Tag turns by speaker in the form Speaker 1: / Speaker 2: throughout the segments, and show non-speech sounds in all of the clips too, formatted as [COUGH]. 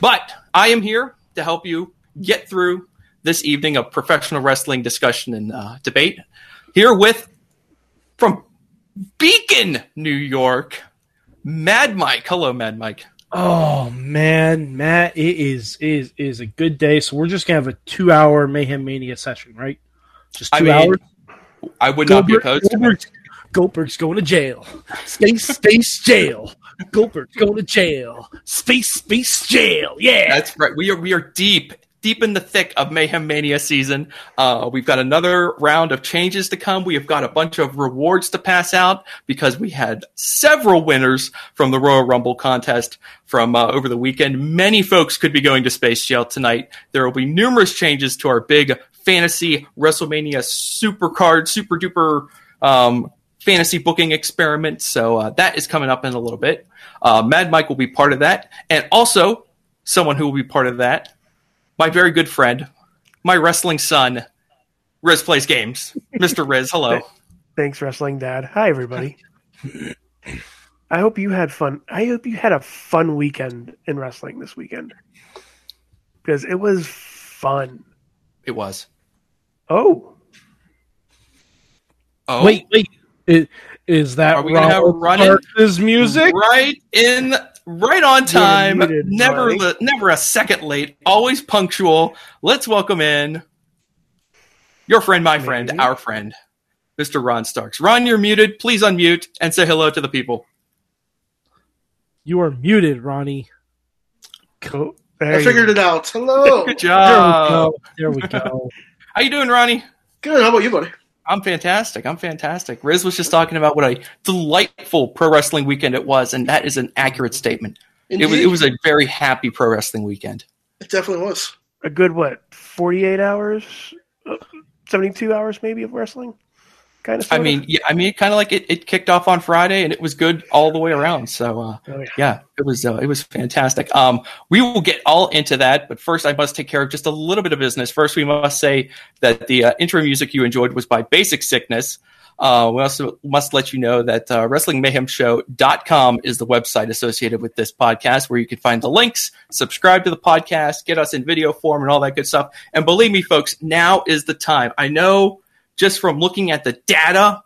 Speaker 1: But I am here to help you get through this evening of professional wrestling discussion and uh, debate. Here with, from Beacon, New York, Mad Mike. Hello, Mad Mike.
Speaker 2: Oh man, Matt, it is is is a good day. So we're just gonna have a two hour Mayhem Mania session, right? Just
Speaker 1: I
Speaker 2: two
Speaker 1: mean,
Speaker 2: hours.
Speaker 1: I would not be
Speaker 2: Goldberg-
Speaker 1: opposed.
Speaker 2: Goldberg's, Goldberg's going to jail. Space, space, jail. Goldberg's [LAUGHS] going to jail. Space, space, jail. Yeah.
Speaker 1: That's right. We are we are deep, deep in the thick of Mayhem Mania season. Uh, we've got another round of changes to come. We have got a bunch of rewards to pass out because we had several winners from the Royal Rumble contest from uh, over the weekend. Many folks could be going to Space Jail tonight. There will be numerous changes to our big fantasy WrestleMania super card, super duper. Um, fantasy booking experiment. So uh, that is coming up in a little bit. Uh, Mad Mike will be part of that, and also someone who will be part of that, my very good friend, my wrestling son, Riz plays games. [LAUGHS] Mr. Riz, hello.
Speaker 3: Thanks, Wrestling Dad. Hi, everybody. [LAUGHS] I hope you had fun. I hope you had a fun weekend in wrestling this weekend because it was fun.
Speaker 1: It was.
Speaker 3: Oh,
Speaker 1: Oh,
Speaker 2: Wait, wait. Is, is that
Speaker 1: Are we gonna have running?
Speaker 2: Parks' music?
Speaker 1: right in, right on time.
Speaker 3: muted,
Speaker 1: never,
Speaker 3: Ronnie.
Speaker 1: li- never a second late. Always punctual. Let's welcome in your friend, my friend,
Speaker 3: Maybe.
Speaker 1: our friend, Mr. Ron Starks. Ron, you're muted. Please unmute and say hello to the people.
Speaker 2: You are muted, Ronnie.
Speaker 3: cool. There
Speaker 4: I figured
Speaker 3: go.
Speaker 4: it out. Hello. [LAUGHS]
Speaker 1: Good
Speaker 2: There
Speaker 1: job.
Speaker 2: we go. There we go. [LAUGHS]
Speaker 1: How you doing, Ronnie?
Speaker 4: Good. How about you, buddy?
Speaker 1: I'm fantastic. I'm fantastic. Riz was just talking about what a delightful pro wrestling weekend it was, and that is an accurate statement. It was it was a very happy pro wrestling weekend.
Speaker 4: It definitely was.
Speaker 3: A good what? Forty-eight hours, Uh, seventy-two hours maybe of wrestling. Kind of.
Speaker 1: I mean, yeah, I mean, kind of like it, it kicked off on Friday, and it was good all the way around. So, uh,
Speaker 3: Oh, yeah.
Speaker 1: yeah, it was uh, it was fantastic. Um, we will get all into that, but first, I must take care of just a little bit of business. First, we must say that the uh, intro music you enjoyed was by Basic Sickness. Uh, we also must let you know that uh, WrestlingMayhemShow.com is the website associated with this podcast where you can find the links, subscribe to the podcast, get us in video form, and all that good stuff. And believe me, folks, now is the time. I know just from looking at the data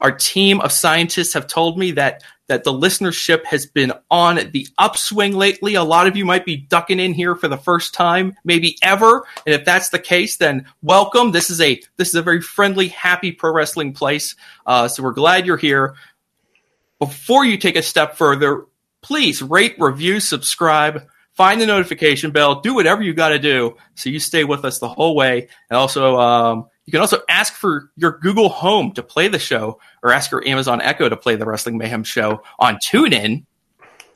Speaker 1: our team of scientists have told me that that the listenership has been on the upswing lately. A lot of you might be ducking in here for the first time, maybe ever. And if that's the case, then welcome. This is a this is a very friendly, happy pro wrestling place. Uh, so we're glad you're here. Before you take a step further, please rate, review, subscribe, find the notification bell, do whatever you got to do so you stay with us the whole way. And also, um, you can also ask for your Google Home to play the show or ask your Amazon Echo to play the Wrestling Mayhem show on TuneIn.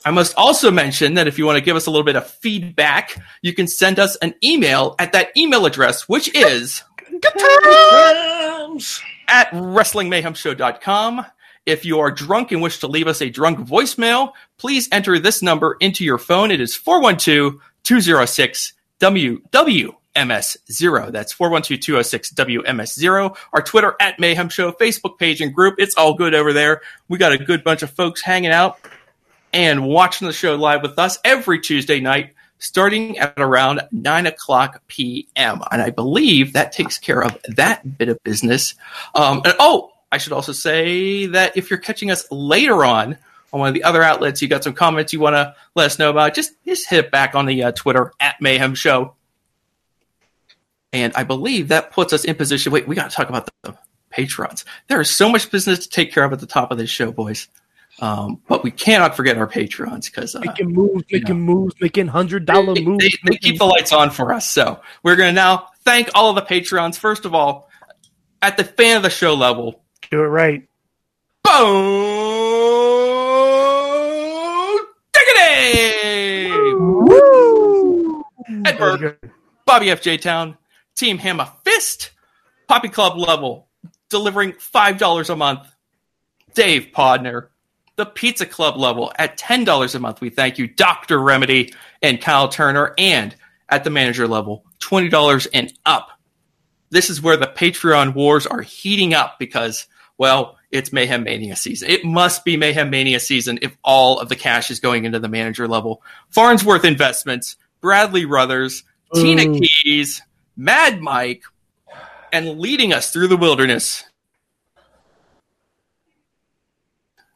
Speaker 1: I must also mention that if you want to give us a little bit of feedback, you can send us an email at that email address, which is at WrestlingMayhemShow.com. If you are drunk and wish to leave us a drunk voicemail, please enter this number into your phone. It is 412 206 WWMS0. That's 412 206 WMS0. Our Twitter at Mayhem Show, Facebook page and group. It's all good over there. We got a good bunch of folks hanging out and watching the show live with us every Tuesday night, starting at around 9 o'clock p.m. And I believe that takes care of that bit of business. Um, and oh, I should also say that if you're catching us later on on one of the other outlets, you got some comments you want to let us know about, just, just hit it back on the uh, Twitter at Mayhem Show. And I believe that puts us in position. Wait, we got to talk about the patrons. There is so much business to take care of at the top of this show, boys. Um, but we cannot forget our patrons because uh,
Speaker 2: Making moves, making moves, making hundred dollar moves.
Speaker 1: they- they
Speaker 2: making-
Speaker 1: keep the lights on for us. So we're going to now thank all of the patrons. First of all, at the fan of the show level,
Speaker 3: Do it right.
Speaker 1: Bo Diggity! Ed Berg, Bobby FJ Town, Team Hammer Fist, Poppy Club level, delivering $5 a month. Dave Podner, the Pizza Club level at $10 a month. We thank you, Dr. Remedy and Kyle Turner, and at the manager level, $20 and up. This is where the Patreon wars are heating up because, well, it's Mayhem Mania season. It must be Mayhem Mania season if all of the cash is going into the manager level. Farnsworth Investments, Bradley Ruthers, Tina Keys, Mad Mike, and leading us through the wilderness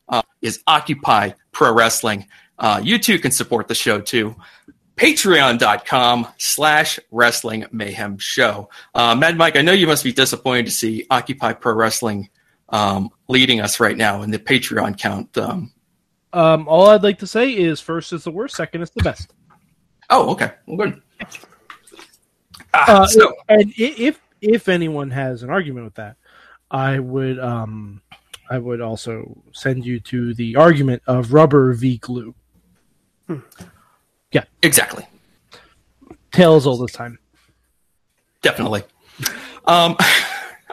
Speaker 1: uh, is Occupy Pro Wrestling. Uh, you too can support the show too. Patreon.com slash Wrestling Mayhem Show. Uh, Mad Mike, I know you must be disappointed to see Occupy Pro Wrestling um, leading us right now in the Patreon count. Um,
Speaker 2: Um, all I'd like to say is first is the worst, second is the best.
Speaker 1: oh, okay. Well, good. Ah,
Speaker 2: Uh,
Speaker 1: so,
Speaker 2: and if if anyone has an argument with that, I would um I would also send you to the argument of rubber v glue. Yeah.
Speaker 1: Exactly.
Speaker 2: Tales all this time.
Speaker 1: definitely. Um,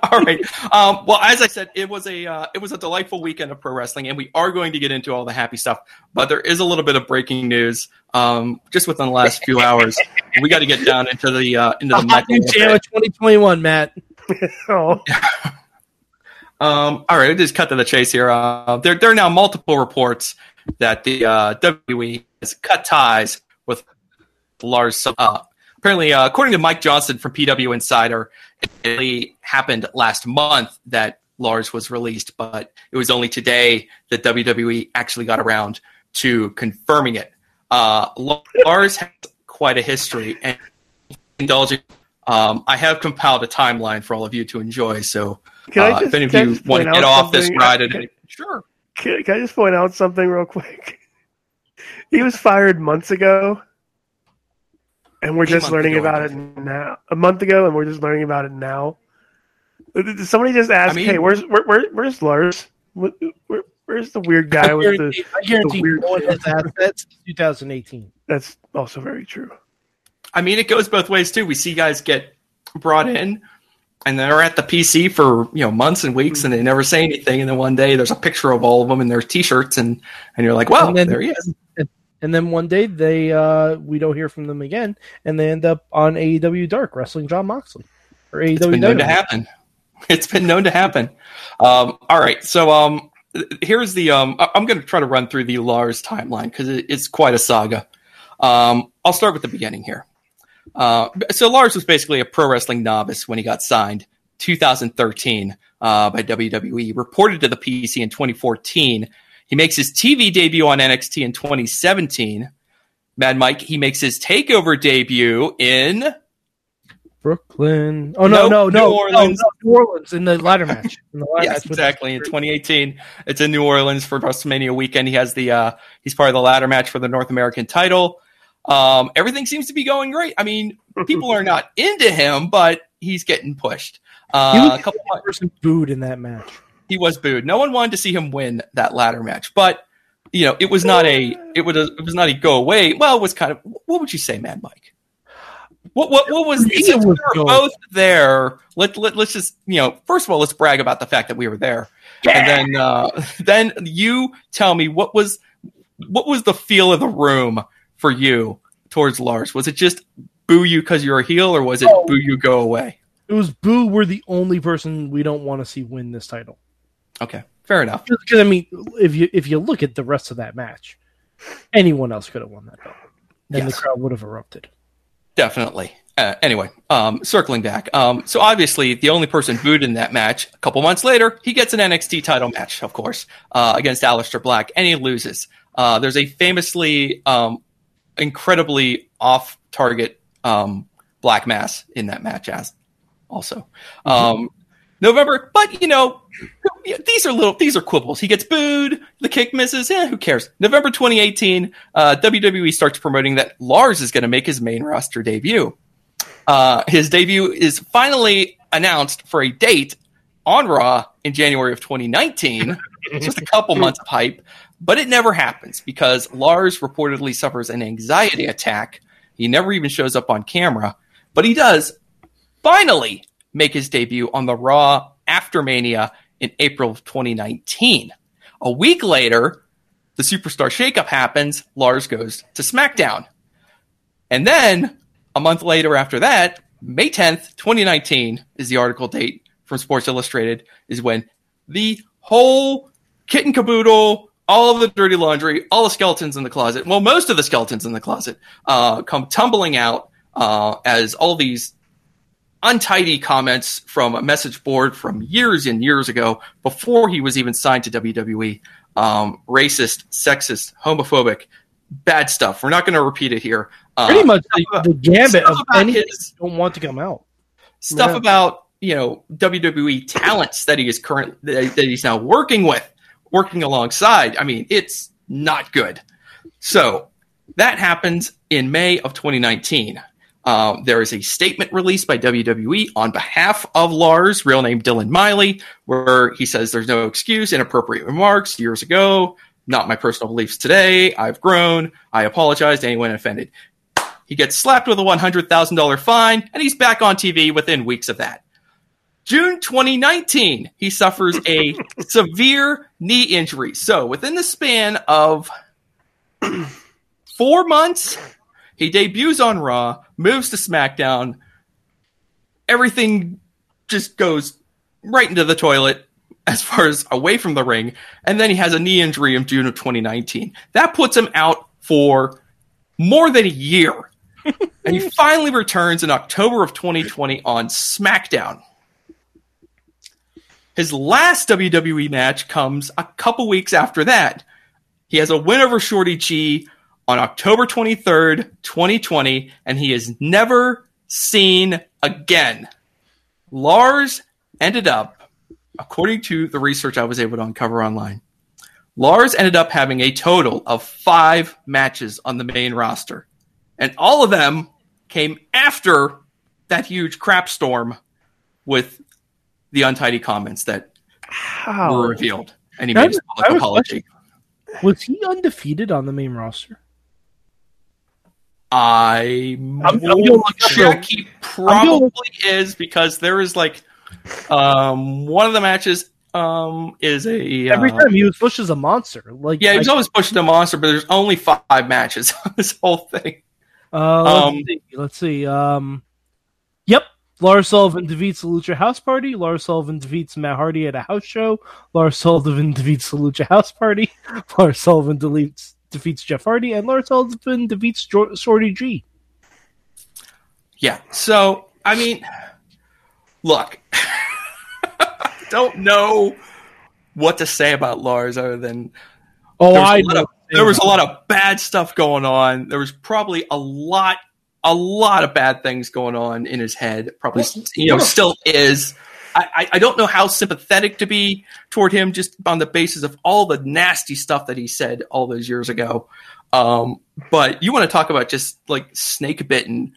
Speaker 1: [LAUGHS] all right. Um, well, as I said, it was a uh, it was a delightful weekend of pro wrestling, and we are going to get into all the happy stuff. But there is a little bit of breaking news um, just within the last few hours. We got to get down into the uh, into the
Speaker 2: Hot
Speaker 1: metal
Speaker 2: new
Speaker 1: a
Speaker 2: jam
Speaker 1: bit.
Speaker 2: of 2021, Matt.
Speaker 3: Oh, [LAUGHS]
Speaker 1: Um, all right, just cut to the chase here. Uh, there, there are now multiple reports that the uh, WWE has cut ties with Lars. Uh, apparently, uh, according to Mike Johnson from PW Insider, it really happened last month that Lars was released, but it was only today that WWE actually got around to confirming it. Uh, Lars has quite a history, and indulging. Um, I have compiled a timeline for all of you to enjoy. So,
Speaker 3: Can I
Speaker 1: uh, if any of you want to get off this ride,
Speaker 3: Can-
Speaker 1: any, sure.
Speaker 3: can, can I just point out something real quick? [LAUGHS] He was fired months ago, and we're just learning
Speaker 1: ago,
Speaker 3: about it now. A month ago, and we're just learning about it now. Uh, somebody just asked,
Speaker 1: I mean-
Speaker 3: "Hey, where's where, where, where's Lars? Where, where's the weird guy
Speaker 2: I
Speaker 3: with the?"
Speaker 2: I guarantee
Speaker 3: weird
Speaker 2: no one
Speaker 3: shit.
Speaker 2: has assets 2018.
Speaker 3: That's also very true.
Speaker 1: I mean, it goes both ways too. We see guys get brought in, and they're at the PC for you know months and weeks, and they never say anything. And then one day, there's a picture of all of them in their T-shirts, and and you're like, well,
Speaker 2: then-
Speaker 1: there he is.
Speaker 2: And then one day they uh we don't hear from them again, and they end up on AEW Dark wrestling Jon Moxley or AEW.
Speaker 1: It's been known to happen. [LAUGHS] It's been known to happen. Um, all right, so um, here's the um, I'm going to try to run through the Lars timeline because it's quite a saga. Um, I'll start with the beginning here. Uh, so Lars was basically a pro wrestling novice when he got signed 2013 uh, by WWE. Reported to the PC in 2014. He makes his TV debut on NXT in 2017. Mad Mike, he makes his takeover debut in
Speaker 2: Brooklyn. Oh no, no, no,
Speaker 1: New Orleans.
Speaker 2: no, no, New Orleans in the ladder match. The ladder
Speaker 1: yes,
Speaker 2: match
Speaker 1: exactly. In 2018, it's in New Orleans for WrestleMania weekend. He has the uh, he's part of the ladder match for the North American title. Um, everything seems to be going great. I mean, people are not into him, but he's getting pushed.
Speaker 2: He
Speaker 1: Uh,
Speaker 2: was
Speaker 1: a couple
Speaker 2: person booed in that match.
Speaker 1: He was booed. No one wanted to see him win that ladder match, but you know, it was not a it would it was not a go away. Well, it was kind of what would you say, Mad Mike? What what what was
Speaker 2: For me,
Speaker 1: since we were both there? Let, let let's just you know first of all let's brag about the fact that we were there, and then uh, [LAUGHS] then you tell me what was what was the feel of the room for you towards Lars? Was it just boo you because you're a heel, or was it
Speaker 2: Oh.
Speaker 1: boo you go away?
Speaker 2: It was Boo. We're the only person we don't want to see win this title.
Speaker 1: Okay, fair enough.
Speaker 2: Because I mean, if you if you look at the rest of that match, anyone else could have won that belt, and
Speaker 1: Yes.
Speaker 2: the crowd would have erupted.
Speaker 1: Definitely. Uh, anyway, um, circling back. Um, so obviously, the only person booed in that match. A couple months later, he gets an NXT title match, of course, uh, against Aleister Black, and he loses. Uh, there's a famously, um, incredibly off-target um, Black Mass in that match, as also. Um, November, but you know, these are little, these are quibbles. He gets booed, the kick misses. Yeah, who cares? November 2018, uh, WWE starts promoting that Lars is going to make his main roster debut. Uh, his debut is finally announced for a date on Raw in January of 2019. Just a couple months of hype, but it never happens because Lars reportedly suffers an anxiety attack. He never even shows up on camera, but he does finally make his debut on the Raw after Mania in April of 2019. A week later, the Superstar shakeup happens. Lars goes to SmackDown. And then a month later after that, May 10th, 2019 is the article date from Sports Illustrated, is when the whole kit and caboodle, all of the dirty laundry, all the skeletons in the closet, well, most of the skeletons in the closet, uh, come tumbling out uh, as all these untidy comments from a message board from years and years ago, before he was even signed to WWE, um, racist, sexist, homophobic, bad stuff. We're not going to repeat it here. Uh,
Speaker 2: Pretty much the, the gambit of anything
Speaker 1: his-
Speaker 2: don't want to come out.
Speaker 1: stuff
Speaker 3: Yeah.
Speaker 1: about you know WWE talents that he is current that that he's now working with, working alongside. I mean, it's not good. So that happens in May of 2019. Um, there is a statement released by WWE on behalf of Lars, real name Dylan Miley, where he says there's no excuse, inappropriate remarks years ago, not my personal beliefs today. I've grown. I apologize to anyone offended. He gets slapped with a $100,000 fine, and he's back on TV within weeks of that. June 2019, he suffers a [LAUGHS] severe knee injury. So, within the span of four months, he debuts on Raw, moves to SmackDown. Everything just goes right into the toilet as far as away from the ring. And then he has a knee injury in June of 2019. That puts him out for more than a year. and he [LAUGHS] finally returns in October of 2020 on SmackDown. His last WWE match comes a couple weeks after that. He has a win over Shorty G on October 23rd, 2020, and he is never seen again. Lars ended up, according to the research I was able to uncover online, Lars ended up having a total of five matches on the main roster. And all of them came after that huge crap storm with the untidy comments that
Speaker 3: How?
Speaker 1: were revealed. And he
Speaker 2: That
Speaker 1: made his public
Speaker 2: was
Speaker 1: apology.
Speaker 2: Was he undefeated on the main roster?
Speaker 1: I
Speaker 2: I'm gonna
Speaker 1: will check. He probably is because there is like um, one of the matches um, is a
Speaker 2: Every
Speaker 1: uh,
Speaker 2: time he was pushed as a monster. Like
Speaker 1: Yeah, he's
Speaker 2: I-
Speaker 1: always pushing a monster, but there's only five matches [LAUGHS] on this whole thing.
Speaker 2: Uh, let's,
Speaker 1: Um,
Speaker 2: see. let's see. Um, yep. Lars Sullivan defeats the Lucha House Party. Lars Sullivan defeats Matt Hardy at a house show. Lars Sullivan [LAUGHS] defeats the Lucha House Party. [LAUGHS] Lars Sullivan deletes, defeats Jeff Hardy, and Lars Sullivan defeats Shorty G.
Speaker 1: Yeah. So, I mean, look, [LAUGHS] don't know what to say about Lars other than
Speaker 2: Oh,
Speaker 1: there was,
Speaker 2: I
Speaker 1: a lot
Speaker 2: know.
Speaker 1: of, there was a lot of bad stuff going on. There was probably a lot, a lot of bad things going on in his head. Probably, you know, still is. I, I- don't know how sympathetic to be toward him just on the basis of all the nasty stuff that he said all those years ago. Um, but you want to talk about just like snake bitten,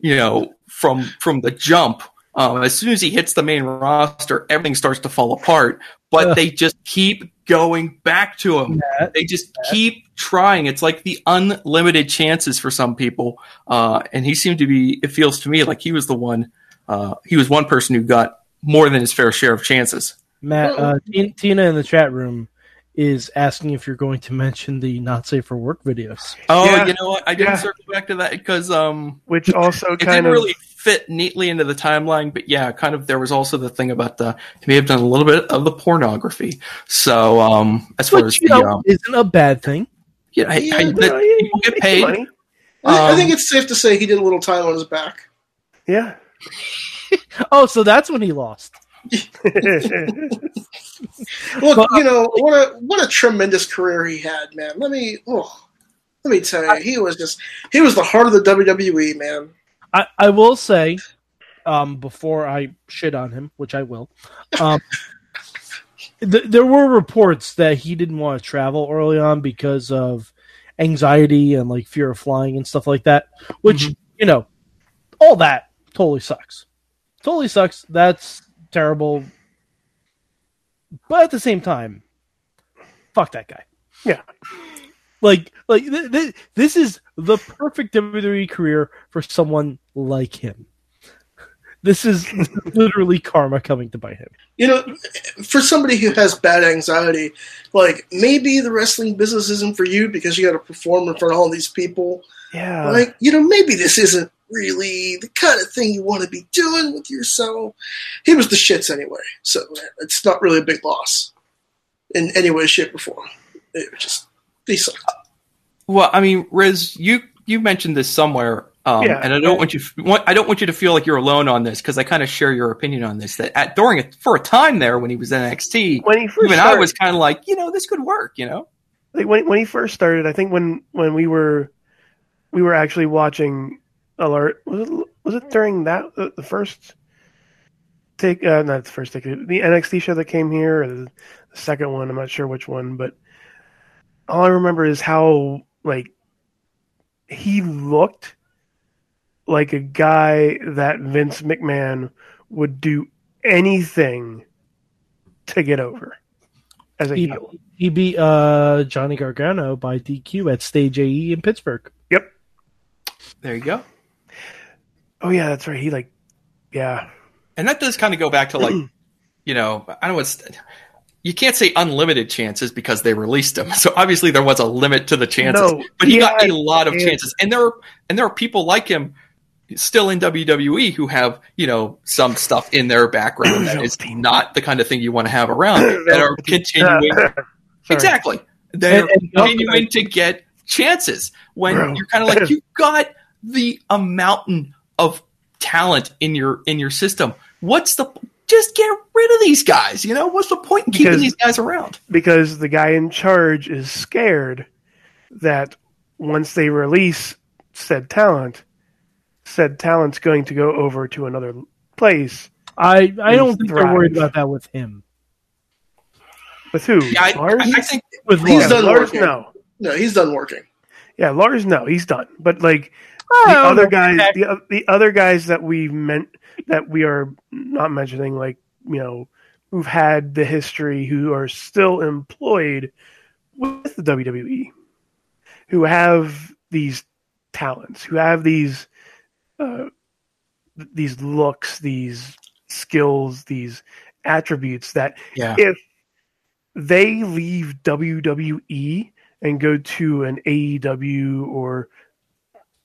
Speaker 1: you know, from from the jump. Um, as soon as he hits the main roster, everything starts to fall apart. But they just keep going back to him. They just keep trying. It's like the unlimited chances for some people. Uh, and he seemed to be. It feels to me like he was the one. Uh, he was one person who got more than his fair share of chances.
Speaker 2: Matt uh, T- Tina in the chat room is asking if you're going to mention the not safe for work videos.
Speaker 1: Oh,
Speaker 3: Yeah.
Speaker 1: you know what? I didn't
Speaker 3: Yeah.
Speaker 1: circle back to that because um,
Speaker 3: Which also
Speaker 1: it
Speaker 3: kind
Speaker 1: didn't
Speaker 3: of
Speaker 1: really fit neatly into the timeline. But yeah, kind of. There was also the thing about the he may have done a little bit of the pornography. So um, as far as
Speaker 2: Which you
Speaker 1: the
Speaker 2: know,
Speaker 1: um,
Speaker 2: isn't a bad thing.
Speaker 1: yeah, I,
Speaker 4: Yeah,
Speaker 1: I,
Speaker 4: but
Speaker 1: that
Speaker 3: Uh, yeah,
Speaker 1: people get paid.
Speaker 3: money.
Speaker 4: I, think, I
Speaker 1: Um,
Speaker 4: think it's safe to say he did a little time on his back.
Speaker 3: Yeah. [LAUGHS]
Speaker 2: Oh, so that's when he lost. [LAUGHS]
Speaker 4: Look, you know what a what a tremendous career he had, man. Let me oh, let me tell you, he was just he was the heart of the WWE, man.
Speaker 2: I, I will say, um, before I shit on him, which I will, um, [LAUGHS] th- there were reports that he didn't want to travel early on because of anxiety and like fear of flying and stuff like that. Which you know, all that totally sucks. Totally sucks. That's terrible. But at the same time, fuck that guy.
Speaker 3: Yeah.
Speaker 2: Like, like th- th- this is the perfect WWE career for someone like him. This is [LAUGHS] literally karma coming to bite him.
Speaker 4: You know, for somebody who has bad anxiety, like maybe the wrestling business isn't for you because you got to perform in front of all these people.
Speaker 3: Yeah.
Speaker 4: like you know maybe this isn't really the kind of thing you want to be doing with yourself he was the shits anyway so it's not really a big loss in any way shape or form it was just he sucked.
Speaker 1: Well, I mean, Riz, you you mentioned this somewhere, um,
Speaker 3: Yeah.
Speaker 1: and I don't want you want, I don't want you to feel like you're alone on this because I kind of share your opinion on this. That at during a, for a time there when he was in NXT,
Speaker 3: when he first
Speaker 1: even
Speaker 3: started,
Speaker 1: I was kind of like, you know, this could work. You know,
Speaker 3: like when when he first started, I think when when we were we were actually watching alert was it was it during that the, the first take uh, not the first take the NXT show that came here or the, the second one I'm not sure which one but all I remember is how like he looked like a guy that Vince McMahon would do anything to get over as a
Speaker 2: He,
Speaker 3: heel.
Speaker 2: he beat uh, Johnny Gargano by DQ at Stage AE in Pittsburgh.
Speaker 3: Yep.
Speaker 1: there you go.
Speaker 3: Oh yeah, that's right. He like yeah.
Speaker 1: And that does kind of go back to like, [CLEARS THROAT] you know, I don't know what's. You can't say unlimited chances because they released him. So obviously there was a limit to the chances,
Speaker 3: No,
Speaker 1: but he
Speaker 3: he
Speaker 1: got a lot of
Speaker 3: chances.
Speaker 1: And there are and there are people like him still in WWE who have you know some stuff in their background that [CLEARS THROAT] is not the kind of thing you want to have around [CLEARS THROAT] that are continuing exactly they're
Speaker 2: And- and-
Speaker 1: continuing to get chances when
Speaker 3: Bro.
Speaker 1: you're kind of like you've got the a mountain of talent in your in your system. What's the just get rid of these guys? You know what's the point in keeping
Speaker 3: Because-
Speaker 1: these guys around?
Speaker 3: because the guy in charge is scared that once they release said talent, said talent's going to go over to another place.
Speaker 2: I, I don't think they're worried about that with him.
Speaker 3: With who?
Speaker 1: Yeah, I,
Speaker 3: Lars?
Speaker 1: I, I think
Speaker 2: With
Speaker 4: He's
Speaker 2: Lars.
Speaker 4: done
Speaker 3: Lars,
Speaker 4: working.
Speaker 3: no.
Speaker 4: no he's done working
Speaker 3: Yeah, Lars, no, he's done. But like
Speaker 2: I
Speaker 3: the other
Speaker 2: know.
Speaker 3: guys, the, the other guys that we meant that we are not mentioning, like you know, who've had the history, who are still employed with the WWE, who have these talents, who have these uh, these looks, these skills, these attributes that
Speaker 1: yeah.
Speaker 3: if they leave WWE and go to an AEW or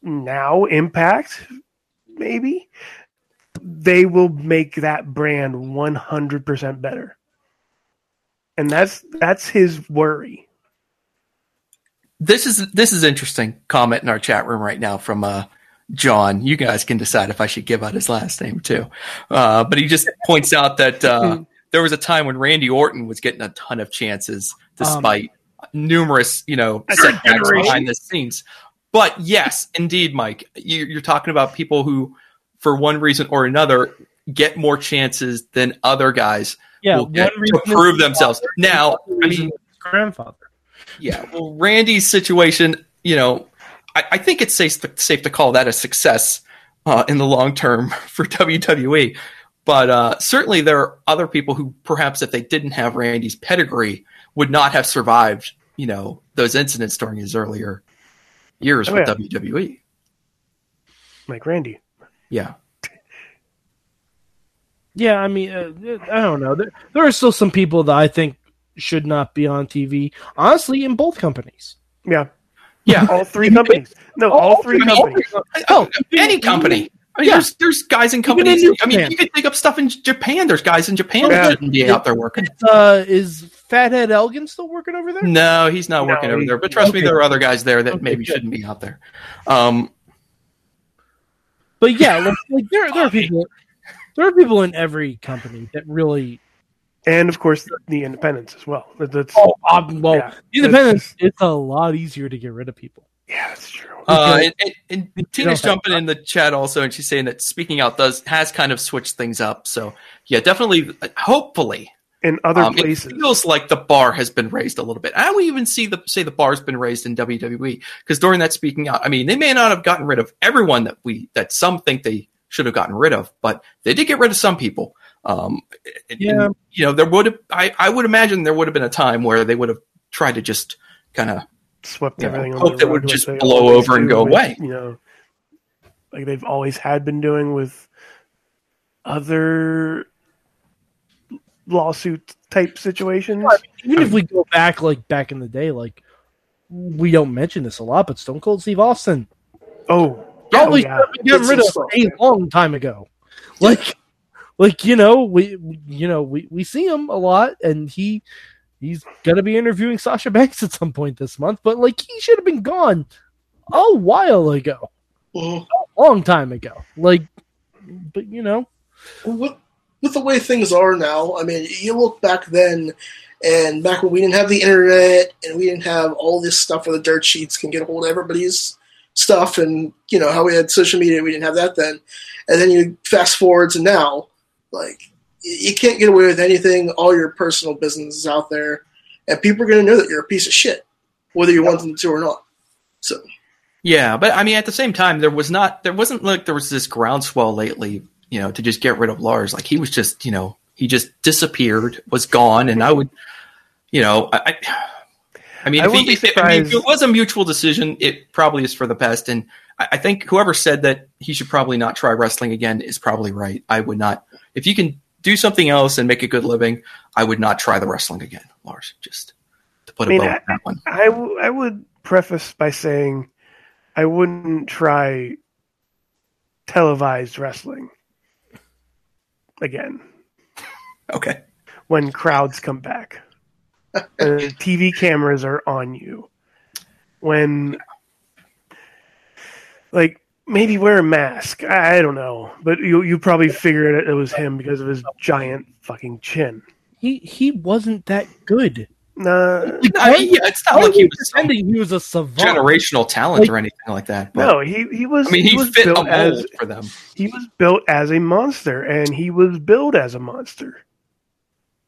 Speaker 3: now Impact, maybe they will make that brand 100% better. And that's that's his worry.
Speaker 1: This is this is interesting comment in our chat room right now from uh, John. You guys can decide if I should give out his last name too. Uh, but he just [LAUGHS] points out that uh, there was a time when Randy Orton was getting a ton of chances despite numerous, you know, setbacks behind the scenes. But yes, indeed, Mike, you, you're talking about people who, for one reason or another, get more chances than other guys
Speaker 2: Yeah,
Speaker 1: will get to prove themselves. Now, I mean,
Speaker 2: grandfather.
Speaker 1: yeah, well, Randy's situation, you know, I, I think it's safe to, safe to call that a success uh, in the long term [LAUGHS] for WWE. But uh, certainly there are other people who perhaps if they didn't have Randy's pedigree would not have survived, you know, those incidents during his earlier years
Speaker 3: Oh,
Speaker 1: with
Speaker 3: yeah.
Speaker 1: WWE.
Speaker 3: Like Randy.
Speaker 1: Yeah. [LAUGHS]
Speaker 2: Yeah, I mean, uh, I don't know. There, there are still some people that I think should not be on TV. Honestly, in both companies.
Speaker 3: Yeah.
Speaker 1: Yeah.
Speaker 3: All three companies. No, all three
Speaker 1: I mean,
Speaker 3: companies.
Speaker 1: Oh, any company. I mean,
Speaker 2: Yeah.
Speaker 1: there's there's guys in
Speaker 2: in
Speaker 1: companies.
Speaker 2: New
Speaker 1: I mean, you could think up stuff in Japan. There's guys in Japan
Speaker 3: Yeah.
Speaker 1: that shouldn't be out there working.
Speaker 2: Uh, is Fathead Elgin still working over there?
Speaker 1: No, he's not
Speaker 3: No,
Speaker 1: working over there. But trust me, there are other guys there that
Speaker 2: Okay,
Speaker 1: maybe
Speaker 2: good.
Speaker 1: shouldn't be out there. Um,
Speaker 2: But yeah, like, [LAUGHS] like there, there are people. There are people in every company that really.
Speaker 3: And of course the independents as well. That's
Speaker 2: Oh, um, well,
Speaker 3: Yeah.
Speaker 2: independence. It's a lot easier to get rid of people.
Speaker 3: Yeah, that's true.
Speaker 1: uh, and, and, and
Speaker 2: You
Speaker 1: Tina's jumping in the chat also, and she's saying that speaking out does has kind of switched things up. So yeah, definitely, hopefully,
Speaker 3: In other
Speaker 1: um, it
Speaker 3: places.
Speaker 1: feels like the bar has been raised a little bit. I would even see the say the bar's been raised in WWE because during that speaking out, I mean, they may not have gotten rid of everyone that we that some think they should have gotten rid of, but they did get rid of some people. Um, and-
Speaker 2: Yeah.
Speaker 1: and, you know, there would have I, I would imagine there would have been a time where they would have tried to just kind of
Speaker 3: Swept
Speaker 1: Yeah,
Speaker 3: everything on
Speaker 1: hope
Speaker 3: the
Speaker 1: that would just blow over and go
Speaker 3: with,
Speaker 1: away.
Speaker 3: You know, like they've always had been doing with other lawsuit type situations.
Speaker 2: Even if we go back, like back in the day, like we don't mention this a lot, but Stone Cold Steve Austin
Speaker 3: Oh,
Speaker 2: probably
Speaker 3: oh, yeah.
Speaker 2: should gotten rid of
Speaker 4: some
Speaker 2: a long time ago. Like, like you know, we we- you know we we see him a lot, and he he's gonna be interviewing Sasha Banks at some point this month. But like, he should have been gone a while ago,
Speaker 4: Mhm.
Speaker 2: a long time ago. Like, but you know,
Speaker 4: with, with the way things are now, I mean, you look back then, and back when we didn't have the internet and we didn't have all this stuff where the dirt sheets can get a hold of everybody's stuff, and you know how we had social media, we didn't have that then. And then you fast forward to now, like you can't get away with anything. All your personal business is out there, and people are going to know that you're a piece of shit, whether you want them to or not. So
Speaker 1: Yeah, but I mean, at the same time, there was not, there wasn't like there was this groundswell lately, you know, to just get rid of Lars. Like he was just, you know, he just disappeared, was gone, and I would, you know, I, I, I mean,
Speaker 3: I
Speaker 1: if, he,
Speaker 3: be
Speaker 1: if, I mean, if it was a mutual decision, it probably is for the best. And I, I think whoever said that he should probably not try wrestling again is probably right. I would not, if you can do something else and make a good living, I would not try the wrestling again, Lars. Just to put
Speaker 3: I mean,
Speaker 1: a bow
Speaker 3: I-
Speaker 1: on that one.
Speaker 3: I, w- I would preface by saying I wouldn't try televised wrestling again [LAUGHS]
Speaker 1: Okay.
Speaker 3: when crowds come back. [LAUGHS] TV cameras are on you. When, like, maybe wear a mask. I, I don't know. But you, you probably figured it, it was him because of his giant fucking chin.
Speaker 2: he he wasn't that good.
Speaker 3: Nah,
Speaker 1: I mean, yeah, it's not like he was some
Speaker 2: pretending he was a savant.
Speaker 1: generational talent
Speaker 2: Like-
Speaker 1: or anything like that. But,
Speaker 3: no, he, he was
Speaker 1: I mean, he,
Speaker 3: was
Speaker 1: fit a
Speaker 3: built
Speaker 1: mold
Speaker 3: as
Speaker 1: for them.
Speaker 3: he was built as a monster and he was built as a monster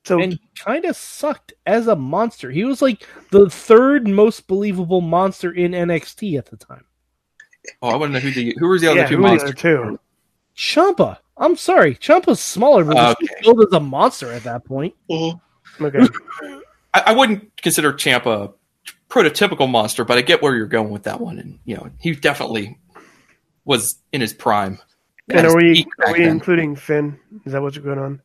Speaker 3: so
Speaker 2: and kind of sucked as a monster. He was like the third most believable monster in NXT at the time.
Speaker 1: Oh, I want to know who the who was the other
Speaker 3: yeah
Speaker 1: two
Speaker 3: who were the
Speaker 1: monsters.
Speaker 3: other two
Speaker 2: Ciampa. I'm sorry, Ciampa's smaller, but was
Speaker 1: Okay.
Speaker 2: built as a monster at that point.
Speaker 4: mhm.
Speaker 3: okay
Speaker 1: I, I wouldn't consider Ciampa a prototypical monster, but I get where you're going with that one. And you know, he definitely was in his prime.
Speaker 3: and
Speaker 1: Had
Speaker 3: are we are we
Speaker 1: then.
Speaker 3: including finn is that what's going on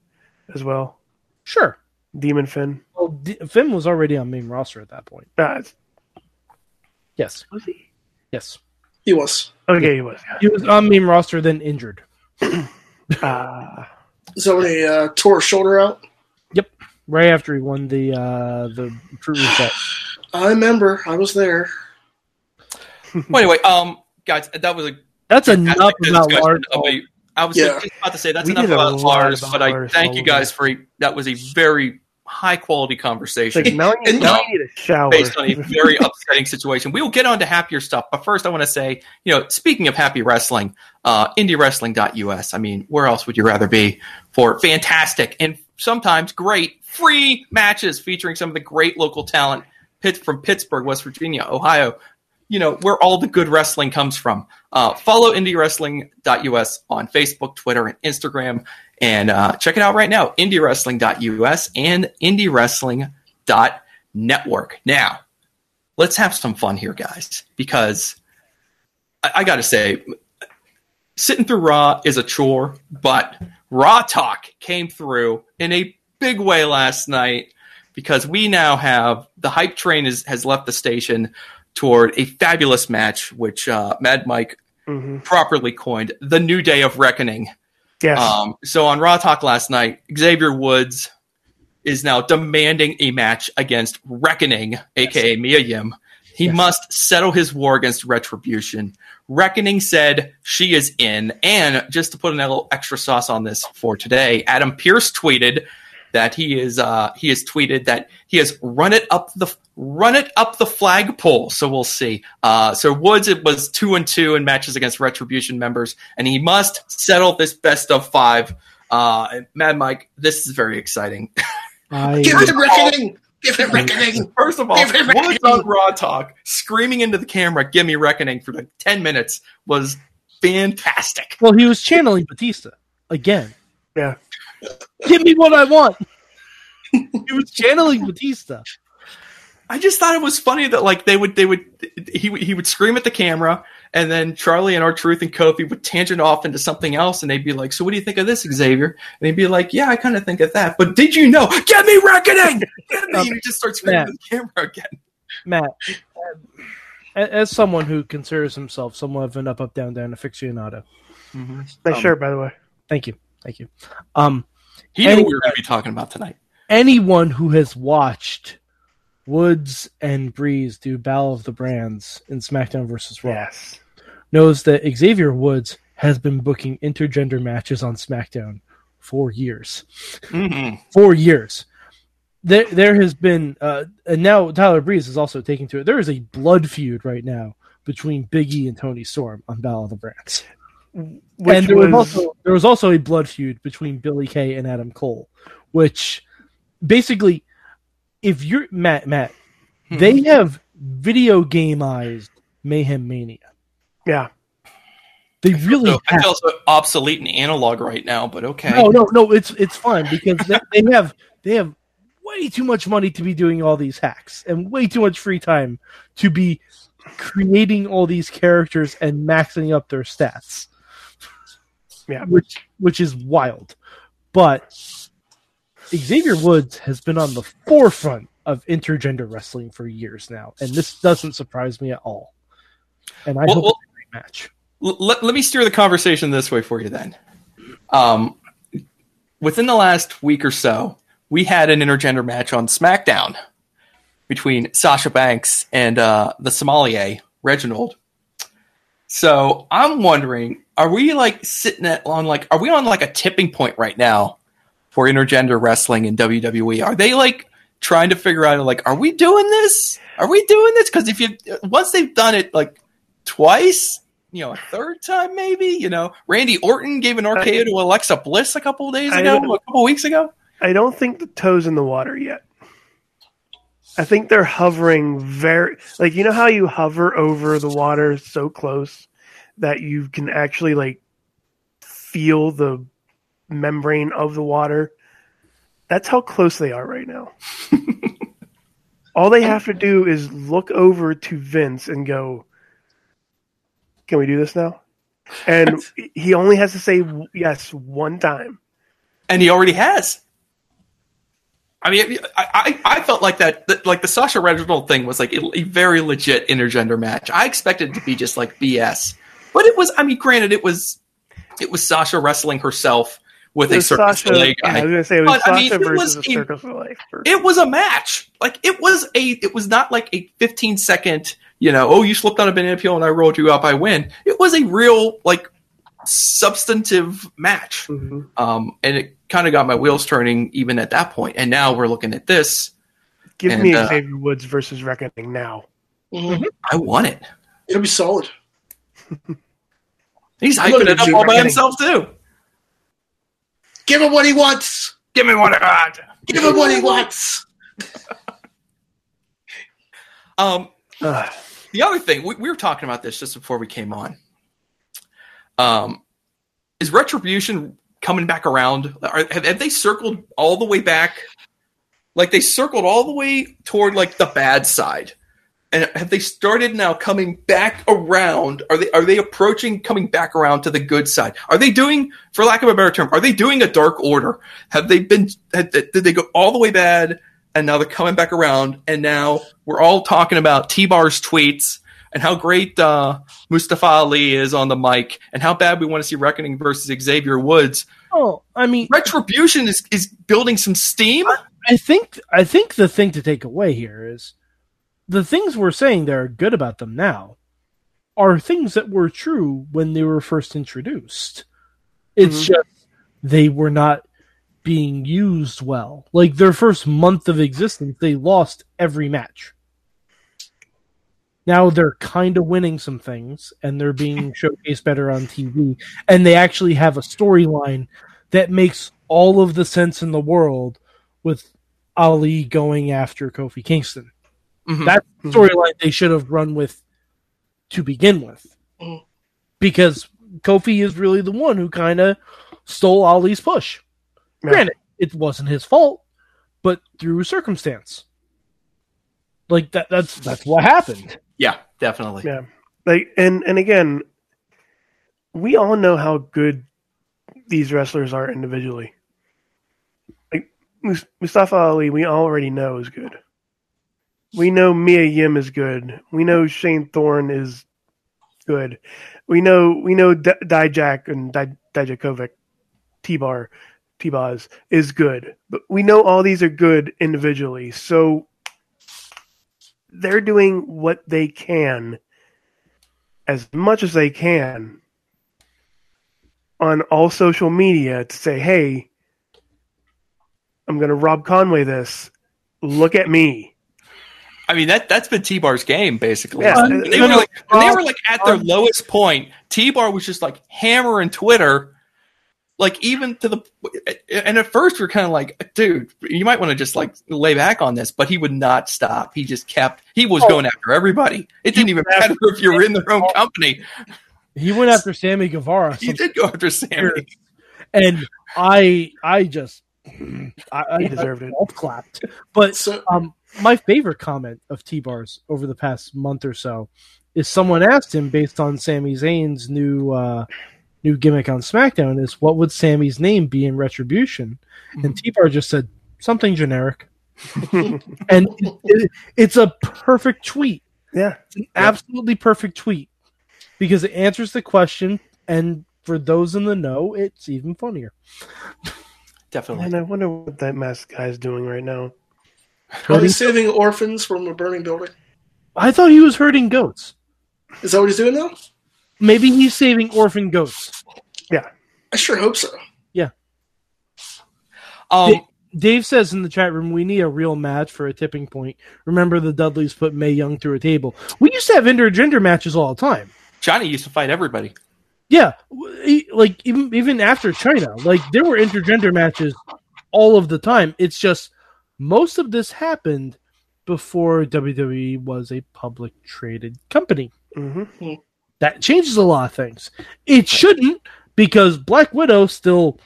Speaker 3: as well
Speaker 2: Sure.
Speaker 3: demon finn
Speaker 2: Well, D- Finn was already on main roster at that point.
Speaker 3: it's-
Speaker 2: Yes.
Speaker 3: was he
Speaker 2: Yes.
Speaker 4: He was.
Speaker 3: okay he was
Speaker 2: He was on main roster, then injured. [COUGHS]
Speaker 3: uh,
Speaker 4: So when he uh, tore his shoulder out, Yep.
Speaker 2: Right after he won the uh the true reset. [SIGHS]
Speaker 4: I remember I was there.
Speaker 1: Well, anyway, um, guys, that was a
Speaker 2: That's enough about Lars.
Speaker 1: of a- I was
Speaker 4: Yeah.
Speaker 1: just about to say that's
Speaker 3: We
Speaker 1: enough
Speaker 3: did a
Speaker 1: about Lars,
Speaker 3: about
Speaker 1: but I
Speaker 3: Lars
Speaker 1: thank you guys for a, that was a very high quality conversation.
Speaker 3: like now, I need,
Speaker 4: And
Speaker 3: now
Speaker 1: now-
Speaker 3: need a shower
Speaker 1: based on a very upsetting situation. We will get on to happier stuff, but first I want to say, you know, speaking of happy wrestling, uh, IndieWrestling.us. I mean, where else would you rather be for fantastic and sometimes great free matches featuring some of the great local talent from Pittsburgh, West Virginia, Ohio. You know where all the good wrestling comes from. Uh, follow IndieWrestling.us on Facebook, Twitter, and Instagram, and uh, check it out right now. IndieWrestling.us and IndieWrestling.network. Now, let's have some fun here, guys, because I, I got to say, sitting through Raw is a chore, but Raw Talk came through in a big way last night because we now have the hype train is, has left the station toward a fabulous match, which uh, Mad Mike
Speaker 3: Mhm.
Speaker 1: properly coined the New Day of Reckoning.
Speaker 3: yes
Speaker 1: Um, so on Raw Talk last night, Xavier Woods is now demanding a match against Reckoning, aka Mia Yim. He must settle his war against Retribution. Reckoning said she is in, and just to put a little extra sauce on this for today, Adam Pearce tweeted that he is uh, he has tweeted that he has run it up the run it up the flagpole. So we'll see. Uh, so Woods it was two and two in matches against Retribution members, and he must settle this best of five. Uh, Mad Mike, this is very exciting. [LAUGHS]
Speaker 2: I,
Speaker 4: Give him reckoning. Give him reckoning. [LAUGHS]
Speaker 1: First of all,
Speaker 4: Give him
Speaker 1: Woods
Speaker 4: reckoning.
Speaker 1: on Raw Talk screaming into the camera, "Give me reckoning" for like ten minutes was fantastic.
Speaker 2: well, he was channeling Batista again.
Speaker 3: yeah
Speaker 2: Give me what I want. he was channeling Batista.
Speaker 1: I just thought it was funny that like they would they would he would- he would scream at the camera and then Charly and R-Truth and Kofi would tangent off into something else and they'd be like, "So what do you think of this, Xavier?" And they'd be like, "Yeah, I kind of think of that." But did you know? Get me reckoning! Get me! And [LAUGHS] he just starts screaming
Speaker 2: Yeah.
Speaker 1: at the camera again.
Speaker 2: Matt, a- as someone who considers himself somewhat of an up, up, down, down aficionado,
Speaker 3: Nice
Speaker 1: Um,
Speaker 3: shirt, by the way.
Speaker 2: thank you, thank you. Um,
Speaker 1: He knew
Speaker 2: Any-
Speaker 1: what we were going to be talking about tonight.
Speaker 2: anyone who has watched Woods and Breeze do Battle of the Brands in SmackDown versus Raw
Speaker 3: Yes.
Speaker 2: knows that Xavier Woods has been booking intergender matches on SmackDown for years.
Speaker 1: hmm
Speaker 2: For years. There, there has been, uh, and now Tyler Breeze is also taking to it. There is a blood feud right now between Big E and Toni Storm on Battle of the Brands.
Speaker 3: Which
Speaker 2: and there was,
Speaker 3: was,
Speaker 2: also there was also a blood feud between Billie Kay and Adam Cole, which basically, if you're Matt, Matt,
Speaker 3: Hmm.
Speaker 2: they have video gameized Mayhem Mania.
Speaker 3: yeah.
Speaker 2: They really
Speaker 1: So
Speaker 2: have.
Speaker 1: it's also obsolete and analog right now, but okay.
Speaker 2: No, no, no. It's it's fine because they, they have they have way too much money to be doing all these hacks and way too much free time to be creating all these characters and maxing up their stats.
Speaker 3: Yeah.
Speaker 2: which which is wild. But Xavier Woods has been on the forefront of intergender wrestling for years now, and this doesn't surprise me at all. And I
Speaker 1: Well,
Speaker 2: hope
Speaker 1: well-
Speaker 2: match.
Speaker 1: Let, let me steer the conversation this way for you then. Um, within the last week or so, we had an intergender match on SmackDown between Sasha Banks and uh, the sommelier, Reginald. So I'm wondering, are we like sitting at on like, are we on like a tipping point right now for intergender wrestling in WWE? Are they like trying to figure out like, are we doing this? Are we doing this? Because if you once they've done it like twice, you know, a third time maybe, you know, Randy Orton gave an RKO to Alexa Bliss a couple of days ago, a couple weeks ago.
Speaker 3: I don't think the toes in the water yet. I think they're hovering very like you know how you hover over the water so close that you can actually like feel the membrane of the water. That's how close they are right now. [LAUGHS] All they have to do is look over to Vince and go, "Can we do this now?" And he only has to say yes one time.
Speaker 1: and he already has. I mean, I, I, I felt like that, that, like the Sasha Reginald thing was like a, a very legit intergender match. I expected it to be just like BS, but it was. I mean, granted, it was, it was Sasha wrestling herself with a
Speaker 3: was
Speaker 1: Circus
Speaker 3: Sasha,
Speaker 1: Soleil
Speaker 3: yeah, I was gonna say it was
Speaker 1: But, I mean,
Speaker 3: Sasha
Speaker 1: it was
Speaker 3: versus a
Speaker 1: a-
Speaker 3: Circus of Life.
Speaker 1: It was a match. Like it was a. It was not like a 15 second. You know, oh, you slipped on a banana peel and I rolled you up. I win. It was a real like substantive match
Speaker 3: Mhm.
Speaker 1: um, and it kind of got my wheels turning even at that point. And now we're looking at this.
Speaker 3: Give
Speaker 1: And,
Speaker 3: me
Speaker 1: uh,
Speaker 3: Xavier Woods versus Reckoning now.
Speaker 4: Mhm.
Speaker 1: I want it.
Speaker 4: It'll be solid. [LAUGHS]
Speaker 1: He's
Speaker 4: I'm
Speaker 1: hyping it up all by
Speaker 3: Reckoning.
Speaker 1: himself too.
Speaker 4: Give him what he wants.
Speaker 1: Give me what I got.
Speaker 4: Give him what he wants. [LAUGHS]
Speaker 1: Um,
Speaker 3: Ugh. [SIGHS]
Speaker 1: the other thing we, we were talking about this just before we came on. Um, is retribution coming back around? Are, have, have they circled all the way back? Like they circled all the way toward like the bad side, and have they started now coming back around? Are they are they approaching coming back around to the good side? Are they doing, for lack of a better term, are they doing a dark order? Have they been? Had, did they go all the way bad? and now they're coming back around, and now we're all talking about T-Bar's tweets and how great uh, Mustafa Ali is on the mic, and how bad we want to see Reckoning versus Xavier Woods.
Speaker 2: Oh, I mean,
Speaker 1: Retribution is, is building some steam.
Speaker 2: I think I think the thing to take away here is the things we're saying that are good about them now are things that were true when they were first introduced. It's
Speaker 3: Mhm.
Speaker 2: just they were not being used well. Like their first month of existence, they lost every match. Now they're kind of winning some things and they're being [LAUGHS] showcased better on TV and they actually have a storyline that makes all of the sense in the world with Ali going after Kofi Kingston.
Speaker 1: Mhm.
Speaker 2: That's the storyline they should have run with to begin with.
Speaker 4: Mhm.
Speaker 2: Because Kofi is really the one who kind of stole Ali's push.
Speaker 3: Yeah.
Speaker 2: Granted, it wasn't his fault, but through circumstance. Like that that's that's what happened.
Speaker 1: Yeah, definitely.
Speaker 3: Yeah. Like and and again, we all know how good these wrestlers are individually. Like Mustafa Ali, we already know is good. We know Mia Yim is good. We know Shane Thorne is good. We know we know D- Dijak and Di- Dijakovic, T-Bar, T-Boz is good. But we know all these are good individually. So they're doing what they can as much as they can on all social media to say, hey, I'm going to Rob Conway this. Look at me.
Speaker 1: I mean that that's been T Bar's game basically.
Speaker 3: Yeah.
Speaker 1: When they, were like, when they were like at their lowest point, T Bar was just like hammering Twitter, like even to the. And at first we are kind of like, dude, you might want to just like lay back on this, but he would not stop. He just kept. He was going after everybody. It didn't even matter if you were in their own company.
Speaker 2: He went after Sammy Guevara.
Speaker 1: He did go after Sammy.
Speaker 2: and I I just I, I
Speaker 3: He deserved it.
Speaker 2: golf clapped. [LAUGHS] But
Speaker 4: So
Speaker 2: um, my favorite comment of T Bars over the past month or so is someone asked him based on Sami Zayn's new uh, new gimmick on SmackDown is what would Sami's name be in Retribution? And T Bar just said something generic, [LAUGHS] and it, it- it's a perfect tweet.
Speaker 3: Yeah.
Speaker 2: It's an absolutely perfect tweet because it answers the question, and for those in the know, it's even funnier.
Speaker 1: Definitely.
Speaker 3: And I wonder what that mask guy is doing right now.
Speaker 4: are they saving orphans from a burning building?
Speaker 2: I thought he was herding goats.
Speaker 4: Is that what he's doing now?
Speaker 2: Maybe he's saving orphan goats. Yeah.
Speaker 4: I sure hope so. Yeah.
Speaker 1: Um,
Speaker 2: Dave says in the chat room, we need a real match for a tipping point. Remember the Dudleys put Mae Young through a table. We used to have intergender matches all the time.
Speaker 1: Johnny used to fight everybody.
Speaker 2: Yeah, w- e- like even even after Chyna, like there were intergender matches all of the time. It's just most of this happened before WWE was a public traded company.
Speaker 3: hmm
Speaker 2: That changes a lot of things. It shouldn't because Black Widow still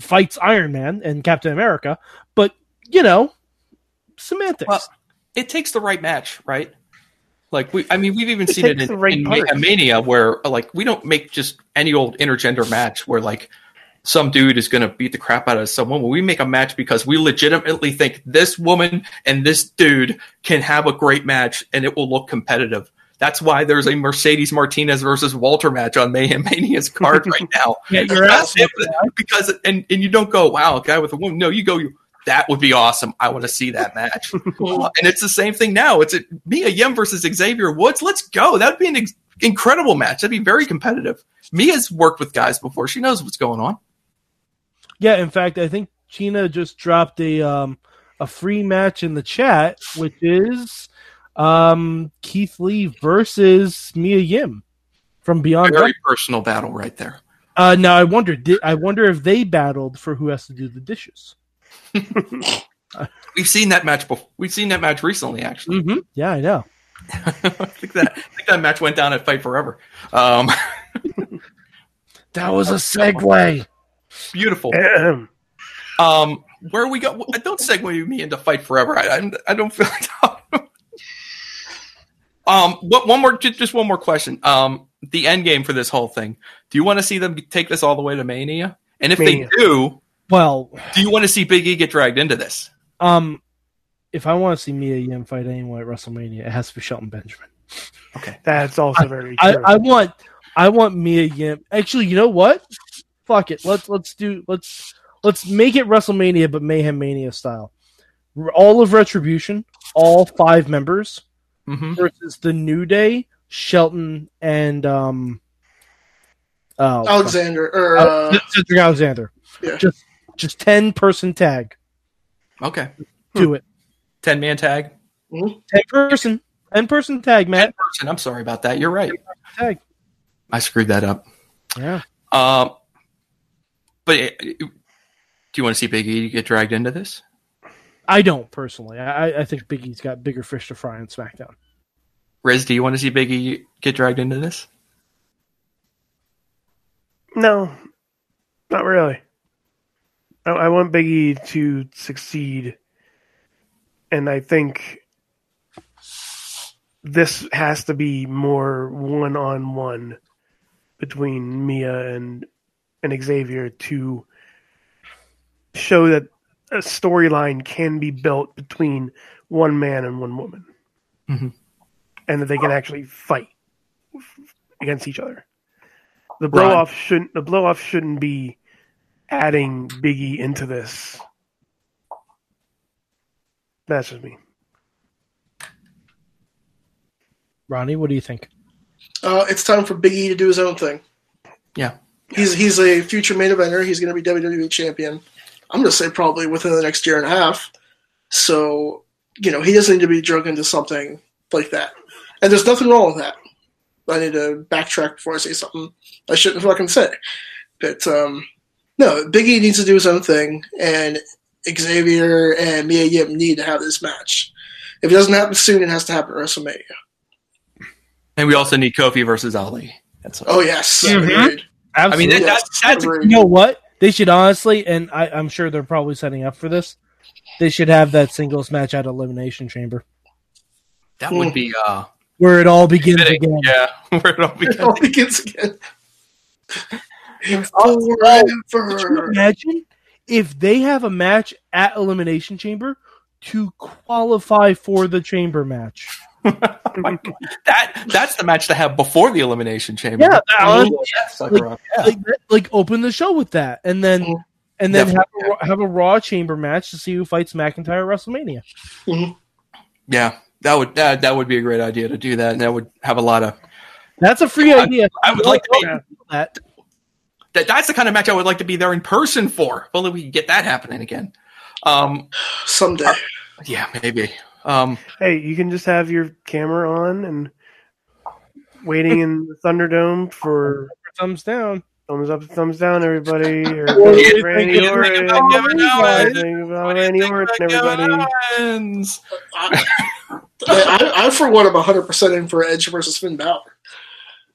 Speaker 2: fights Iron Man and Captain America, but you know, semantics.
Speaker 1: Well, it takes the right match, right? Like we, I mean, we've even
Speaker 3: It
Speaker 1: seen it in,
Speaker 3: right
Speaker 1: in
Speaker 3: part.
Speaker 1: Mania, where like we don't make just any old intergender match where like some dude is going to beat the crap out of someone. We make a match because we legitimately think this woman and this dude can have a great match and it will look competitive. That's why there's a Mercedes Martinez versus Walter match on Mayhem Mania's card right [LAUGHS] now.
Speaker 2: Yeah, you're
Speaker 1: because and and you don't go, wow, a guy with a woman. No, you go, that would be awesome. I want to see that match. [LAUGHS] and it's the same thing now. It's a, Mia Yim versus Xavier Woods. Let's go. That'd be an ex- incredible match. That'd be very competitive. Mia's worked with guys before. She knows what's going on.
Speaker 2: Yeah, in fact, I think Gina just dropped a um a free match in the chat, which is um Keith Lee versus Mia Yim from Beyond.
Speaker 1: Very personal battle right there.
Speaker 2: Uh, now I wonder, did, I wonder if they battled for who has to do the dishes. [LAUGHS]
Speaker 1: We've seen that match before. We've seen that match recently, actually.
Speaker 2: Mm-hmm. Yeah, I know. [LAUGHS]
Speaker 1: I think that I think that match went down at Fight Forever. Um, [LAUGHS]
Speaker 2: That was a segue.
Speaker 1: beautiful.
Speaker 3: Ahem.
Speaker 1: Um, where we go? Don't segue me into Fight Forever. I, I, I don't feel like. Um, what one more? Just, just one more question. Um, the end game for this whole thing. Do you want to see them take this all the way to Mania? And if
Speaker 3: Mania.
Speaker 1: they do,
Speaker 2: Well,
Speaker 1: do you want to see Big E get dragged into this?
Speaker 2: um, if I want to see Mia Yim fight anyone at WrestleMania, it has to be Shelton Benjamin.
Speaker 3: Okay, that's also very
Speaker 2: I,
Speaker 3: true.
Speaker 2: I want I want Mia Yim. Actually, you know what? Fuck it. Let's let's do let's let's make it WrestleMania, but Mayhem Mania style. All of Retribution, all five members
Speaker 1: Mm-hmm.
Speaker 2: versus the New Day, Shelton, and um, oh,
Speaker 4: Alexander or uh,
Speaker 2: Uh, Cedric Alexander.
Speaker 4: Yeah.
Speaker 2: Just just ten person tag.
Speaker 1: Okay,
Speaker 2: Do it.
Speaker 1: ten man tag.
Speaker 2: Ten person. Ten person tag,
Speaker 1: Ten person. I'm sorry about that. You're right.
Speaker 2: Tag.
Speaker 1: I screwed that up.
Speaker 2: Yeah.
Speaker 1: Um, but uh, do you want to see Big E get dragged into this?
Speaker 2: I don't personally. I, I think Big E's got bigger fish to fry on SmackDown.
Speaker 1: Riz, do you want to see Big E get dragged into this?
Speaker 3: no, not really. I, I want Big E to succeed, and I think this has to be more one on one between Mia and and Xavier to show that a storyline can be built between one man and one woman,
Speaker 1: Mhm.
Speaker 3: and that they can actually fight against each other. The blow off shouldn't the blow off shouldn't be adding Biggie into this. That's just me.
Speaker 2: Ronnie, what do you think?
Speaker 4: Uh, it's time for Big E to do his own thing.
Speaker 1: Yeah.
Speaker 4: He's he's a future main eventer. He's going to be WWE champion. I'm going to say probably within the next year and a half. So you know he doesn't need to be drug into something like that. And there's nothing wrong with that. I need to backtrack before I say something I shouldn't fucking say. But um, no, Big E needs to do his own thing, and Xavier and Mia Yim need to have this match. If it doesn't happen soon, it has to happen at WrestleMania.
Speaker 1: And we also need Kofi versus Ali. That's
Speaker 4: Oh yes,
Speaker 2: Mhm.
Speaker 4: agreed.
Speaker 1: I mean, that,
Speaker 2: Absolutely.
Speaker 1: that, that's
Speaker 2: you know what? They should honestly, and I, I'm sure they're probably setting up for this. They should have that singles match at Elimination Chamber
Speaker 1: that would be uh,
Speaker 2: where it all begins
Speaker 1: fitting.
Speaker 2: again.
Speaker 1: Yeah, [LAUGHS] where it all
Speaker 4: It all begins again.
Speaker 2: Could you
Speaker 4: Forever.
Speaker 2: imagine if they have a match at Elimination Chamber to qualify for the Chamber match? [LAUGHS]
Speaker 1: That that's the match to have before the elimination chamber.
Speaker 2: Yeah, that- honestly,
Speaker 1: Yeah, sucker up. Yeah.
Speaker 2: like, like open the show with that, and then
Speaker 4: Mhm.
Speaker 2: and then have a, have a Raw Chamber match to see who fights McIntyre at WrestleMania.
Speaker 1: yeah, that would that, that would be a great idea to do that, and that would have a lot of.
Speaker 2: That's a free
Speaker 1: I-
Speaker 2: idea.
Speaker 1: I would like to be,
Speaker 2: that.
Speaker 1: That. That's the kind of match I would like to be there in person for. If only we could get that happening again. Um,
Speaker 4: Someday.
Speaker 1: yeah, maybe. Um,
Speaker 3: Hey, you can just have your camera on and waiting in the Thunderdome for
Speaker 2: Thumbs down.
Speaker 3: thumbs up, thumbs down, everybody. Or
Speaker 2: What do you
Speaker 3: Randy Orton.
Speaker 1: think about Kevin Owens?
Speaker 3: Think about
Speaker 1: what do you
Speaker 3: Randy Orton, everybody.
Speaker 4: I, I, I, for one, am 100% in for Edge versus Finn Balor.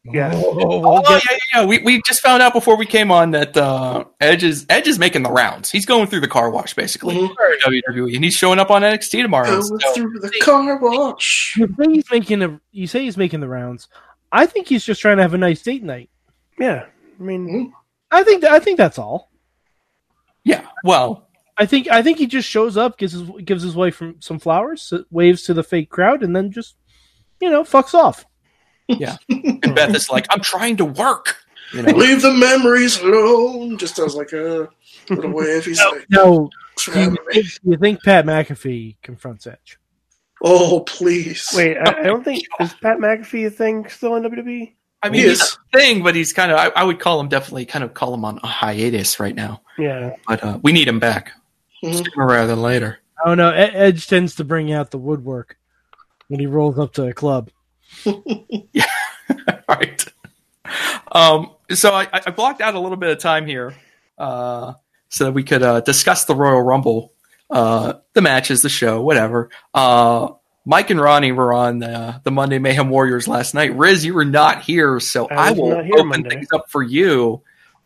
Speaker 3: Yeah.
Speaker 2: Oh,
Speaker 1: Oh
Speaker 2: we'll
Speaker 1: yeah, yeah, yeah. We, we just found out before we came on that uh, Edge is Edge is making the rounds. He's going through the car wash basically
Speaker 4: Mhm.
Speaker 1: for WWE, and he's showing up on NXT tomorrow.
Speaker 4: Going
Speaker 1: So-
Speaker 4: through the car wash.
Speaker 2: You say he's making a. You say he's making the rounds. I think he's just trying to have a nice date night.
Speaker 3: Yeah. I mean,
Speaker 2: I think. I think that's all.
Speaker 1: yeah, well,
Speaker 2: I think. I think he just shows up, gives his gives his wife some flowers, waves to the fake crowd, and then just, you know, fucks off. [LAUGHS]
Speaker 1: and Beth is like, "I'm trying to work." You know,
Speaker 4: Leave the memories alone. Just does like a little wave. He's like,
Speaker 2: Now,
Speaker 4: "Thanks for
Speaker 2: do you, think, you think Pat McAfee confronts Edge?
Speaker 4: Oh, please.
Speaker 3: wait, I, I don't think is Pat McAfee a thing still in WWE?
Speaker 1: I mean,
Speaker 4: He
Speaker 1: he's a thing, but he's kind of. I, I would call him definitely kind of call him on a hiatus right now.
Speaker 3: Yeah.
Speaker 1: But uh, we need him back
Speaker 4: Mhm.
Speaker 1: sooner rather than later.
Speaker 2: I don't know. E- Edge tends to bring out the woodwork when he rolls up to a club. [LAUGHS]
Speaker 1: right. Um, so I, I blocked out a little bit of time here uh, so that we could uh, discuss the Royal Rumble, uh, the matches, the show, whatever. Uh, Mike and Ronnie were on the, the Monday Mayhem Warriors last night. Riz, you were not here, so
Speaker 3: I
Speaker 1: I, will open
Speaker 3: Monday.
Speaker 1: things up for you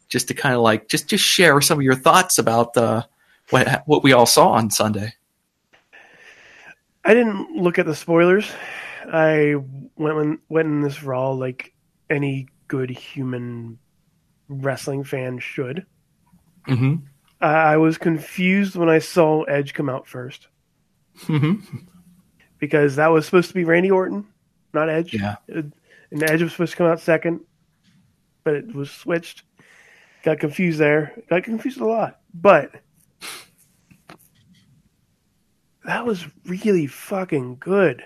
Speaker 1: just to kind of like just just share some of your thoughts about uh, what what we all saw on Sunday.
Speaker 3: I didn't look at the spoilers. I went when, went in this raw like any good human wrestling fan should.
Speaker 1: Mm-hmm.
Speaker 3: I I was confused when I saw Edge come out first
Speaker 1: Mm-hmm.
Speaker 3: because that was supposed to be Randy Orton, not Edge.
Speaker 1: Yeah.
Speaker 3: and Edge was supposed to come out second, but it was switched. Got confused there. Got confused a lot, but that was really fucking good.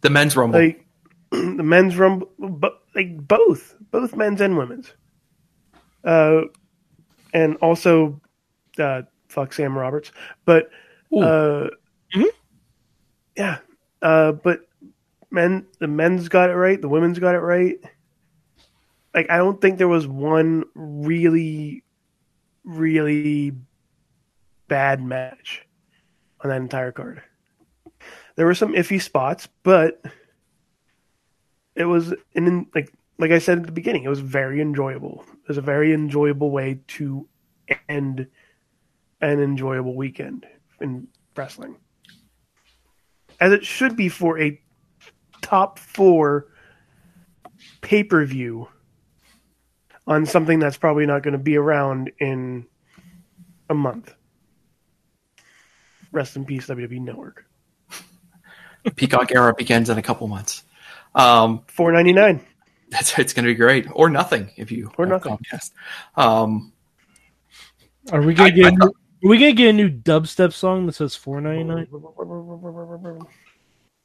Speaker 1: The men's rumble.
Speaker 3: Like [CLEARS THROAT] the men's rumble, but like both, both men's and women's. Uh, and also, uh, fuck Sam Roberts, but uh,
Speaker 2: Mhm.
Speaker 3: yeah, uh, but men, the men's got it right, the women's got it right. Like I don't think there was one really, really bad match on that entire card. There were some iffy spots, but it was an like like I said at the beginning, it was very enjoyable. It was a very enjoyable way to end an enjoyable weekend in wrestling, as it should be for a top four pay per view on something that's probably not going to be around in a month. Rest in peace, WWE Network.
Speaker 1: Peacock era begins in a couple months. Um,
Speaker 3: Four ninety nine.
Speaker 1: that's it's going to be great, or nothing if you
Speaker 3: Or nothing.
Speaker 1: Comcast. Um,
Speaker 2: Are we gonna
Speaker 1: I-
Speaker 2: get?
Speaker 1: I
Speaker 2: a are we gonna get a new dubstep song that says four ninety nine?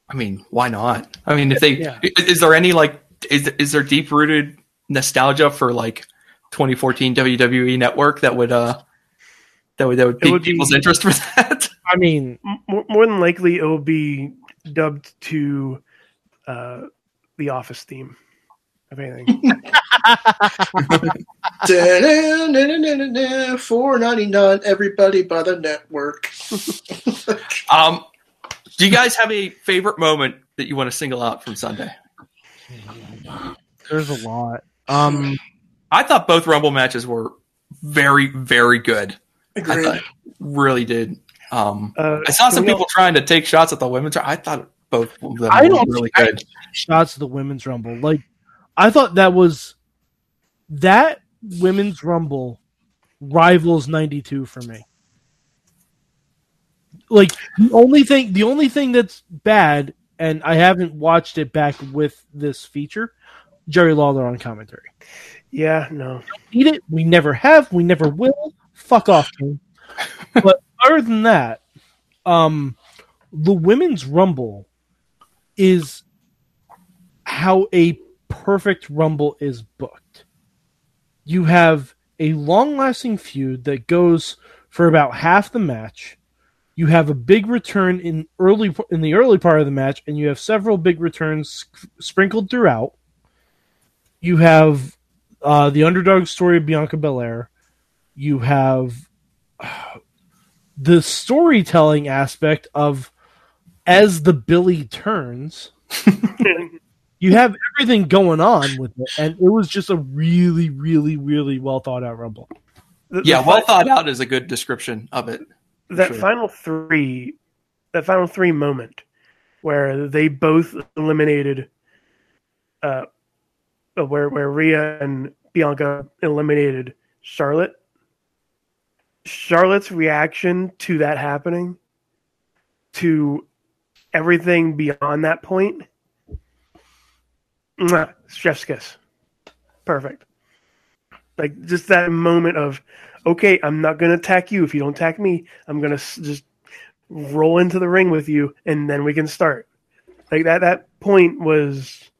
Speaker 1: I mean, why not? I mean, if they
Speaker 3: Yeah.
Speaker 1: is there any like is is there deep rooted nostalgia for like 2014 WWE Network that would uh that would that would pique
Speaker 3: would be-
Speaker 1: people's interest for that?
Speaker 2: I mean,
Speaker 3: More, more than likely, it will be dubbed to uh, the Office theme. of anything, [LAUGHS] [LAUGHS]
Speaker 4: Four ninety nine. Everybody by the network. [LAUGHS]
Speaker 1: Um, do you guys have a favorite moment that you want to single out from Sunday?
Speaker 2: there's a lot. Um,
Speaker 1: I thought both Rumble matches were very very good. I
Speaker 4: Agreed.
Speaker 1: thought really did. Um,
Speaker 3: uh,
Speaker 1: I saw some
Speaker 3: can we
Speaker 1: people trying to take shots at the women's. I thought both of them
Speaker 2: I don't
Speaker 1: really good.
Speaker 2: shots of the women's rumble. Like, I thought that was that women's rumble rivals ninety two for me. Like the only thing, the only thing that's bad, and I haven't watched it back with this feature. Jerry Lawler on commentary.
Speaker 3: Yeah, no.
Speaker 2: Need it? We never have. We never will. Fuck off, King. [LAUGHS] but other than that, um, the women's rumble is how a perfect rumble is booked. You have a long-lasting feud that goes for about half the match. You have a big return in early in the early part of the match, and you have several big returns sprinkled throughout. You have uh, the underdog story of Bianca Belair. You have uh, the storytelling aspect of as the Billie turns. [LAUGHS] you have everything going on with it, and it was just a really, really, really well thought out rumble.
Speaker 3: The- the
Speaker 1: Yeah,
Speaker 3: fi-
Speaker 1: well thought out is a good description of it.
Speaker 3: that
Speaker 1: sure.
Speaker 3: final three, that final three moment where they both eliminated, uh, uh, where where Rhea and Bianca eliminated Charlotte. Charlotte's reaction to that happening, to everything beyond that point, chef's kiss, perfect. Like just that moment of, okay, I'm not going to attack you if you don't attack me. I'm going to just roll into the ring with you, and then we can start. Like that. That point was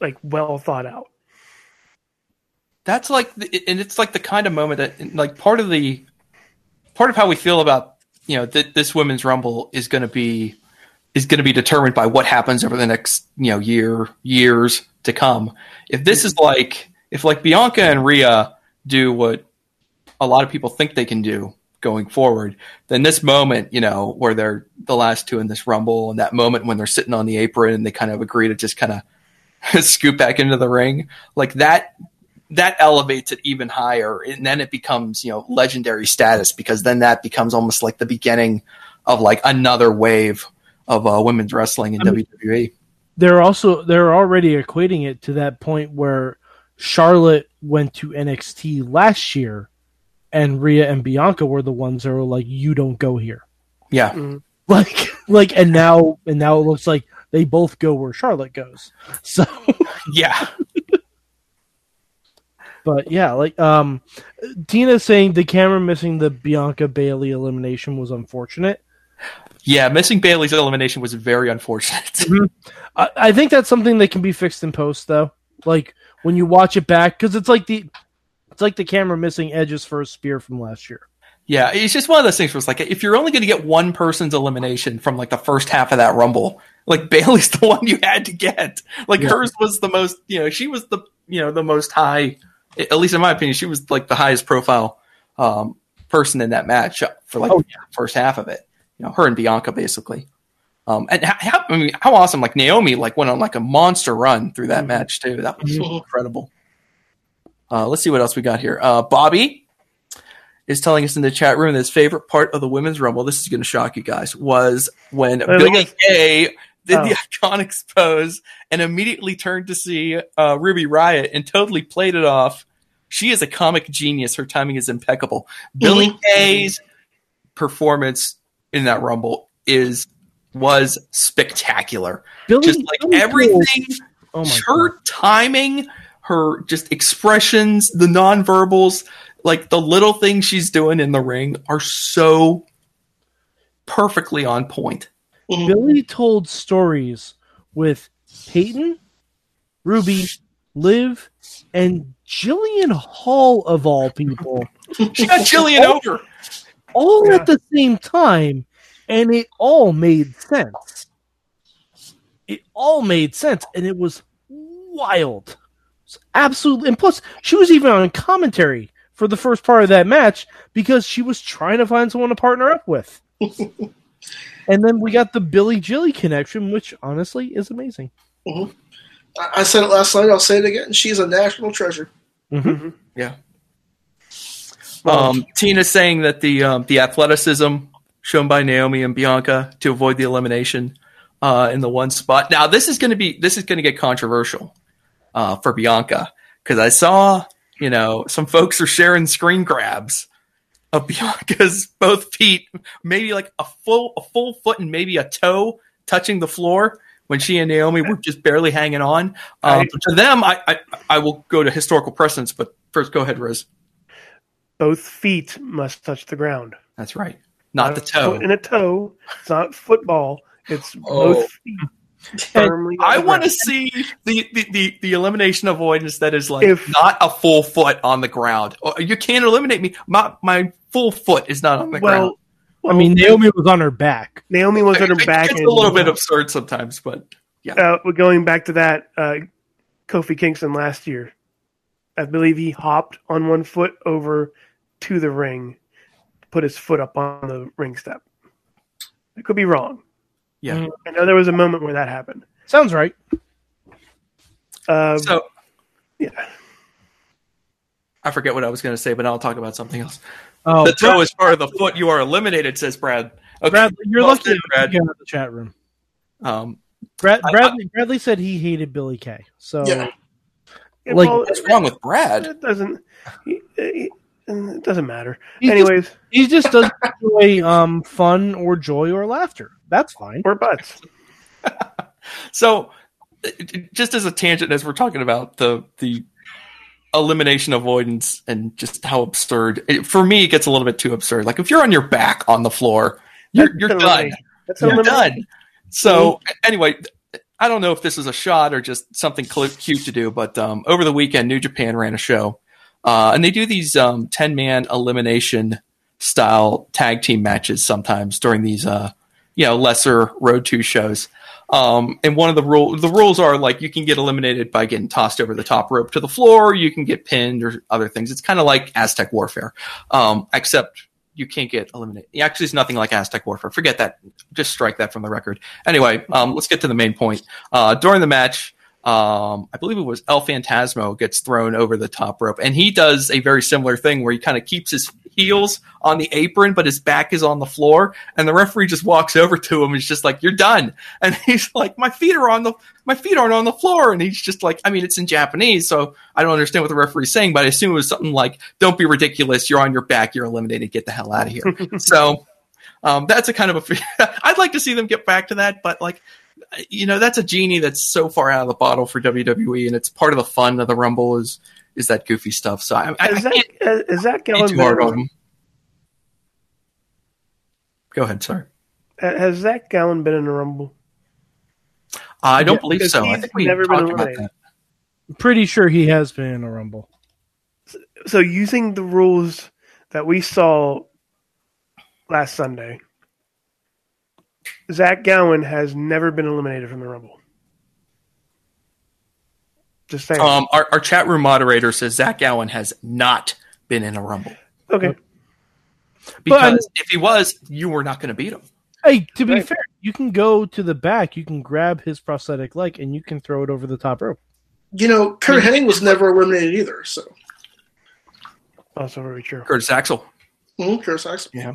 Speaker 3: like well thought out.
Speaker 1: That's like, the, and it's like the kind of moment that, like, part of the, part of how we feel about, you know, th- this women's rumble is going to be, is going to be determined by what happens over the next, you know, year, years to come. If this is like, if like Bianca and Rhea do what a lot of people think they can do going forward, then this moment, you know, where they're the last two in this rumble, and that moment when they're sitting on the apron and they kind of agree to just kind of [LAUGHS] scoop back into the ring, like that that elevates it even higher and then it becomes you know legendary status because then that becomes almost like the beginning of like another wave of uh, women's wrestling in
Speaker 2: I mean-
Speaker 1: WWE.
Speaker 2: They're also they're already equating it to that point where Charlotte went to NXT last year, and Rhea and Bianca were the ones that were like, "You don't go here."
Speaker 1: Yeah, [LAUGHS]
Speaker 2: Like, like, and now and now it looks like they both go where Charlotte goes. So.
Speaker 1: yeah,
Speaker 2: But yeah, like um Tina saying the camera missing the Bianca Bayley elimination was unfortunate.
Speaker 1: yeah. Missing Bayley's elimination was very unfortunate. [LAUGHS]
Speaker 2: I, I think that's something that can be fixed in post though. Like when you watch it back, because it's like the it's like the camera missing Edge's first spear from last year.
Speaker 1: yeah, it's just one of those things where it's like if you're only going to get one person's elimination from like the first half of that Rumble, like [LAUGHS] Bayley's the one you had to get. Like
Speaker 2: Yeah.
Speaker 1: hers was the most, you know, she was the you know the most high, at least in my opinion, she was like the highest profile um, person in that match for like
Speaker 2: Oh,
Speaker 1: the first half of it. You know, her and Bianca basically. Um, and how, how, I mean, how awesome! Like Naomi, like went on like a monster run through that match too. That was
Speaker 4: Mhm.
Speaker 1: incredible. Uh, let's see what else we got here. Uh, Bobby is telling us in the chat room that his favorite part of the women's rumble. This is going to shock you guys. Was when
Speaker 3: Billie.
Speaker 1: Kay did the
Speaker 3: Oh.
Speaker 1: iconic pose and immediately turned to see uh, Ruby Riott and totally played it off. She is a comic genius. Her timing is impeccable. Billie Kay's performance in that rumble is was spectacular.
Speaker 2: Billie,
Speaker 1: Just like
Speaker 2: Billie
Speaker 1: everything
Speaker 2: Oh my
Speaker 1: her
Speaker 2: god!
Speaker 1: timing, her just expressions, the nonverbals, like the little things she's doing in the ring are so perfectly on point.
Speaker 2: Mm-hmm. Billie told stories with Peyton, Ruby, Liv, and Jillian Hall of all people, [LAUGHS]
Speaker 1: She got Jillian over.
Speaker 2: all
Speaker 3: Yeah.
Speaker 2: at the same time, and it all made sense. It all made sense, and it was wild. It's absolutely, and plus, she was even on commentary for the first part of that match because she was trying to find someone to partner up with. [LAUGHS] and then we got the Billie Jilly connection, which honestly is amazing.
Speaker 4: I I said it last night. I'll say it again. She's a national treasure.
Speaker 1: Yeah. Um, Tina's saying that the um, the athleticism shown by Naomi and Bianca to avoid the elimination uh, in the one spot. Now this is going to be this is going to get controversial uh, for Bianca because I saw you know some folks are sharing screen grabs of Bianca's both feet, maybe like a full a full foot and maybe a toe touching the floor when she and Naomi were just barely hanging on. Um,
Speaker 3: I-
Speaker 1: to them, I, I I will go to historical precedents, but first, go ahead, Rose.
Speaker 3: Both feet must touch the ground.
Speaker 1: That's right. Not the toe.
Speaker 3: foot and a toe. It's not football. It's
Speaker 1: Oh.
Speaker 3: both feet firmly.
Speaker 1: I want to see the, the, the, the elimination avoidance that is like
Speaker 3: If-
Speaker 1: not a full foot on the ground. Oh, You can't eliminate me. My my full foot is not on the ground.
Speaker 3: Well,
Speaker 2: I mean, Naomi was on her back.
Speaker 3: Naomi was on her
Speaker 1: It-
Speaker 3: back.
Speaker 1: It's a little bit absurd sometimes, but
Speaker 3: uh, but going back to that, uh, Kofi Kingston last year, I believe he hopped on one foot over to the ring, put his foot up on the ring step. I could be wrong.
Speaker 1: Yeah.
Speaker 3: I know there was a moment where that happened.
Speaker 2: Sounds right.
Speaker 3: Uh,
Speaker 1: So
Speaker 3: yeah,
Speaker 1: I forget what I was going to say, but I'll talk about something else.
Speaker 2: Oh,
Speaker 1: the toe is part of the foot. You are eliminated, says Brad. Okay,
Speaker 2: Bradley, you're
Speaker 1: well
Speaker 2: lucky
Speaker 1: said, Brad.
Speaker 2: get out of the chat room.
Speaker 1: Um,
Speaker 2: Brad,
Speaker 1: I-
Speaker 2: Bradley, Bradley said he hated Billie Kay. So
Speaker 4: Yeah.
Speaker 3: Yeah,
Speaker 2: Like-
Speaker 3: well,
Speaker 1: what's wrong with Brad?
Speaker 3: it doesn't. It, it- it doesn't matter.
Speaker 2: He just-
Speaker 3: Anyways,
Speaker 2: he just doesn't enjoy um, fun or joy or laughter. That's fine.
Speaker 3: we're butts. [LAUGHS]
Speaker 1: So, just as a tangent, as we're talking about the the elimination avoidance and just how absurd it, for me, it gets a little bit too absurd. Like if you're on your back on the floor, you're you're done.
Speaker 3: That's
Speaker 1: You're done. So anyway, I don't know if this is a shot or just something cute to do, but um, over the weekend, New Japan ran a show, uh, and they do these um, ten man elimination style tag team matches sometimes during these uh, you know lesser road to shows. Um, and one of the rule the rules are like you can get eliminated by getting tossed over the top rope to the floor, you can get pinned or other things. It's kind of like Aztec Warfare, um, except you can't get eliminated. Actually, it's nothing like Aztec Warfare. Forget that. Just strike that from the record. Anyway, um, let's get to the main point. Uh, during the match, um, I believe it was El Phantasmo gets thrown over the top rope, and he does a very similar thing where he kind of keeps his heels on the apron, but his back is on the floor, and the referee just walks over to him and is just like, "You're done," and [LAUGHS] he's like, "My feet are on the my feet aren't on the floor," and he's just like, I mean, it's in Japanese, so I don't understand what the referee's saying, but I assume it was something like, "Don't be ridiculous. You're on your back. You're eliminated. Get the hell out of here." [LAUGHS] so. Um, that's a kind of a. [LAUGHS] I'd like to see them get back to that, but like, you know, that's a genie that's so far out of the bottle for WWE, and it's part of the fun of the Rumble is is that goofy stuff. So I, I, I
Speaker 3: Is that,
Speaker 1: can't
Speaker 3: is that
Speaker 1: be
Speaker 3: Gallon
Speaker 1: too hard on them. Go ahead, sorry.
Speaker 3: has Zach Gowen been in a Rumble?
Speaker 1: Uh, I don't
Speaker 2: Yeah,
Speaker 1: believe so. I
Speaker 3: he's
Speaker 1: think we
Speaker 3: never been
Speaker 1: talked about
Speaker 3: eliminated.
Speaker 1: that.
Speaker 2: Pretty sure he has been in a rumble.
Speaker 3: So using the rules that we saw last Sunday, Zach Gowen has never been eliminated from the Rumble. Just saying.
Speaker 1: Um, our, our chat room moderator says Zach Gowen has not been in a Rumble
Speaker 3: okay.
Speaker 1: because
Speaker 2: I mean-
Speaker 1: if he was, you were not going to beat him.
Speaker 2: Hey, to be
Speaker 3: Right.
Speaker 2: fair, you can go to the back, you can grab his prosthetic leg, and you can throw it over the top rope.
Speaker 4: You know, Curt Hennig was never eliminated either. So
Speaker 3: Also very true.
Speaker 1: Curtis Axel.
Speaker 4: Mm, Kurosaki.
Speaker 1: Yeah,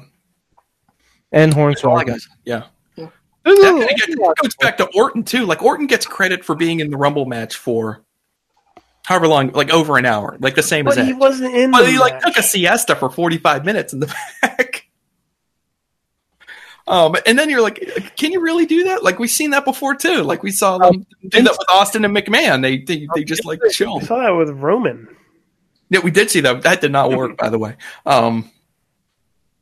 Speaker 2: and Hornswoggle.
Speaker 1: got. Yeah. That
Speaker 2: little-
Speaker 1: kinda gets- goes back to Orton too. Like Orton gets credit for being in the Rumble match for however long, like over an hour, like the same as
Speaker 3: But he
Speaker 1: Edge.
Speaker 3: wasn't in.
Speaker 1: But
Speaker 3: the
Speaker 1: he like
Speaker 3: match.
Speaker 1: took a siesta for forty five minutes in the [LAUGHS] back. Um, and then you're like, can you really do that? Like we've seen that before too. Like we saw them do that with Austin and McMahon. They they, they just like chill.
Speaker 3: We saw that with Roman.
Speaker 1: Yeah, we did see that. That did not work, by the way. Um,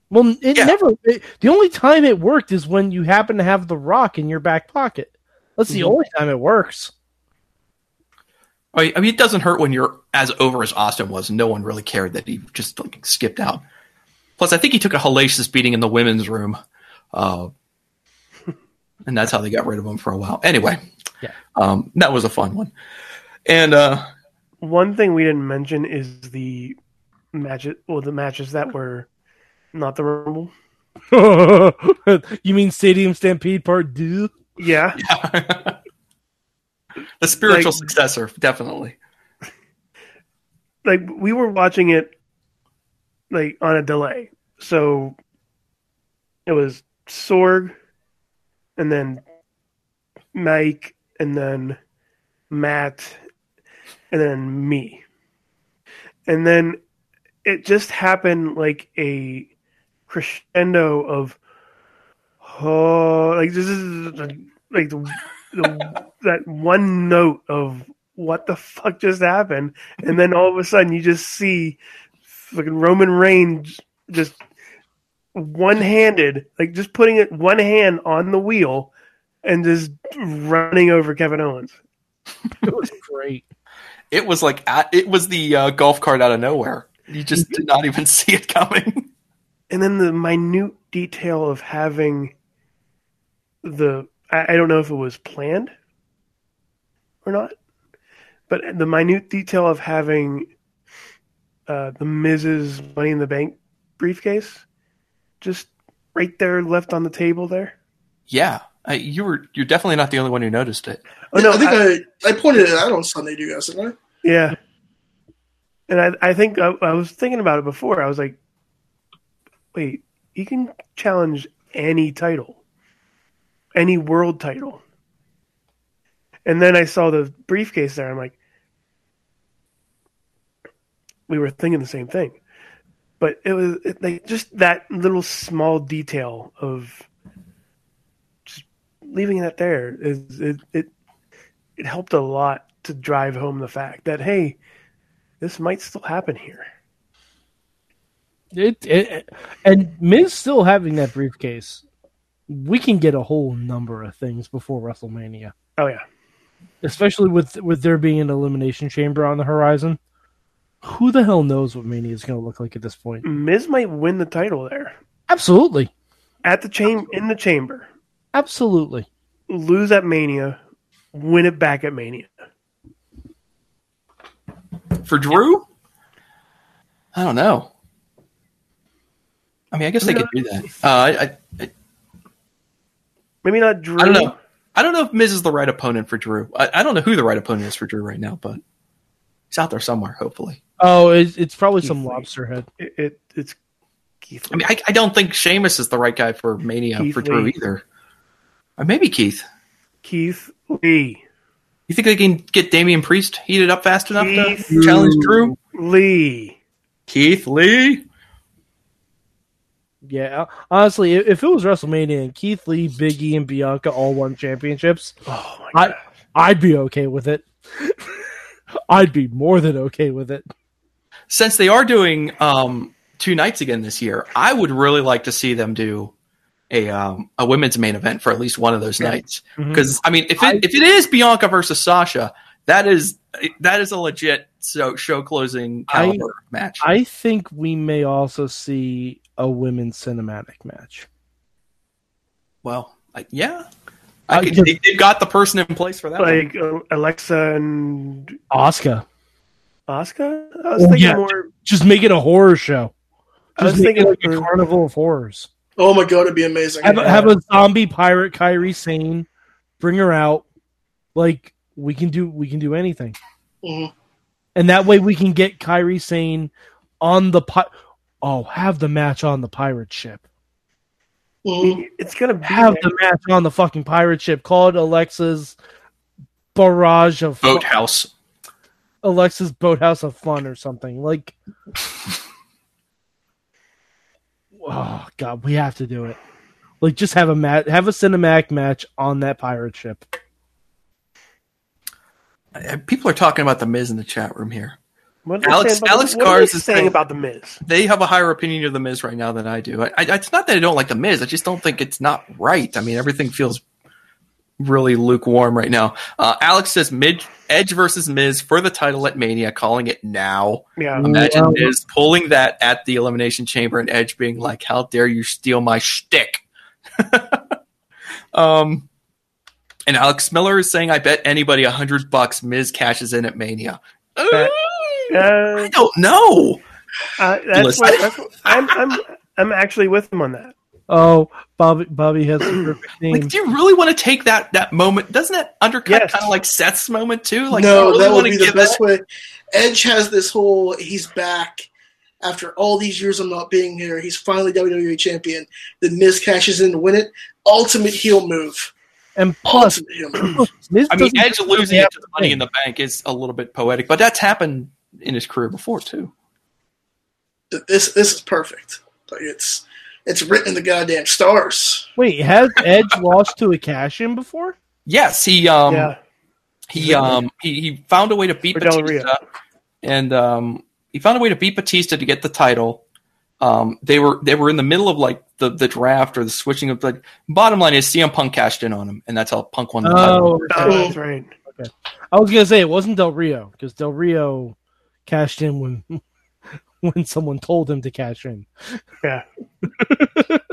Speaker 2: Well, it
Speaker 1: Yeah.
Speaker 2: never. It, the only time it worked is when you happen to have the Rock in your back pocket. That's the
Speaker 1: Mhm.
Speaker 2: only time it works.
Speaker 1: I I mean, it doesn't hurt when you're as over as Austin was. No one really cared that he just like skipped out. Plus, I think he took a hellacious beating in the women's room, uh, and that's how they got rid of him for a while. Anyway,
Speaker 2: Yeah.
Speaker 1: um, that was a fun one. And uh,
Speaker 3: One thing we didn't mention is the matches. Well, the matches that were not the Rumble. [LAUGHS]
Speaker 2: you mean Stadium Stampede Part Two?
Speaker 3: Yeah, [LAUGHS]
Speaker 1: the spiritual
Speaker 3: Like-
Speaker 1: successor, definitely.
Speaker 3: like we were watching it like on a delay. So it was Sorg and then Mike and then Matt and then me. And then it just happened like a crescendo of oh like this is like the, the that one note of what the fuck just happened and then all of a sudden you just see fucking Roman Reigns just one-handed, like just putting it one hand on the wheel and just running over Kevin Owens. [LAUGHS]
Speaker 2: It was great.
Speaker 1: It was like it was the uh, golf cart out of nowhere. You just did not even [LAUGHS] see it coming.
Speaker 3: And then the minute detail of having the I, I don't know if it was planned or not, but the minute detail of having uh, the Miz's Money in the Bank briefcase just right there left on the table there.
Speaker 1: Yeah, uh, you were. You're definitely not the only one who noticed it.
Speaker 3: Oh no,
Speaker 4: I think
Speaker 3: I-
Speaker 4: I, I, pointed it out on Sunday to you guys, didn't I?
Speaker 3: Yeah. And I, I think I, I was thinking about it before. I was like, wait, he can challenge any title, any world title. And then I saw the briefcase there. I'm like, we were thinking the same thing. But it was it, like just that little small detail of just leaving that there is it, it it helped a lot to drive home the fact that hey, this might still happen here.
Speaker 2: It, it and Miz still having that briefcase. We can get a whole number of things before WrestleMania,
Speaker 3: Oh yeah,
Speaker 2: especially with with there being an elimination chamber on the horizon. Who the hell knows what Mania is going to look like at this point?
Speaker 3: Miz might win the title there
Speaker 2: Absolutely,
Speaker 3: at the chamber in the chamber,
Speaker 2: absolutely.
Speaker 3: lose at Mania, win it back at Mania.
Speaker 1: For Drew, I don't know. I mean, I guess they could do that. Uh, I, I,
Speaker 3: Maybe not Drew.
Speaker 1: I don't know. I don't know if Miz is the right opponent for Drew. I, I don't know who the right opponent is for Drew right now, but he's out there somewhere. Hopefully.
Speaker 2: Oh, it's, it's probably some
Speaker 3: Lee.
Speaker 2: lobster head.
Speaker 3: It, it it's Keith.
Speaker 1: I mean, I, I don't think Sheamus is the right guy for Mania
Speaker 3: Keith
Speaker 1: for Drew either. Or maybe Keith.
Speaker 3: Keith Lee.
Speaker 1: You think they can get Damian Priest heated up fast enough
Speaker 3: Keith
Speaker 1: to challenge Drew?
Speaker 3: Lee.
Speaker 1: Keith Lee.
Speaker 2: Yeah, honestly, if it was WrestleMania and Keith Lee, Big E, and Bianca all won championships,
Speaker 3: Oh my
Speaker 2: I. I'd be okay with it. [LAUGHS] I'd be more than okay with it.
Speaker 1: Since they are doing um, two nights again this year, I would really like to see them do a um, a women's main event for at least one of those nights.
Speaker 2: Mhm.
Speaker 1: Because I mean, if it if it is Bianca versus Sasha, that is that is a legit so show closing
Speaker 2: I-
Speaker 1: caliber match.
Speaker 2: I think we may also see a women's cinematic match.
Speaker 1: well, I, yeah, I
Speaker 2: I
Speaker 1: could,
Speaker 2: just-
Speaker 1: they, they've got the person in place for that.
Speaker 3: Like uh, Alexa and
Speaker 2: Oscar,
Speaker 3: Oscar. I was
Speaker 2: Oh,
Speaker 3: thinking
Speaker 2: yeah.
Speaker 3: more.
Speaker 2: just make it a horror show.
Speaker 3: I was
Speaker 2: Just make it
Speaker 3: thinking
Speaker 2: like a carnival of horrors.
Speaker 4: Oh my god, it'd be amazing.
Speaker 2: Have, a- have a zombie pirate Kairi Sane, bring her out. Like we can do, we can do anything,
Speaker 4: Mhm.
Speaker 2: and that way we can get Kairi Sane on the pi- Oh, have the match on the pirate ship.
Speaker 4: Mhm.
Speaker 3: It's gonna be
Speaker 2: Have
Speaker 3: there.
Speaker 2: the match on the fucking pirate ship. Call it Alexa's barrage of fun,
Speaker 1: Boathouse.
Speaker 2: Alexa's boathouse of fun or something. Like, [LAUGHS] oh god, we have to do it. Like, just have a mat, have a cinematic match on that pirate ship.
Speaker 1: Uh, People are talking about the Miz in the chat room here.
Speaker 3: What
Speaker 1: Alex-
Speaker 3: about
Speaker 1: Alex
Speaker 3: the, what are they
Speaker 1: Cars is
Speaker 3: saying
Speaker 1: saying-
Speaker 3: about the Miz.
Speaker 1: They have a higher opinion of the Miz right now than I do. I, I, it's not that I don't like the Miz. I just don't think it's not right. I mean, everything feels really lukewarm right now. Uh, Alex says mid Edge versus Miz for the title at Mania, calling it now.
Speaker 3: Yeah,
Speaker 1: Imagine
Speaker 2: Wow.
Speaker 1: Miz pulling that at the Elimination Chamber and Edge being like, "How dare you steal my shtick?" [LAUGHS] um, and Alex Miller is saying, "I bet anybody a hundred bucks Miz cashes in at Mania."
Speaker 3: Bet.
Speaker 1: Uh, I don't know.
Speaker 3: uh, that's
Speaker 1: Listen.
Speaker 3: what, that's what- I'm, I'm, I'm actually with him on that.
Speaker 2: Oh, Bobby, Bobby has the perfect name.
Speaker 1: Like, do you really want to take that that moment? Doesn't that undercut
Speaker 3: Yes.
Speaker 1: kind of like Seth's moment too? Like,
Speaker 4: no,
Speaker 1: really
Speaker 4: that would be the best
Speaker 1: that-
Speaker 4: way. Edge has this whole he's back after all these years of not being here. He's finally WWE champion. Then Miz cashes in to win it. Ultimate heel move.
Speaker 2: and plus,
Speaker 4: Ultimate heel move.
Speaker 1: I mean, Edge losing it to the Money in the Bank is a little bit poetic, but that's happened in his career before too.
Speaker 4: This this is perfect. Like it's it's written in the goddamn stars.
Speaker 2: Wait, has Edge lost to a cash in before?
Speaker 1: Yes, he um
Speaker 3: yeah,
Speaker 1: he um he, he found a way to beat
Speaker 3: For Del
Speaker 1: Batista,
Speaker 3: Rio.
Speaker 1: and um he found a way to beat Batista to get the title. Um, they were they were in the middle of like the, the draft or the switching of like. Bottom line is CM Punk cashed in on him, and that's how Punk won the title.
Speaker 2: Oh,
Speaker 3: oh, that's right.
Speaker 2: I was gonna say it wasn't Del Rio because Del Rio cashed in when [LAUGHS] when someone told him to cash in.
Speaker 3: Yeah, [LAUGHS]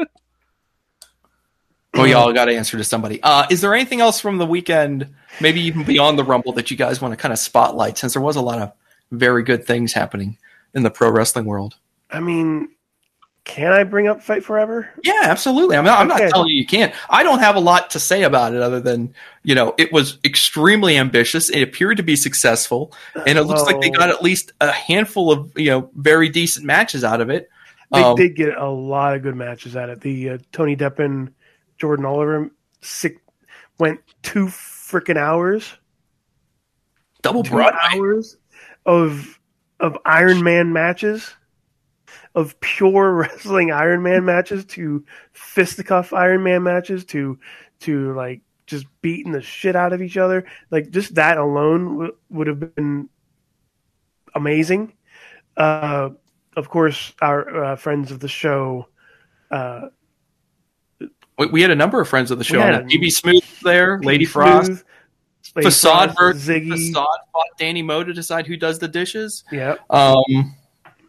Speaker 1: Well, y'all got to answer to somebody. Uh, is there anything else from the weekend, maybe even beyond the Rumble, that you guys want to kind of spotlight? Since there was a lot of very good things happening in the pro wrestling world.
Speaker 3: I mean, can I bring up Fight Forever?
Speaker 1: Yeah, absolutely. I'm not, I'm not telling you you can't. I don't have a lot to say about it other than you know it was extremely ambitious. It appeared to be successful, and it looks like they got at least a handful of you know very decent matches out of it.
Speaker 3: They
Speaker 1: Um,
Speaker 3: did get a lot of good matches at it. The uh, Tony Deppen, Jordan Oliver, sick, went two freaking hours.
Speaker 1: double
Speaker 3: Two
Speaker 1: Broadway.
Speaker 3: hours of of Iron Man matches, of pure [LAUGHS] wrestling Iron Man matches to fisticuff Iron Man matches to to like just beating the shit out of each other. Like just that alone w- would have been amazing. Uh, of course, our uh, friends of the show. Uh,
Speaker 1: We, we had a number of friends of the show.
Speaker 3: We had
Speaker 1: on that.
Speaker 3: a-
Speaker 1: BB Smooth there, Lady
Speaker 3: Smooth,
Speaker 1: Frost,
Speaker 3: Lady
Speaker 1: Facade
Speaker 3: Frost,
Speaker 1: versus
Speaker 3: Ziggy.
Speaker 1: Facade fought Danny Moe to decide who does the dishes.
Speaker 3: Yeah,
Speaker 1: Um,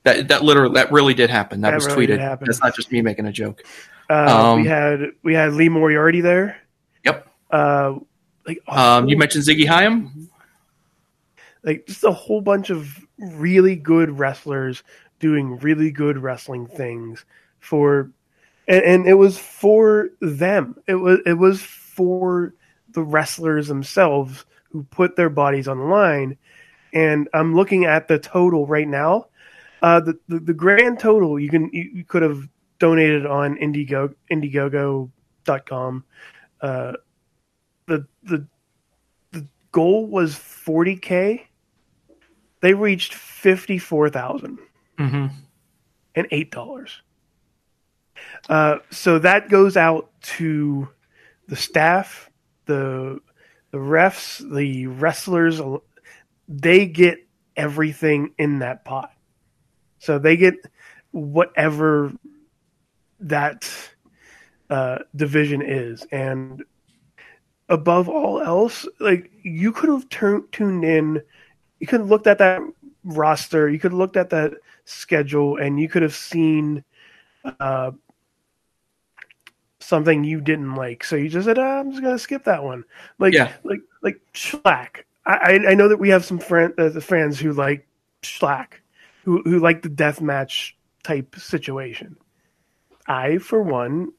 Speaker 1: that that literally that really did happen. That,
Speaker 3: That
Speaker 1: was
Speaker 3: really
Speaker 1: tweeted. That's not just me making a joke.
Speaker 3: uh,
Speaker 1: Um,
Speaker 3: we had we had Lee Moriarty there.
Speaker 1: Yep.
Speaker 3: Uh, like
Speaker 1: Um, you mentioned Ziggy Haim.
Speaker 3: like just a whole bunch of really good wrestlers doing really good wrestling things for and, and it was for them it was it was for the wrestlers themselves who put their bodies on the line and i'm looking at the total right now uh the the, the grand total you can you, you could have donated on indigo indiegogo.com uh the the the goal was 40k they reached fifty four thousand
Speaker 1: Mm-hmm.
Speaker 3: and eight dollars. Uh, so that goes out to the staff, the the refs, the wrestlers. They get everything in that pot. So they get whatever that uh, division is, and above all else, like you could have turned tuned in you could have looked at that roster, you could have looked at that schedule, and you could have seen uh, something you didn't like. So you just said, "Ah, "I'm just gonna skip that one." Like,
Speaker 1: Yeah.
Speaker 3: like, like Shlak. I, I know that we have some friend, uh, the fans who like Shlak, who who like the death match type situation. I, for one,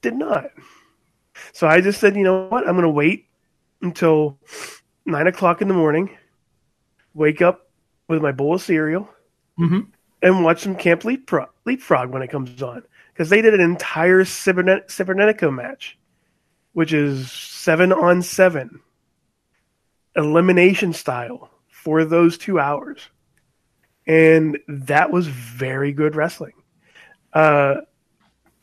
Speaker 3: did not. So I just said, you know what? I'm gonna wait until nine o'clock in the morning, wake up with my bowl of cereal,
Speaker 1: Mhm.
Speaker 3: and watch some Camp Leapfrog, Leapfrog when it comes on because they did an entire Cybernet- Cybernetico match, which is seven on seven, elimination style for those two hours, and that was very good wrestling. Uh,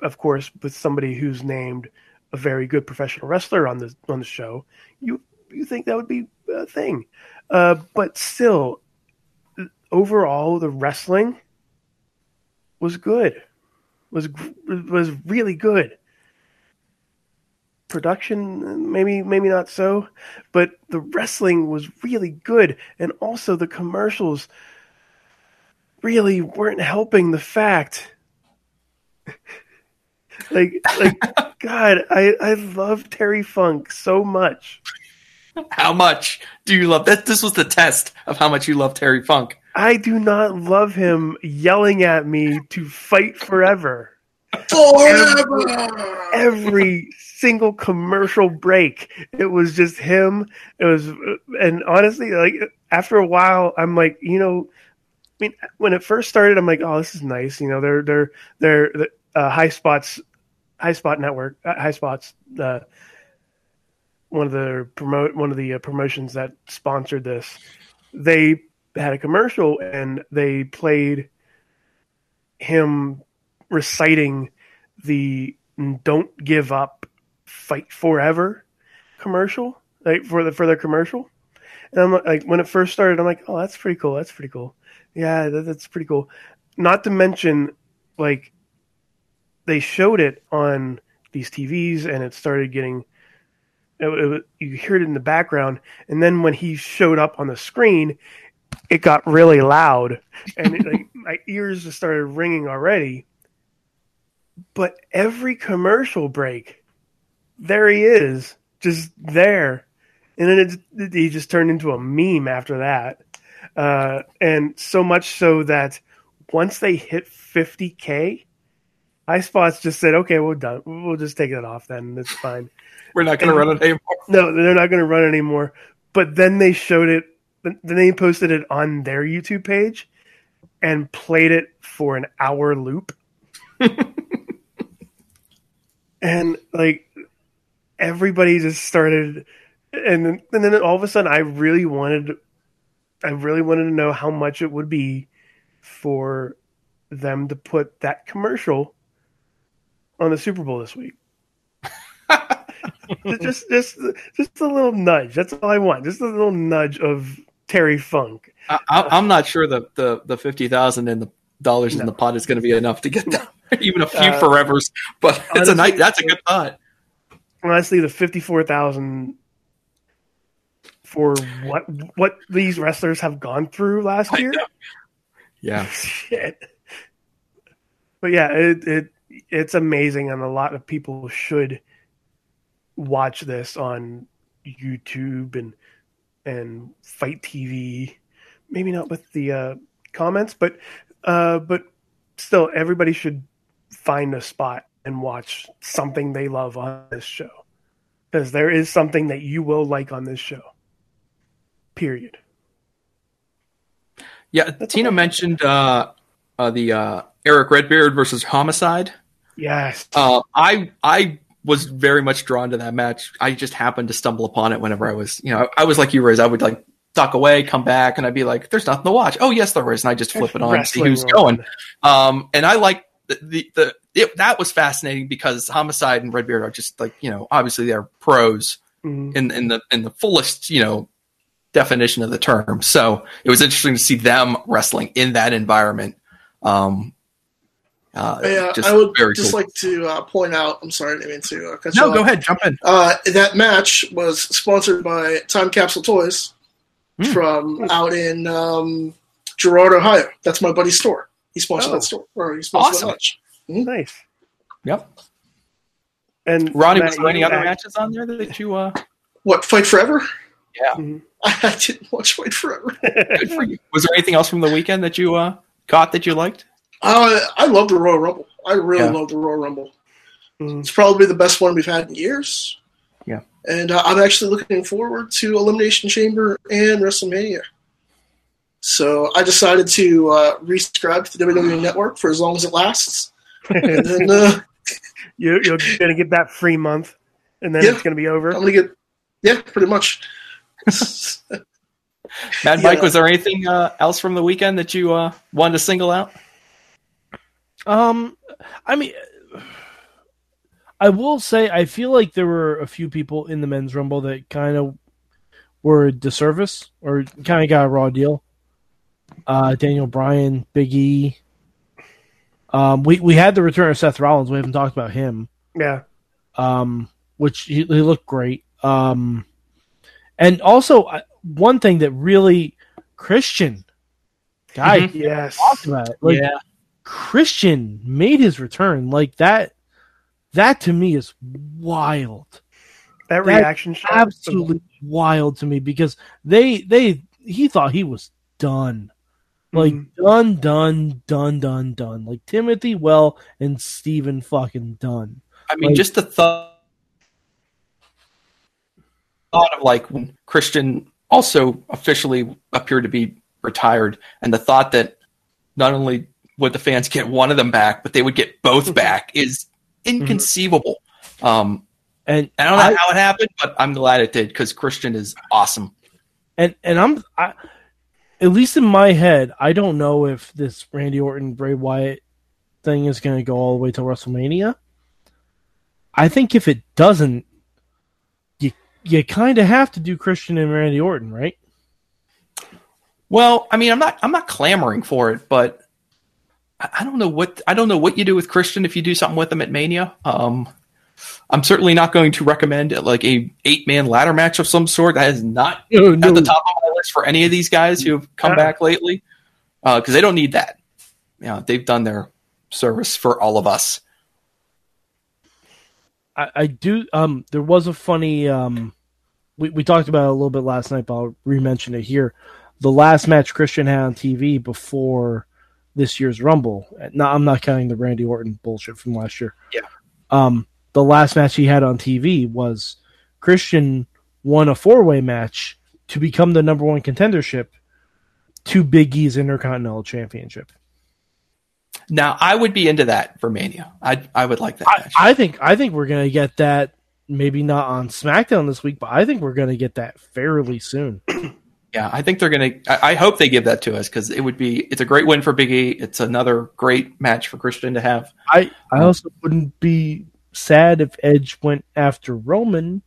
Speaker 3: of course, with somebody who's named a very good professional wrestler on the on the show, you you think that would be a thing, uh, but still, overall, the wrestling was good, was was really good. Production, maybe maybe not so, but the wrestling was really good, and also the commercials really weren't helping the fact. [LAUGHS] like like [LAUGHS] God, I I love Terry Funk so much.
Speaker 1: How much do you love that? This was the test of how much you love Terry Funk.
Speaker 3: I do not love him yelling at me to fight forever.
Speaker 4: Forever.
Speaker 3: Every single commercial break, it was just him. It was, and honestly, like after a while, I'm like, you know, I mean, when it first started, I'm like, oh, this is nice. You know, they're they're they're uh, high spots, high spot network, uh, high spots. Uh, one of the promote one of the uh, promotions that sponsored this, they had a commercial and they played him reciting the "Don't give up, fight forever" commercial, like for the for their commercial. And I'm like, when it first started, I'm like, oh, that's pretty cool. That's pretty cool. Yeah, that, that's pretty cool. Not to mention, like, they showed it on these TVs, and it started getting. It, it, you hear it in the background, and then when he showed up on the screen, it got really loud, and it, like, [LAUGHS] my ears just started ringing already. But every commercial break, there he is, just there, and then it, he just turned into a meme after that, uh, and so much so that once they hit 50k, Highspots just said, "Okay, we're done. We'll just take it off. Then it's fine." [LAUGHS]
Speaker 1: We're not going to run it anymore. [LAUGHS]
Speaker 3: No, they're not going to run it anymore. But then they showed it. Then they posted it on their YouTube page and played it for an hour loop. [LAUGHS] and like everybody just started, and then, and then all of a sudden, I really wanted, I really wanted to know how much it would be for them to put that commercial on the Super Bowl this week. [LAUGHS] just just just a little nudge. That's all I want. Just a little nudge of Terry Funk.
Speaker 1: I, I, I'm not sure the the, the fifty thousand in the dollars in the pot is going to be enough to get them. [LAUGHS] even a few
Speaker 3: Uh,
Speaker 1: forevers. But it's a night. That's a good thought.
Speaker 3: Honestly, the fifty four thousand for what what these wrestlers have gone through last year. [LAUGHS]
Speaker 1: Yeah.
Speaker 3: Shit. But yeah, it, it it's amazing, and a lot of people should watch this on YouTube and and FITE TV. Maybe not with the uh, comments, but uh, but still, everybody should find a spot and watch something they love on this show because there is something that you will like on this show. Period.
Speaker 1: Yeah. Tina mentioned uh, uh, the uh, Erick Redbeard versus Homicide.
Speaker 3: Yes.
Speaker 1: Uh, I I was very much drawn to that match. I just happened to stumble upon it whenever I was, you know, I was like you, Riz. I would like duck away, come back, and I'd be like, "There's nothing to watch." Oh, yes, there is, and I just flip it on, and see who's going. Um, and I like the the, the it, that was fascinating because Homicide and Redbeard are just like you know, obviously they're pros
Speaker 3: Mhm.
Speaker 1: in in the in the fullest you know definition of the term. So it was interesting to see them wrestling in that environment. Um, uh,
Speaker 4: Yeah,
Speaker 1: just
Speaker 4: I would
Speaker 1: very
Speaker 4: just
Speaker 1: cool.
Speaker 4: like to uh, point out. I'm sorry, I didn't mean to uh, cut you
Speaker 1: no,
Speaker 4: off.
Speaker 1: go ahead, jump in.
Speaker 4: Uh, that match was sponsored by Time Capsule Toys
Speaker 1: Hmm.
Speaker 4: from out in um, Girard, Ohio. That's my buddy's store. He sponsored
Speaker 3: Oh.
Speaker 4: that store, or he sponsored
Speaker 1: Awesome.
Speaker 4: that match.
Speaker 3: Nice.
Speaker 1: Yep.
Speaker 3: And
Speaker 1: Ronnie,
Speaker 3: Matt,
Speaker 1: was there any other
Speaker 3: act-
Speaker 1: matches on there that you uh
Speaker 4: What Fight Forever?
Speaker 1: Yeah.
Speaker 3: Mhm. [LAUGHS]
Speaker 4: I didn't watch Fight Forever. [LAUGHS]
Speaker 1: good for you? Was there anything else from the weekend that you uh caught that you liked?
Speaker 4: Uh, I love the Royal Rumble. I really
Speaker 1: Yeah.
Speaker 4: love the Royal Rumble.
Speaker 3: Mhm.
Speaker 4: It's probably the best one we've had in years.
Speaker 1: Yeah.
Speaker 4: And uh, I'm actually looking forward to Elimination Chamber and WrestleMania. So I decided to uh, resubscribe to the WWE Network for as long as it lasts. And then uh, [LAUGHS]
Speaker 3: You, you're going to get that free month, and then
Speaker 4: Yeah.
Speaker 3: it's going to be over.
Speaker 4: I'm going to get, yeah, pretty much. [LAUGHS]
Speaker 1: Mad Mike,
Speaker 4: Yeah.
Speaker 1: was there anything uh, else from the weekend that you uh, wanted to single out?
Speaker 2: Um, I mean, I will say I feel like there were a few people in the men's rumble that kind of were a disservice or kind of got a raw deal. Uh, Daniel Bryan, Big E. Um, we we had the return of Seth Rollins. We haven't talked about him.
Speaker 3: Yeah.
Speaker 2: Um, which he, he looked great. Um, and also uh, one thing that really Christian guy
Speaker 3: Yes.
Speaker 2: talked about it. Like, Christian made his return like that. That to me is wild,
Speaker 3: That
Speaker 2: That-
Speaker 3: reaction shot.
Speaker 2: absolutely wild to me because they they he thought he was done, like
Speaker 3: Mhm.
Speaker 2: done, done, done, done, done. Like Timothy Well and Stephen fucking done.
Speaker 1: I mean,
Speaker 2: Like-
Speaker 1: just the thought thought of like when Christian also officially appeared to be retired, and the thought that not only would the fans get one of them back, but they would get both [LAUGHS] back is inconceivable. Um,
Speaker 2: And
Speaker 1: I don't know
Speaker 2: I-
Speaker 1: how it happened, but I'm glad it did because Christian is awesome.
Speaker 2: and and I'm I, at least in my head, I don't know if this Randy Orton Bray Wyatt thing is going to go all the way to WrestleMania. I think if it doesn't, you kind of have to do Christian and Randy Orton, right?
Speaker 1: Well, I mean, I'm not I'm not clamoring for it, but I I don't know what I don't know what you do with Christian if you do something with him at Mania. Um, I'm certainly not going to recommend like a eight man ladder match of some sort. That is not [LAUGHS]
Speaker 2: No,
Speaker 1: at the top of my list for any of these guys who have come
Speaker 3: Yeah.
Speaker 1: back lately because they don't need that. Yeah, they've done their service for all of us.
Speaker 2: I, I do. Um, there was a funny. Um, we we talked about it a little bit last night, but I'll re-mention it here. The last match Christian had on TV before this year's Rumble. No, I'm not counting the Randy Orton bullshit from last year.
Speaker 1: Yeah.
Speaker 2: Um, the last match he had on TV was Christian won a four-way match to become the number one contendership to Big E's Intercontinental Championship.
Speaker 1: Now, I would be into that for Mania. I I would like that
Speaker 2: I,
Speaker 1: match.
Speaker 2: I think I think we're gonna get that maybe not on SmackDown this week, but I think we're gonna get that fairly soon. [CLEARS THROAT]
Speaker 1: Yeah, I think they're gonna. I, I hope they give that to us because it would be. It's a great win for Big E. It's another great match for Christian to have.
Speaker 2: I I also wouldn't be sad if Edge went after Roman,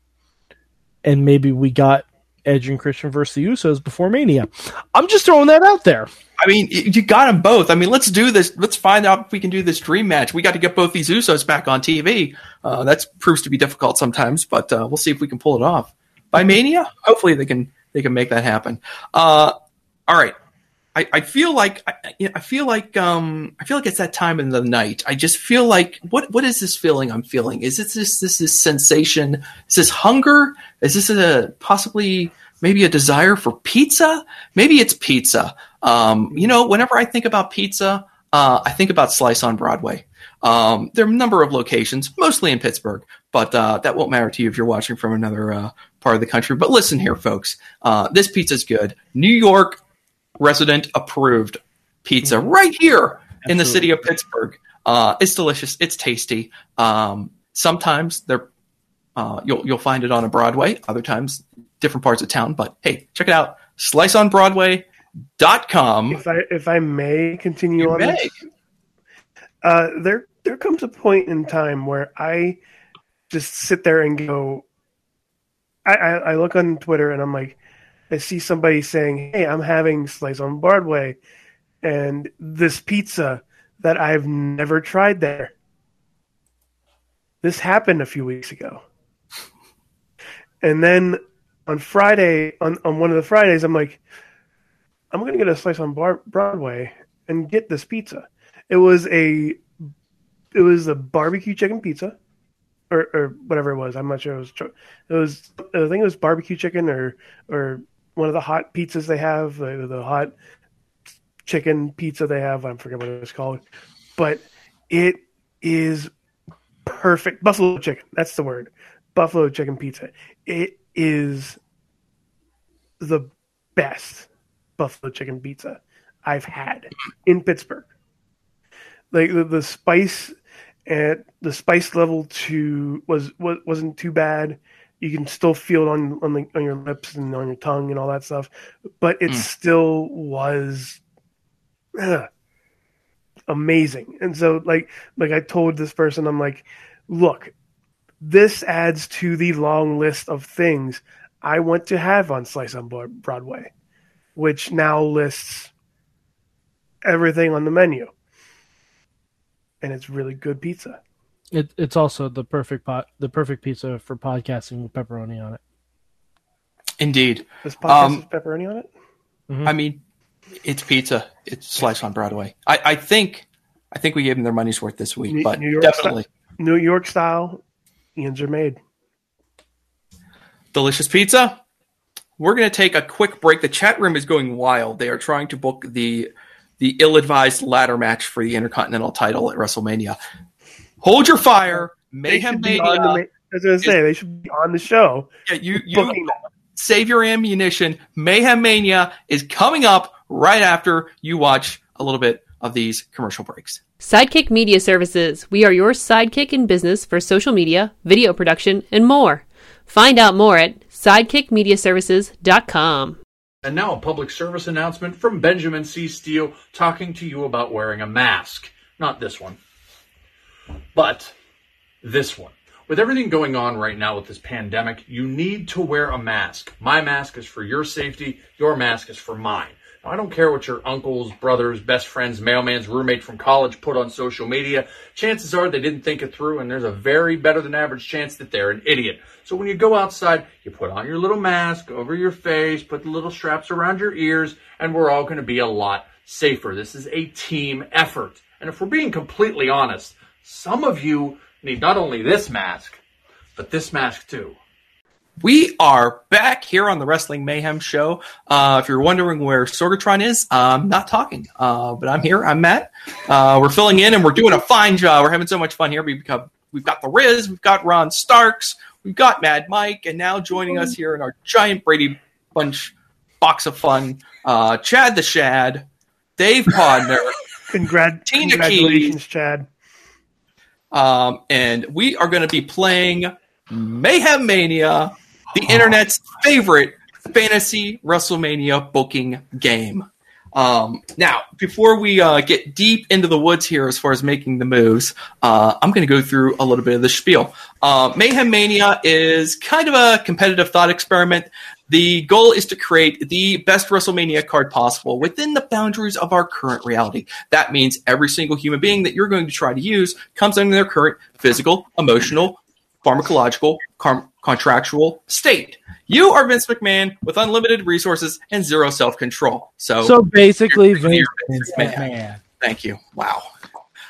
Speaker 2: and maybe we got Edge and Christian versus the Usos before Mania. I'm just throwing that out there.
Speaker 1: I mean, you got them both. I mean, let's do this. Let's find out if we can do this dream match. We got to get both these Usos back on TV. Uh, that proves to be difficult sometimes, but uh, we'll see if we can pull it off by Mania. Hopefully, they can they can make that happen. Uh, all right. I, I feel like I, I feel like um I feel like it's that time in the night. I just feel like what what is this feeling I'm feeling? Is it this this this sensation? Is this hunger? Is this a possibly maybe a desire for pizza? Maybe it's pizza. Um, you know, whenever I think about pizza, uh, I think about Slice on Broadway. Um, there are a number of locations, mostly in Pittsburgh, but uh, that won't matter to you if you're watching from another uh, part of the country. But listen here, folks, uh, this pizza's good. New York resident approved pizza right here in the city of Pittsburgh. Uh, it's delicious. It's tasty. Um, sometimes they're uh, you'll you'll find it on a Broadway. Other times, different parts of town. But hey, check it out. SliceOnBroadway.com.
Speaker 3: If I if I may continue
Speaker 1: You
Speaker 3: on
Speaker 1: may.
Speaker 3: this, uh, there there comes a point in time where I just sit there and go. I, I, I look on Twitter and I'm like, I see somebody saying, "Hey, I'm having slice on Broadway, and this pizza that I've never tried there." This happened a few weeks ago, and then on Friday, on on one of the Fridays, I'm like, I'm going to get a slice on Bar- Broadway and get this pizza. It was a it was a barbecue chicken pizza or or whatever it was. I'm not sure it was it was I think it was barbecue chicken or or one of the hot pizzas they have, the, the hot chicken pizza they have. I forget what it was called. But it is perfect buffalo chicken. That's the word. Buffalo chicken pizza. It is the best buffalo chicken pizza I've had in Pittsburgh. Like the, the spice and the spice level to was, was wasn't too bad. You can still feel it on on, the, on your lips and on your tongue and all that stuff, but it
Speaker 1: Mm.
Speaker 3: still was ugh, amazing. And so, like like I told this person, I'm like, look, this adds to the long list of things I want to have on Slice on Broadway, which now lists everything on the menu. And it's really good pizza.
Speaker 2: It, it's also the perfect pot, the perfect pizza for podcasting with pepperoni on it.
Speaker 1: Indeed.
Speaker 3: This podcast
Speaker 1: Um,
Speaker 3: has pepperoni on it.
Speaker 1: I mean, it's pizza. It's sliced on Broadway. I, I think I think we gave them their money's worth this week,
Speaker 3: New-
Speaker 1: but
Speaker 3: New York
Speaker 1: definitely
Speaker 3: New York style, Ian's are made.
Speaker 1: delicious pizza. We're going to take a quick break. The chat room is going wild. They are trying to book the the ill-advised ladder match for the Intercontinental title at WrestleMania. Hold your fire, Mayhem
Speaker 3: should be on the
Speaker 1: Mania.
Speaker 3: ma- I was going to say they should be on the show.
Speaker 1: Yeah, you you save your ammunition. Mayhem Mania is coming up right after you watch a little bit of these commercial breaks.
Speaker 5: Sidekick Media Services. We are your sidekick in business for social media, video production, and more. Find out more at sidekickmediaservices.com.
Speaker 6: And now a public service announcement from Benjamin C. Steele talking to you about wearing a mask. Not this one, but this one. With everything going on right now with this pandemic, you need to wear a mask. My mask is for your safety, your mask is for mine. I don't care what your uncles, brothers, best friends, mailman's roommate from college put on social media. Chances are they didn't think it through, and there's a very better than average chance that they're an idiot. So when you go outside, you put on your little mask over your face, put the little straps around your ears, and we're all going to be a lot safer. This is a team effort. And if we're being completely honest, some of you need not only this mask, but this mask too.
Speaker 1: We are back here on the Wrestling Mayhem Show. Uh, if you're wondering where Sorgatron is, I'm not talking, uh, but I'm here. I'm Matt. Uh, we're filling in, and we're doing a fine job. We're having so much fun here. We've got, we've got the Riz, we've got Ron Starks, we've got Mad Mike, and now joining us here in our giant Brady Bunch box of fun, uh, Chad the Shad, Dave Podner, [LAUGHS]
Speaker 3: Congrat-
Speaker 1: Tina
Speaker 3: congratulations,
Speaker 1: Keys.
Speaker 3: Chad.
Speaker 1: um, and we are going to be playing Mayhem Mania, the internet's favorite fantasy WrestleMania booking game. Um, now, before we uh, get deep into the woods here as far as making the moves, uh, I'm going to go through a little bit of the spiel. Uh, Mayhem Mania is kind of a competitive thought experiment. The goal is to create the best WrestleMania card possible within the boundaries of our current reality. That means every single human being that you're going to try to use comes under their current physical, emotional, pharmacological, car- contractual state. You are Vince McMahon with unlimited resources and zero self control. So,
Speaker 2: So basically, Vince
Speaker 1: Vince
Speaker 2: McMahon.
Speaker 1: McMahon. thank you. Wow.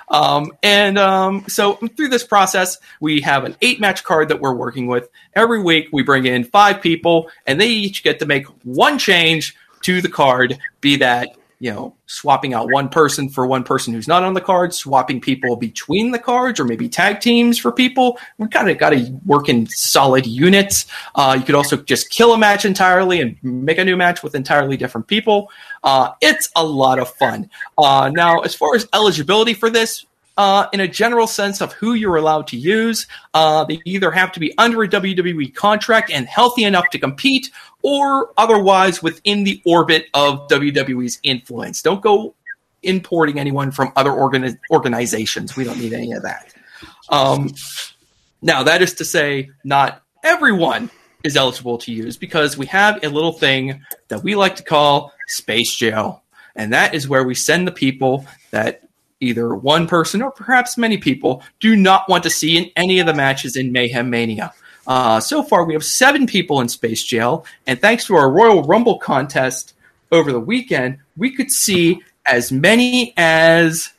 Speaker 1: Um, and um, so through this process, we have an eight match card that we're working with. Every week, we bring in five people, and they each get to make one change to the card, be that you know swapping out one person for one person who's not on the card, swapping people between the cards, or maybe tag teams for people. We kind of got to work in solid units. Uh, you could also just kill a match entirely and make a new match with entirely different people. Uh, it's a lot of fun. Uh, now, as far as eligibility for this, uh, in a general sense of who you're allowed to use, uh, they either have to be under a WWE contract and healthy enough to compete, or otherwise within the orbit of WWE's influence. Don't go importing anyone from other organi- organizations. We don't need any of that. Um, now, that is to say, not everyone is eligible to use because we have a little thing that we like to call space jail. And that is where we send the people that either one person or perhaps many people do not want to see in any of the matches in Mayhem Mania. Uh, so far, we have seven people in Space Jail, and thanks to our Royal Rumble contest over the weekend, we could see as many as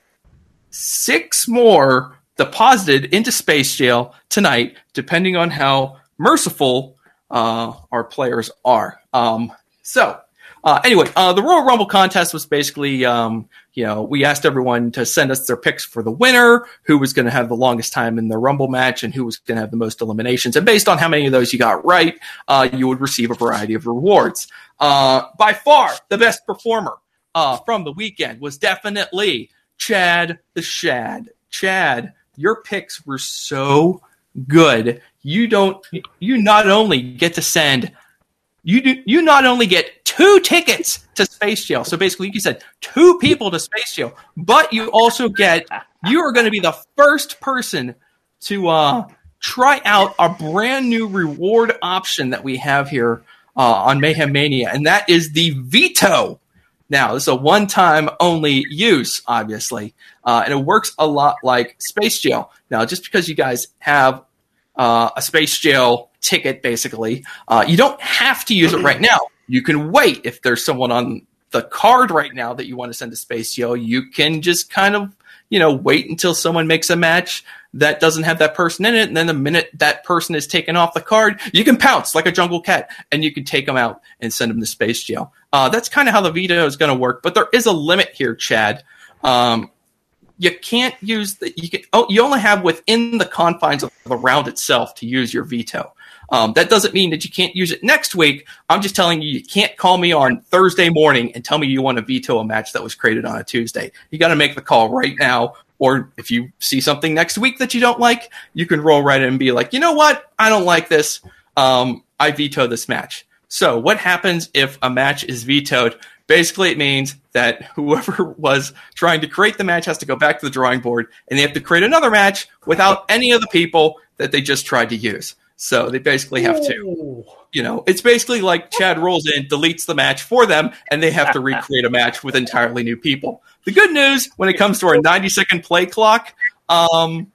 Speaker 1: six more deposited into Space Jail tonight, depending on how merciful uh, our players are. Um, so, uh, anyway, uh, the Royal Rumble contest was basically um, you know, we asked everyone to send us their picks for the winner, who was going to have the longest time in the Rumble match, and who was going to have the most eliminations. And based on how many of those you got right, uh, you would receive a variety of rewards. Uh, by far, the best performer uh, from the weekend was definitely Chad the Shad. Chad, your picks were so good. You don't. You not only get to send. You do, you not only get two tickets to Space Jail, so basically you said two people to Space Jail, but you also get you are going to be the first person to uh, try out a brand new reward option that we have here uh, on Mayhem Mania, and that is the veto. Now, this is a one time only use, obviously, uh, and it works a lot like Space Jail. Now, just because you guys have uh, a Space Jail ticket, basically, uh, you don't have to use it right now. You can wait if there's someone on the card right now that you want to send to Space Jail. You can just kind of, you know, wait until someone makes a match that doesn't have that person in it, and then the minute that person is taken off the card, you can pounce like a jungle cat, and you can take them out and send them to Space Jail. Uh, that's kind of how the veto is going to work, but there is a limit here, Chad. Um, you can't use the you can oh you only have within the confines of the round itself to use your veto. Um, that doesn't mean that you can't use it next week. I'm just telling you, you can't call me on Thursday morning and tell me you want to veto a match that was created on a Tuesday. You got to make the call right now. Or if you see something next week that you don't like, you can roll right in and be like, you know what? I don't like this. Um, I veto this match. So what happens if a match is vetoed? Basically, it means that [LAUGHS] whoever was trying to create the match has to go back to the drawing board and they have to create another match without any of the people that they just tried to use. So they basically have to, you know, it's basically like Chad rolls in, deletes the match for them, and they have to recreate a match with entirely new people. The good news when it comes to our 90 second play clock, um,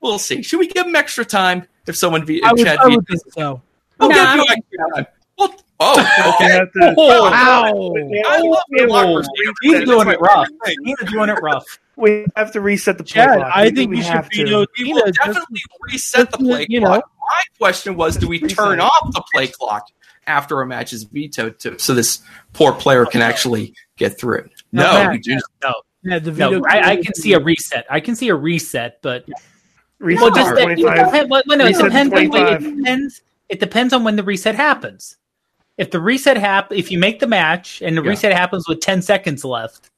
Speaker 1: we'll see. Should we give them extra time if someone, ve-
Speaker 2: I
Speaker 1: if
Speaker 2: would,
Speaker 1: Chad
Speaker 2: would
Speaker 1: vetoes?
Speaker 2: so.
Speaker 1: We'll
Speaker 5: Nah,
Speaker 1: give you extra time. Well, oh, [LAUGHS] okay.
Speaker 3: have to-
Speaker 2: Wow.
Speaker 1: I love the democracy.
Speaker 7: He's doing it rough. He's doing it rough.
Speaker 3: We have to reset the play
Speaker 2: Chad,
Speaker 3: clock.
Speaker 2: I think
Speaker 3: we
Speaker 2: you should
Speaker 3: have to.
Speaker 2: veto
Speaker 1: We will definitely reset the
Speaker 2: just,
Speaker 1: play
Speaker 2: you know.
Speaker 1: clock. My question was, do we turn off the play clock after a match is vetoed to, so this poor player can actually get through it?
Speaker 2: No,
Speaker 1: No, we do not.
Speaker 2: Yeah, the veto
Speaker 7: No, I, I can see a reset. I can see a reset, but
Speaker 3: Reset
Speaker 7: well, just that, it
Speaker 3: 25.
Speaker 7: depends, well, no, it depends. on when- It depends. It depends on when the reset happens. If the reset hap- if you make the match and the
Speaker 1: Yeah.
Speaker 7: reset happens with ten seconds left,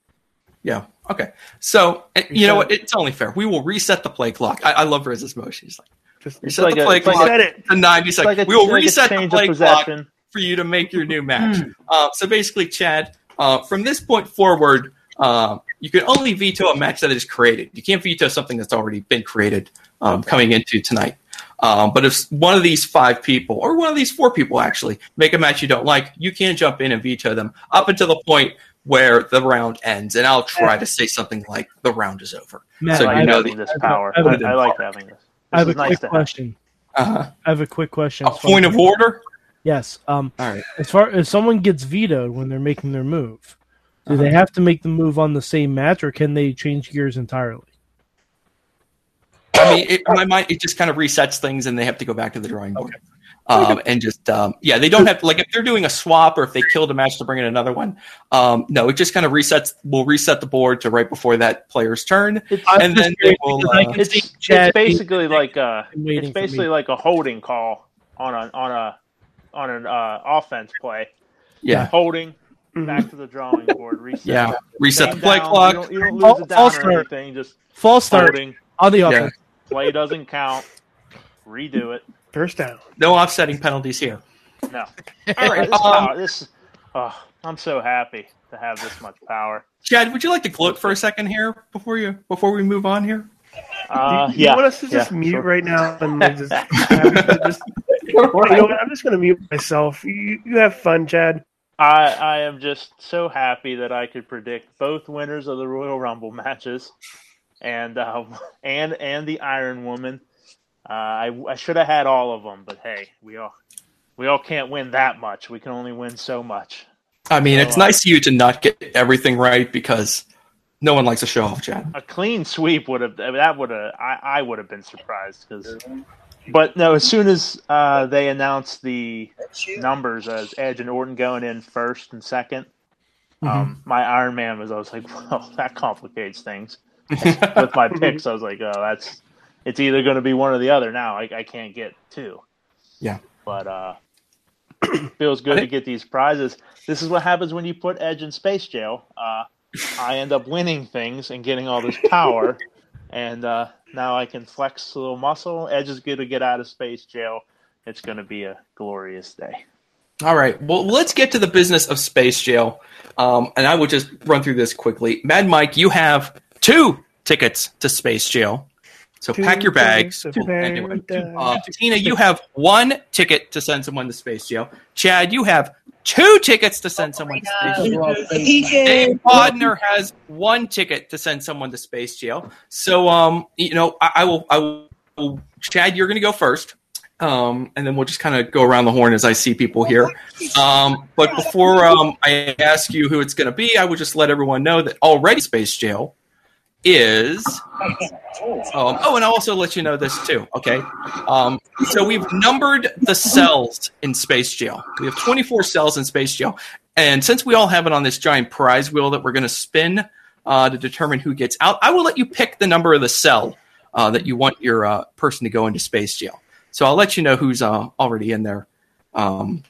Speaker 1: Yeah. Okay. So and you know what? It's only fair. We will reset the play clock. I, I love Riz's motion. He's like,
Speaker 3: Just
Speaker 1: reset
Speaker 8: like
Speaker 1: the play
Speaker 8: it's like
Speaker 1: clock
Speaker 3: reset it.
Speaker 1: to ninety seconds.
Speaker 8: like a-
Speaker 1: we will
Speaker 8: like
Speaker 1: reset the
Speaker 8: change of
Speaker 1: play clock for you to make your new match. Uh, so basically, Chad, uh, from this point forward, uh, you can only veto a match that is created. You can't veto something that's already been created um, coming into tonight. Um, but if one of these five people, or one of these four people actually, make a match you don't like, you can jump in and veto them up until the point where the round ends. And I'll try to say something like the round is over.
Speaker 2: Matt,
Speaker 1: So
Speaker 8: I
Speaker 1: you
Speaker 8: like
Speaker 1: know
Speaker 8: having
Speaker 1: the-
Speaker 8: this power.
Speaker 2: I
Speaker 8: I,
Speaker 2: would-
Speaker 8: I like having this.
Speaker 2: I have a
Speaker 8: nice
Speaker 2: quick question.
Speaker 1: Uh,
Speaker 2: I have a quick question.
Speaker 1: a point of order.
Speaker 2: Yes. Um,
Speaker 1: All right.
Speaker 2: as far as someone gets vetoed when they're making their move, do
Speaker 1: Uh-huh.
Speaker 2: they have to make the move on the same match, or can they change gears entirely?
Speaker 1: I mean, it, in my mind, it just kind of resets things, and they have to go back to the drawing board. Um, [LAUGHS] and just um, yeah, they don't have to like if they're doing a swap or if they killed a match to bring in another one. Um, no, it just kind of resets. We'll reset the board to right before that player's turn,
Speaker 8: It's,
Speaker 1: and then they will.
Speaker 2: because
Speaker 1: Uh,
Speaker 8: it's, it's basically like a it's basically like a holding call on a on a on an uh, offense play.
Speaker 1: yeah,
Speaker 8: Holding
Speaker 3: Mhm.
Speaker 8: back to the drawing board. [LAUGHS] Reset.
Speaker 1: yeah, reset the play
Speaker 8: down,
Speaker 1: clock.
Speaker 8: You don't, you don't
Speaker 2: Fal-
Speaker 8: lose it down
Speaker 2: false
Speaker 8: or
Speaker 2: start.
Speaker 8: anything. Just
Speaker 2: false
Speaker 8: starting
Speaker 2: on the
Speaker 1: Yeah.
Speaker 8: Play doesn't count. Redo it.
Speaker 3: First down.
Speaker 1: No offsetting penalties here.
Speaker 8: No.
Speaker 1: All right,
Speaker 8: This,
Speaker 1: um,
Speaker 8: power, this oh, I'm so happy to have this much power.
Speaker 1: Chad, would you like to gloat for a second here before you before we move on here?
Speaker 8: Uh,
Speaker 3: Do you
Speaker 8: yeah.
Speaker 3: want us to just
Speaker 8: yeah,
Speaker 3: mute
Speaker 8: sure.
Speaker 3: right now and like, just, [LAUGHS] just you know I'm just going to mute myself. You, you have fun, Chad.
Speaker 8: I, I am just so happy that I could predict both winners of the Royal Rumble matches, and um, [LAUGHS] and and the Iron Woman. Uh, I, I should have had all of them, but hey, we all we all can't win that much. We can only win so much.
Speaker 1: I mean, it's
Speaker 8: Oh, I-
Speaker 1: nice of you to not get everything right because no one likes a show off, Chad.
Speaker 8: A clean sweep would have that would have I, I would have been surprised because. But no, as soon as uh, they announced the numbers as Edge and Orton going in first and second, Um, my Iron Man was I was like, [LAUGHS] well, that complicates things. [LAUGHS] With my picks, I was like, oh, that's it's either going to be one or the other. Now I, I can't get two.
Speaker 1: Yeah.
Speaker 8: But uh, [CLEARS THROAT] feels good to get these prizes. This is what happens when you put Edge in space jail. Uh, I end up winning things and getting all this power, [LAUGHS] and uh, now I can flex a little muscle. Edge is going to get out of space jail. It's going to be a glorious day.
Speaker 1: All right. Well, let's get to the business of Space Jail. Um, and I will just run through this quickly. Mad Mike, you have two tickets to Space Jail. So
Speaker 3: Two
Speaker 1: pack your bags.
Speaker 3: tickets to
Speaker 1: Well, anyway.
Speaker 3: paradise.
Speaker 1: Uh, Tina, you have one ticket to send someone to Space Jail. Chad, you have two tickets to send someone to Space Jail. Dave Podner has one ticket to send someone to Space Jail. So, um, you know, I, I will, I will. Chad, you're going to go first, um, and then we'll just kind of go around the horn as I see people here. Um, but before um, I ask you who it's going to be, I would just let everyone know that already Space Jail is. Um, oh, and I'll also let you know this too. Okay, um, so we've numbered the cells in Space Jail. We have 24 cells in Space Jail, and since we all have it on this giant prize wheel that we're going to spin uh, to determine who gets out, I will let you pick the number of the cell uh, that you want your uh, person to go into Space Jail. So I'll let you know who's uh, already in there. Um,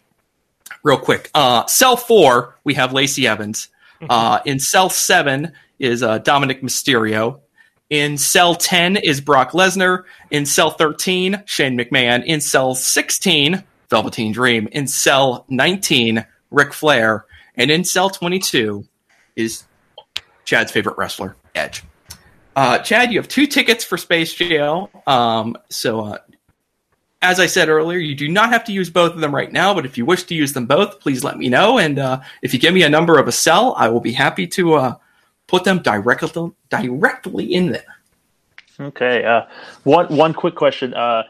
Speaker 1: real quick, uh, cell four we have Lacey Evans. [LAUGHS] Uh, in cell seven is uh, Dominik Mysterio. In cell 10 is Brock Lesnar. In cell 13, Shane McMahon. In cell 16, Velveteen Dream. In cell 19, Ric Flair. And in cell 22 is Chad's favorite wrestler, Edge. Uh, Chad, you have two tickets for Space Jail. Um, so, uh, as I said earlier, you do not have to use both of them right now, but if you wish to use them both, please let me know. And uh, if you give me a number of a cell, I will be happy to uh, put them directly directly in there.
Speaker 8: Okay. Uh, one one quick question. Uh,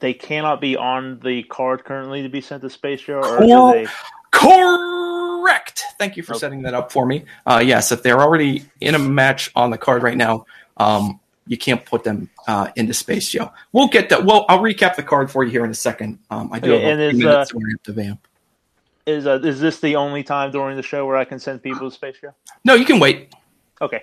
Speaker 8: they cannot be on the card currently to be sent to Space Jail, or
Speaker 1: Cor-
Speaker 8: they?
Speaker 1: Correct. Thank you for setting that up for me. Uh, yes, if they're already in a match on the card right now, um, you can't put them uh, into Space Jail. We'll get that. Well, I'll recap the card for you here in a second. Um, I do
Speaker 8: Okay,
Speaker 1: have a
Speaker 8: and is, uh,
Speaker 1: where I have to vamp.
Speaker 8: Is uh, is this the only time during the show where I can send people to Space Jail?
Speaker 1: No, you can wait.
Speaker 8: Okay.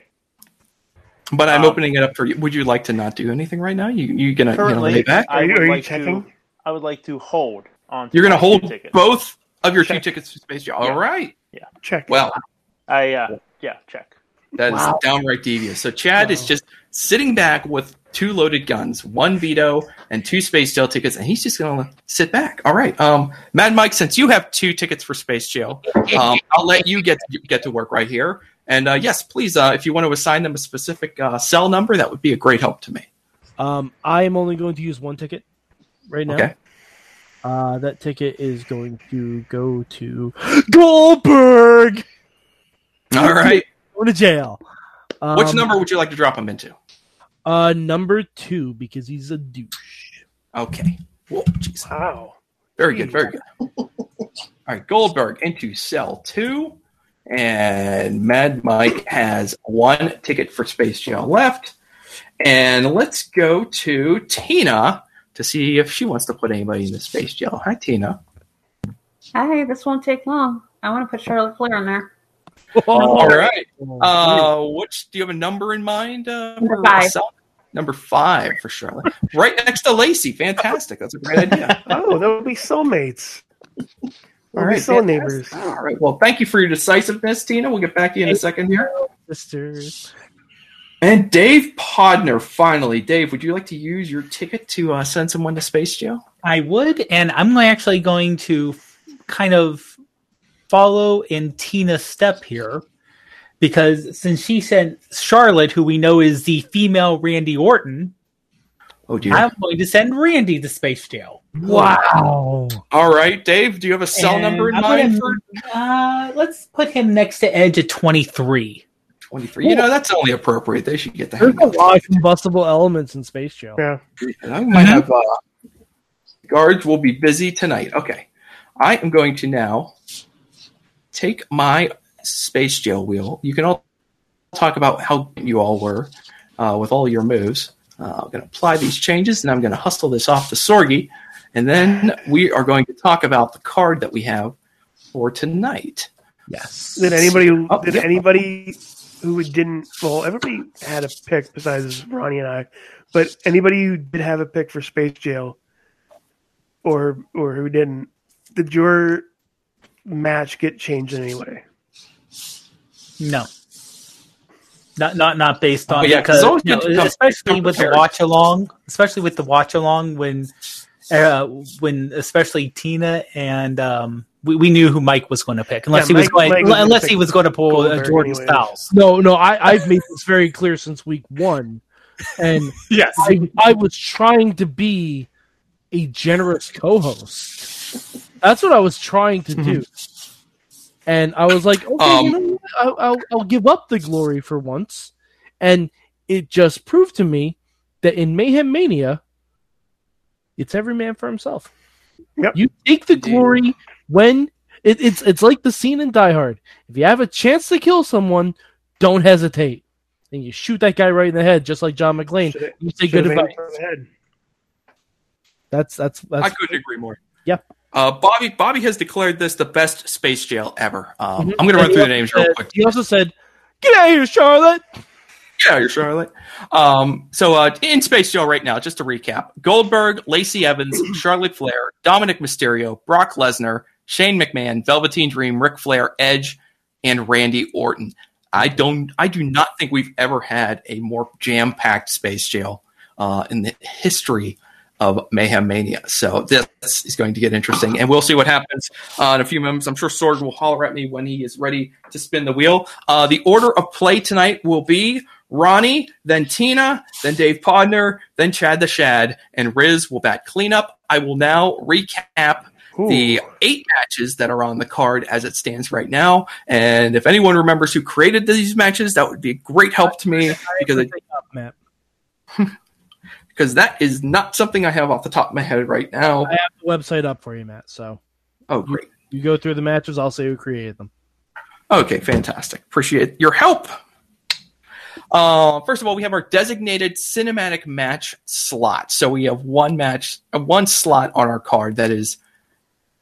Speaker 1: But I'm
Speaker 8: Um,
Speaker 1: opening it up for you. Would you like to not do anything right now? You you gonna you gonna lay back?
Speaker 8: I would like to. I would like to hold on. to
Speaker 1: You're gonna hold
Speaker 8: tickets.
Speaker 1: both of your two tickets to Space Jail.
Speaker 8: Yeah.
Speaker 1: All right.
Speaker 8: Yeah.
Speaker 3: Check.
Speaker 1: Well,
Speaker 8: I uh, yeah check.
Speaker 1: That is
Speaker 8: Wow.
Speaker 1: downright devious. So Chad is just sitting back with two loaded guns, one veto and two Space Jail tickets, and he's just going to sit back. All right, um, Mad Mike, since you have two tickets for Space Jail, um, [LAUGHS] I'll let you get get to work right here. And uh, yes, please, uh, if you want to assign them a specific uh, cell number, that would be a great help to me.
Speaker 2: Um, I am only going to use one ticket right now.
Speaker 1: Okay.
Speaker 2: Uh, that ticket is going to go to [GASPS] Goldberg.
Speaker 1: All right.
Speaker 2: Go to jail.
Speaker 1: Which
Speaker 2: Um,
Speaker 1: number would you like to drop him into?
Speaker 2: Uh, number two because he's a douche.
Speaker 1: Okay. Whoa, jeez.
Speaker 3: Wow.
Speaker 1: Very good, very good. All right, Goldberg into cell two, and Mad Mike has one ticket for Space Jail left. And let's go to Tina to see if she wants to put anybody in the Space Jail. Hi, Tina.
Speaker 9: Hi, this won't take long. I want to put Charlotte Flair in there.
Speaker 1: All [LAUGHS] right. Uh, which do you have a number in mind? Uh,
Speaker 9: Number five.
Speaker 1: cell? Number five for Charlotte. right next to Lacey. Fantastic. That's a great idea.
Speaker 3: Oh, that would be soulmates.
Speaker 1: All
Speaker 3: We'll
Speaker 1: right,
Speaker 3: be soul
Speaker 1: fantastic.
Speaker 3: neighbors.
Speaker 1: All right. Well, thank you for your decisiveness, Tina. We'll get back to you in a second here.
Speaker 2: Sisters.
Speaker 1: And Dave Podner, finally. Dave, would you like to use your ticket to uh, send someone to Space Jail?
Speaker 7: I would, and I'm actually going to kind of follow in Tina's step here because since she sent Charlotte, who we know is the female Randy Orton,
Speaker 1: Oh, dear.
Speaker 7: I'm going to send Randy to Space Jail.
Speaker 2: Wow.
Speaker 1: All right, Dave, do you have a cell
Speaker 7: And
Speaker 1: number in
Speaker 7: I'm
Speaker 1: mind
Speaker 7: gonna-
Speaker 1: for
Speaker 7: Uh, let's put him next to Edge at 23.
Speaker 1: 23? You know, that's only appropriate. They should get the
Speaker 2: There's a lot of combustible elements in Space Jail.
Speaker 3: Yeah.
Speaker 1: And I might have uh, guards will be busy tonight. Okay. I am going to now take my space jail wheel. You can all talk about how you all were uh, with all your moves. Uh, I'm going to apply these changes and I'm going to hustle this off to Sorgi. And then we are going to talk about the card that we have for tonight.
Speaker 7: Yes.
Speaker 3: Did anybody who
Speaker 7: Oh,
Speaker 3: did
Speaker 7: yeah.
Speaker 3: anybody who didn't well everybody had a pick besides Ronnie and I, but anybody who did have a pick for Space Jail or or who didn't, did your match get changed in any way?
Speaker 7: No. Not not not based on
Speaker 1: Oh, yeah, 'cause
Speaker 7: because you know,
Speaker 1: good to come-
Speaker 7: especially
Speaker 1: come
Speaker 7: with the watch along, especially with the watch along when uh, when especially Tina and um we, we knew who Mike was going to pick unless
Speaker 3: Yeah,
Speaker 7: he was
Speaker 3: Mike-
Speaker 7: going
Speaker 3: was gonna
Speaker 7: unless
Speaker 3: pick
Speaker 7: he was going to pull uh,
Speaker 3: Goldberg
Speaker 7: Jordan
Speaker 3: anyways.
Speaker 7: Styles.
Speaker 2: No, no, I, I've made this very clear since week one, and [LAUGHS]
Speaker 7: Yes.
Speaker 2: I, I was trying to be a generous co-host. That's what I was trying to do, and I was like, okay,
Speaker 1: Um,
Speaker 2: you know what? I'll, I'll, I'll give up the glory for once, and it just proved to me that in Mayhem Mania, it's every man for himself.
Speaker 3: Yep.
Speaker 2: You take the glory when it, it's it's like the scene in Die Hard. If you have a chance to kill someone, don't hesitate, and you shoot that guy right in the head, just like John McClane.
Speaker 3: Shoulda-
Speaker 2: You say
Speaker 3: shoulda
Speaker 2: good advice.
Speaker 3: for the head.
Speaker 2: That's that's
Speaker 1: I
Speaker 2: that's
Speaker 1: couldn't agree more.
Speaker 2: Yeah.
Speaker 1: Uh, Bobby Bobby has declared this the best space jail ever. Um,
Speaker 2: Mhm.
Speaker 1: I'm going to run through the names
Speaker 2: also
Speaker 1: real quick.
Speaker 2: He also said, "Get out of here, Charlotte."
Speaker 1: Yeah, you're Charlotte. Um, so uh, in Space Jail right now, just to recap: Goldberg, Lacey Evans, [CLEARS THROAT] Charlotte Flair, Dominik Mysterio, Brock Lesnar, Shane McMahon, Velveteen Dream, Ric Flair, Edge, and Randy Orton. I don't. I do not think we've ever had a more jam-packed Space Jail uh, in the history of Mayhem Mania. So this is going to get interesting, and we'll see what happens uh, in a few moments. I'm sure Sorg will holler at me when he is ready to spin the wheel. Uh, the order of play tonight will be Ronnie, then Tina, then Dave Podner, then Chad the Shad, and Riz will bat cleanup. I will now recap the eight matches that are on the card as it stands right now. And if anyone remembers who created these matches, that would be a great help to me because it,
Speaker 2: Matt. [LAUGHS]
Speaker 1: because that is not something I have off the top of my head right now.
Speaker 2: I have the website up for you, Matt. So
Speaker 1: Oh, great.
Speaker 2: you go through the matches. I'll say who created them.
Speaker 1: Okay, fantastic. Appreciate your help. Uh, first of all, we have our designated cinematic match slot. So we have one match, uh, one slot on our card that is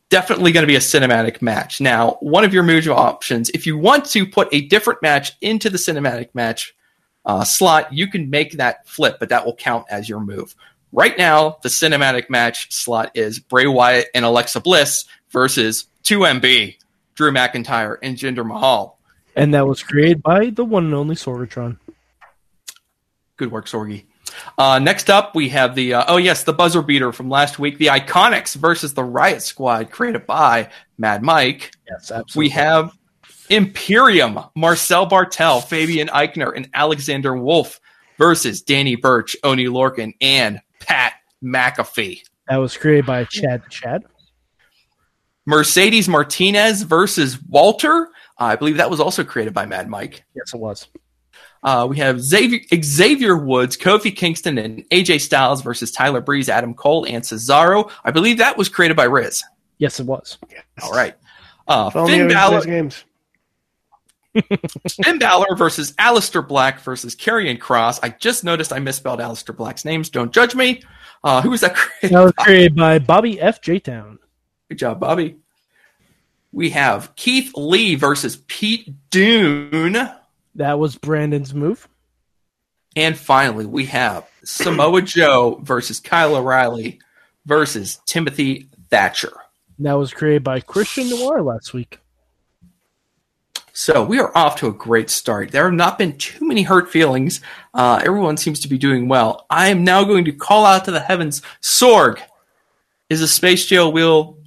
Speaker 1: definitely going to be a cinematic match. Now, one of your move options, if you want to put a different match into the cinematic match uh, slot, you can make that flip, but that will count as your move. Right now, the cinematic match slot is Bray Wyatt and Alexa Bliss versus 2MB, Drew McIntyre and Jinder Mahal.
Speaker 2: And that was created by the one and only Sorgatron.
Speaker 1: Good work, Sorgi. Uh, next up, we have the uh, oh yes, the buzzer beater from last week, the Iconics versus the Riot Squad, created by Mad Mike.
Speaker 2: Yes, absolutely.
Speaker 1: We have Imperium, Marcel Bartel, Fabian Aichner, and Alexander Wolf versus Danny Burch, Oni Lorcan, and Pat McAfee.
Speaker 2: That was created by Chad Chad.
Speaker 1: Mercedes Martinez versus Walter. I believe that was also created by Mad Mike.
Speaker 2: Yes, it was.
Speaker 1: Uh, we have Xavier, Xavier Woods, Kofi Kingston, and AJ Styles versus Tyler Breeze, Adam Cole, and Cesaro. I believe that was created by Riz.
Speaker 2: Yes, it was.
Speaker 1: All right. Uh,
Speaker 3: If
Speaker 1: Finn Balor,
Speaker 3: games.
Speaker 1: Finn Balor versus Aleister Black versus Karrion Kross. I just noticed I misspelled Aleister Black's names. Don't judge me. Uh, who was that created?
Speaker 2: That was created by Bobby F. J. Town.
Speaker 1: Good job, Bobby. We have Keith Lee versus Pete Dunne.
Speaker 2: That was Brandon's move.
Speaker 1: And finally, we have Samoa Joe versus Kyle O'Reilly versus Timothy Thatcher.
Speaker 2: That was created by Christian Noir last week.
Speaker 1: So we are off to a great start. There have not been too many hurt feelings. Uh, everyone seems to be doing well. I am now going to call out to the heavens. Sorg, is the space jail wheel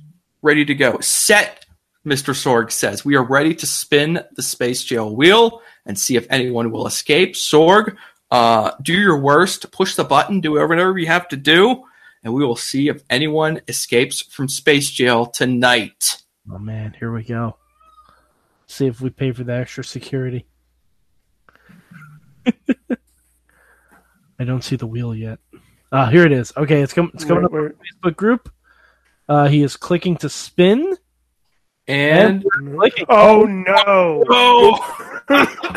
Speaker 1: ready to go? Set, Mr. Sorg says. We are ready to spin the space jail wheel and see if anyone will escape. Sorg, uh, do your worst. Push the button. Do whatever you have to do. And we will see if anyone escapes from space jail tonight.
Speaker 2: Oh man, here we go. See if we pay for the extra security. [LAUGHS] I don't see the wheel yet. Ah, here it is. Okay, it's coming. It's coming up on the Facebook group. Uh, he is clicking to spin.
Speaker 1: And
Speaker 2: clicking.
Speaker 3: Oh no!
Speaker 1: Oh, [LAUGHS]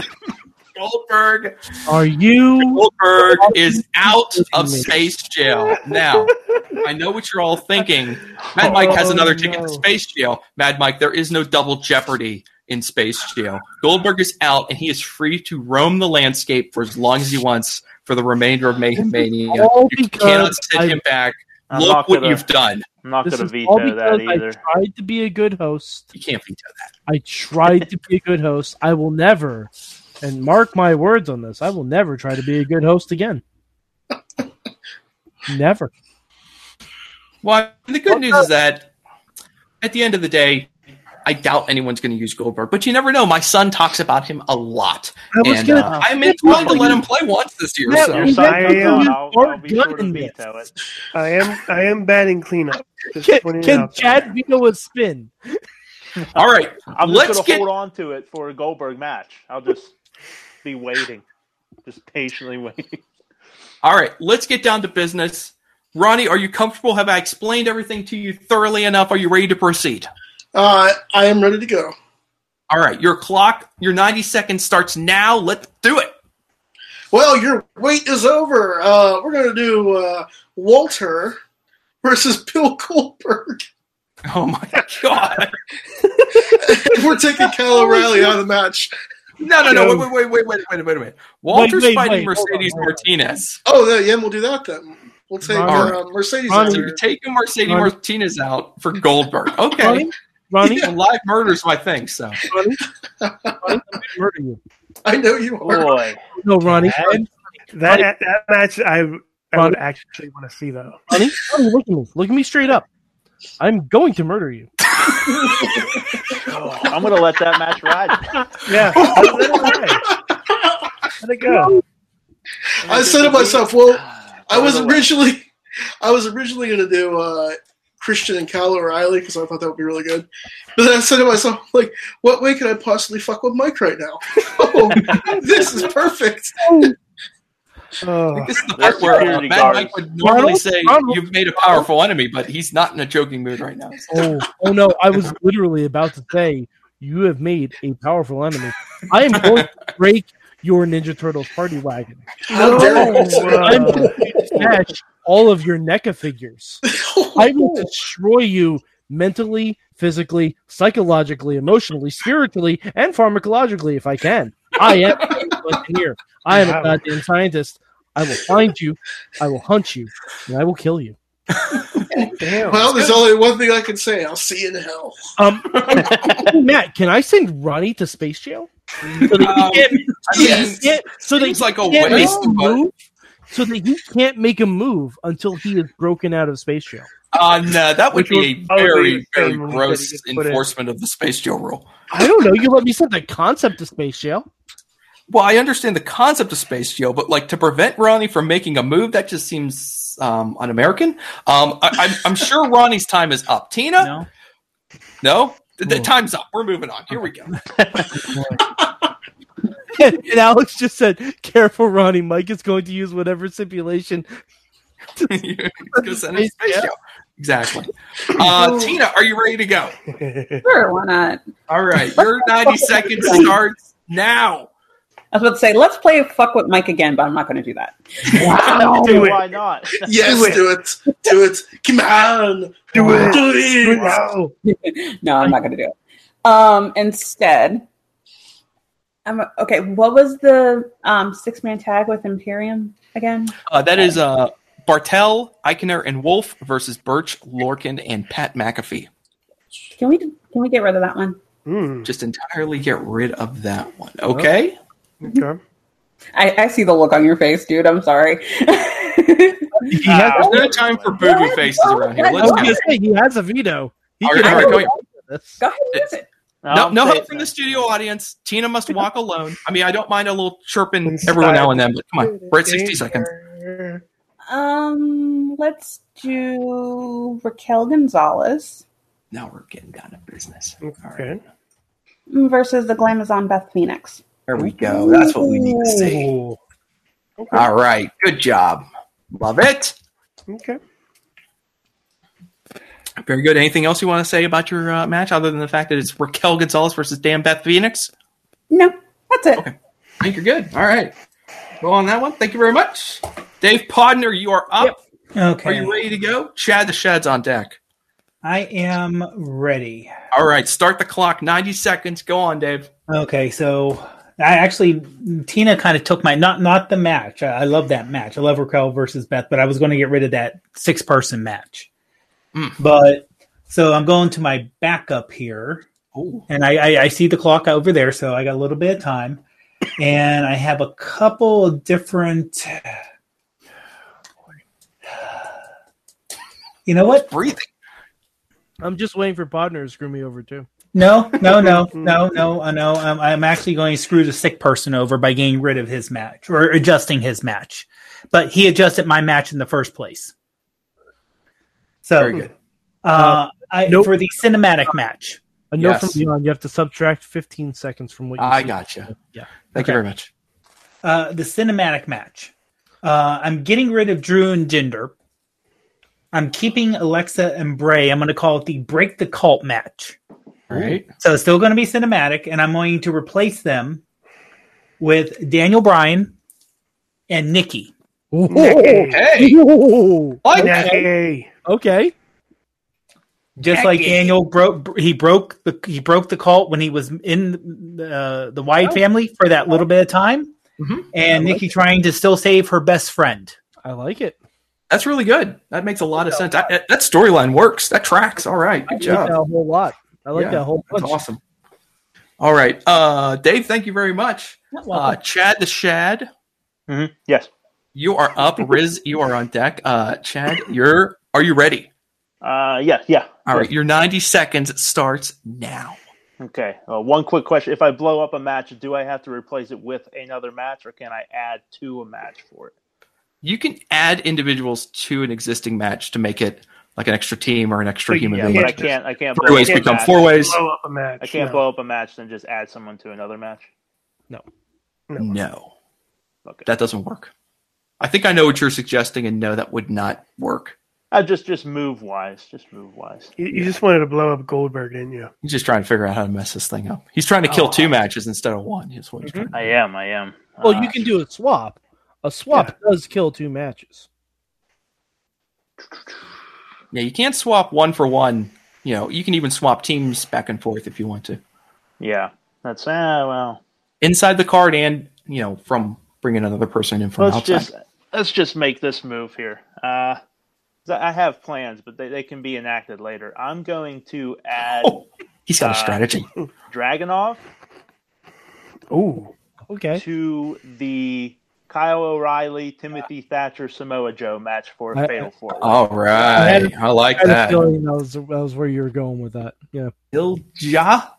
Speaker 1: Goldberg.
Speaker 2: Are you
Speaker 1: Goldberg is out of space jail. Now, I know what you're all thinking. Mad [LAUGHS] Mike has
Speaker 3: Oh,
Speaker 1: another ticket
Speaker 3: no.
Speaker 1: to space jail. Mad Mike, there is no double jeopardy in Space Jail. Goldberg is out, and he is free to roam the landscape for as long as he wants for the remainder of Mayhem Mania.
Speaker 2: all
Speaker 1: You
Speaker 2: because
Speaker 1: cannot sit
Speaker 2: I-
Speaker 1: him back.
Speaker 8: I'm
Speaker 1: Look
Speaker 8: not
Speaker 1: what
Speaker 8: gonna-
Speaker 1: you've done.
Speaker 8: I'm not going
Speaker 2: is
Speaker 8: to
Speaker 2: all
Speaker 8: veto that either.
Speaker 2: I tried to be a good host.
Speaker 1: You can't veto that.
Speaker 2: I tried to be a good host. I will never, and mark my words on this, I will never try to be a good host again. never.
Speaker 1: Well, the good news is that at the end of the day, I doubt anyone's going to use Goldberg, but you never know. My son talks about him a lot,
Speaker 2: I was
Speaker 1: and
Speaker 2: gonna-
Speaker 1: uh, I'm inclined to let him play once this year.
Speaker 2: Yeah,
Speaker 1: so.
Speaker 8: Your
Speaker 2: you
Speaker 8: son
Speaker 2: guys
Speaker 8: comes
Speaker 3: I am-
Speaker 8: I'll,
Speaker 2: Or
Speaker 8: I'll be sure to veto it.
Speaker 3: I am I am batting cleanup. Just
Speaker 2: Can, can. Chad veto a spin?
Speaker 1: All right,
Speaker 8: I'm
Speaker 1: let's
Speaker 8: just going to
Speaker 1: get.
Speaker 8: hold on to it for a Goldberg match. I'll just be waiting, just patiently waiting.
Speaker 1: All right, let's get down to business. Ronnie, are you comfortable? Have I explained everything to you thoroughly enough? Are you ready to proceed?
Speaker 4: Uh, I am ready to go.
Speaker 1: All right, your clock, your 90 seconds starts now. Let's do it.
Speaker 4: Well, your wait is over. Uh, we're going to do uh, Walter versus [LAUGHS] Bill Goldberg.
Speaker 1: Oh my god!
Speaker 4: and [LAUGHS] we're taking Kyle [LAUGHS] O'Reilly out of the match.
Speaker 1: No, no, no! Wait, wait, wait, wait, wait, wait, wait! Walter's
Speaker 2: wait,
Speaker 1: fighting
Speaker 2: wait, hold on,
Speaker 1: Mercedes
Speaker 2: on.
Speaker 1: Martinez.
Speaker 4: Oh, yeah, yeah, we'll do that then. We'll take
Speaker 2: Ronnie.
Speaker 4: uh, Mercedes
Speaker 2: Ronnie.
Speaker 4: out
Speaker 1: So you're taking Mercedes
Speaker 2: Ronnie.
Speaker 1: Martinez out for Goldberg. Okay,
Speaker 2: Ronnie, Ronnie,
Speaker 1: Well, live murder's my thing. So
Speaker 2: Ronnie, [LAUGHS] Ronnie, I'm gonna murder you.
Speaker 4: I know you are.
Speaker 8: Boy,
Speaker 2: No, Ronnie,
Speaker 3: That that match I I
Speaker 2: Ronnie?
Speaker 3: would actually want to see though.
Speaker 2: Ronnie, Ronnie, look at me. Look at me straight up. I'm going to murder you. [LAUGHS]
Speaker 8: I'm going to let that match ride. [LAUGHS]
Speaker 3: Yeah, let it ride. Let it go.
Speaker 4: I said to myself, well, I was originally, I was originally going to do uh, Christian and Kyle O'Reilly because I thought that would be really good. But then I said to myself, like, what way can I possibly fuck with Mike right now? [LAUGHS] oh, this is perfect.
Speaker 3: Oh,
Speaker 1: this is the part where uh,
Speaker 8: security
Speaker 1: Mike would normally
Speaker 2: Ronald,
Speaker 1: say
Speaker 2: Ronald.
Speaker 1: you've made a powerful enemy, but he's not in a joking mood right now.
Speaker 2: Oh, oh no! I was literally about to say you have made a powerful enemy. I am going to [LAUGHS] break your Ninja Turtles party wagon.
Speaker 4: How dare you?
Speaker 2: I'm going to smash all of your NECA figures. [LAUGHS] I will destroy you mentally, physically, psychologically, emotionally, spiritually, and pharmacologically if I can. I am a engineer. I am a goddamn scientist. I will find you, I will hunt you, and I will kill you.
Speaker 3: damn.
Speaker 4: Well, there's only one thing I can say. I'll see you in hell.
Speaker 2: Um, [LAUGHS] Matt, can I send Ronnie to space jail? So that
Speaker 1: Um,
Speaker 2: he can't, so that he
Speaker 4: yes.
Speaker 2: can't- so that he
Speaker 1: like a
Speaker 2: can't make
Speaker 1: waste,
Speaker 2: a
Speaker 1: but-
Speaker 2: move, so that he can't make a move until he is broken out of space jail.
Speaker 1: Uh, no, that would
Speaker 3: Which
Speaker 1: be a very, very
Speaker 3: same when he
Speaker 1: gross
Speaker 3: said he gets put in.
Speaker 1: enforcement of the space jail rule.
Speaker 2: I don't know. You let me set the concept of space jail.
Speaker 1: Well, I understand the concept of space jail, but like to prevent Ronnie from making a move, that just seems um, un-American. Um, I, I'm, I'm sure Ronnie's time is up. Tina,
Speaker 7: No.
Speaker 1: no, the, the time's up. We're moving on. Here we go. [LAUGHS] [LAUGHS]
Speaker 2: and Alex just said, "Careful, Ronnie. Mike is going to use whatever stipulation."
Speaker 1: He's gonna send him space jail. Exactly. Uh, [LAUGHS] Tina, are you ready to go? [LAUGHS]
Speaker 9: Sure, why not?
Speaker 1: All right, your 90 seconds starts now.
Speaker 9: I was about to say, let's play fuck with Mike again, but I'm not going to do that.
Speaker 3: Do it.
Speaker 8: Why not?
Speaker 4: Yes,
Speaker 3: Do it.
Speaker 4: do it. Do it. Come on.
Speaker 3: Do it.
Speaker 4: Do
Speaker 3: Do it
Speaker 4: it.
Speaker 9: no, I'm not going to do it. Um, instead, I'm okay. What was the um, six man tag with Imperium again?
Speaker 1: Uh, that is uh, Barthel, Aichner, and Wolfe versus Burch, Lorcan, and Pat McAfee.
Speaker 9: Can we can we get rid of that one?
Speaker 3: Hmm,
Speaker 1: Just entirely get rid of that one. Okay.
Speaker 3: okay.
Speaker 9: I, I see the look on your face, dude. I'm sorry.
Speaker 2: He has,
Speaker 1: There's no time for boo boo faces around here. Let's
Speaker 2: was
Speaker 1: go.
Speaker 2: gonna say he has a veto. He
Speaker 1: All
Speaker 2: can
Speaker 1: right, all right,
Speaker 2: have
Speaker 1: go ahead.
Speaker 9: Go ahead and use it.
Speaker 1: No,
Speaker 8: I'm
Speaker 1: no help from the studio audience. Tina must [LAUGHS] walk alone. I mean, I don't mind a little chirping every now and then, but come on, we're at 60 seconds.
Speaker 9: Um, let's do Raquel Gonzalez
Speaker 1: Now we're getting down to business. All right.
Speaker 3: Okay.
Speaker 9: versus the Glamazon Beth Phoenix.
Speaker 1: There we go. That's what we need to see.
Speaker 3: Ooh.
Speaker 1: All right. Good job. Love it.
Speaker 3: Okay.
Speaker 1: Very good. Anything else you want to say about your uh, match other than the fact that it's Raquel Gonzalez versus Dan Beth Phoenix?
Speaker 9: No, that's it.
Speaker 1: Okay. I think you're good. All right. Go on that one. Thank you very much. Dave Podner, you are up. Are
Speaker 7: Okay.
Speaker 1: Are you ready to go? Chad the Shad's on deck.
Speaker 7: I am ready.
Speaker 1: All right, start the clock. 90 seconds. Go on, Dave.
Speaker 7: Okay, so I actually Tina kind of took my not not the match. I, I love that match. I love Raquel versus Beth, but I was going to get rid of that six person match.
Speaker 1: Mm.
Speaker 7: But so I'm going to my backup here, and I, I I see the clock over there, so I got a little bit of time, and I have a couple of different. [SIGHS] You know what?
Speaker 1: Breathing.
Speaker 2: I'm just waiting for Podner to screw me over too.
Speaker 7: No, no, no, [LAUGHS] no, no, uh, no. I'm, I'm actually going to screw the sick person over by getting rid of his match or adjusting his match. But he adjusted my match in the first place. So,
Speaker 1: Very good.
Speaker 7: Uh, I,
Speaker 2: Nope.
Speaker 7: for the cinematic match.
Speaker 2: A note
Speaker 1: Yes.
Speaker 2: from Beyond: you have to subtract 15 seconds from what you
Speaker 1: I
Speaker 2: got
Speaker 1: gotcha.
Speaker 2: Yeah.
Speaker 1: Thank
Speaker 7: Okay.
Speaker 1: you very much.
Speaker 7: Uh, the cinematic match. Uh, I'm getting rid of Drew and Jinder. I'm keeping Alexa and Bray. I'm going to call it the Break the Cult match.
Speaker 1: All right.
Speaker 7: So it's still going to be cinematic, and I'm going to replace them with Daniel Bryan and Nikki.
Speaker 1: Hey.
Speaker 2: Ooh.
Speaker 1: Like
Speaker 3: Hey.
Speaker 2: Okay.
Speaker 7: Just like Daniel broke, he broke the he broke the cult when he was in the the Wyatt family for that little bit of time,
Speaker 1: Mhm.
Speaker 7: and
Speaker 2: like
Speaker 7: Nikki trying to still save her best friend.
Speaker 2: I like it.
Speaker 1: That's really good. That makes a lot of sense. I, that storyline works. That tracks. All right.
Speaker 2: I
Speaker 1: Good
Speaker 2: like
Speaker 1: job.
Speaker 2: that a whole lot. I like
Speaker 1: Yeah,
Speaker 2: that whole
Speaker 1: That's awesome. All right. Uh, Dave, thank you very much. Uh, Chad the Shad,
Speaker 8: Mhm. Yes.
Speaker 1: you are up. Riz, you are on deck. Uh, Chad, you're are you ready?
Speaker 8: Uh, yeah, yeah.
Speaker 1: All right. Your 90 seconds starts now.
Speaker 8: Okay. Uh, one quick question: If I blow up a match, do I have to replace it with another match, or can I add to a match for it?
Speaker 1: You can add individuals to an existing match to make it like an extra team or an extra
Speaker 3: But
Speaker 1: human
Speaker 8: Yeah,
Speaker 1: being.
Speaker 8: but I can't. I can't.
Speaker 1: Three ways
Speaker 8: up a
Speaker 1: become
Speaker 8: match.
Speaker 1: four ways.
Speaker 3: Blow up a match.
Speaker 8: I can't
Speaker 3: no.
Speaker 8: blow up a match and just add someone to another match.
Speaker 1: No.
Speaker 8: No, Okay.
Speaker 1: that doesn't work. I think I know what you're suggesting, and no, that would not work.
Speaker 8: I just just move wise. Just move wise.
Speaker 3: You, you just wanted to blow up Goldberg, didn't you?
Speaker 1: He's just trying to figure out how to mess this thing up. He's trying to kill two matches instead of one. Is what he's trying.
Speaker 8: I am. I am.
Speaker 2: Well,
Speaker 8: Uh,
Speaker 2: you can do a swap. A swap does kill two matches.
Speaker 1: Yeah, you can't swap one for one. You know, you can even swap teams back and forth if you want to.
Speaker 8: Yeah. That's ah well.
Speaker 1: Inside the card and, you know, from bringing another person in from
Speaker 8: Let's
Speaker 1: outside.
Speaker 8: just let's just make this move here. Uh, I have plans, but they, they can be enacted later. I'm going to add
Speaker 1: Oh, he's got a
Speaker 8: uh,
Speaker 1: strategy.
Speaker 8: Dragunov
Speaker 3: Oh,
Speaker 2: Okay.
Speaker 8: to the Kyle O'Reilly, Timothy Thatcher, Samoa Joe match for a
Speaker 2: I-
Speaker 8: fatal four.
Speaker 1: All right. I like
Speaker 2: I had a
Speaker 1: that.
Speaker 2: feeling that was, that was where you were going with that. Yeah.
Speaker 1: Ilja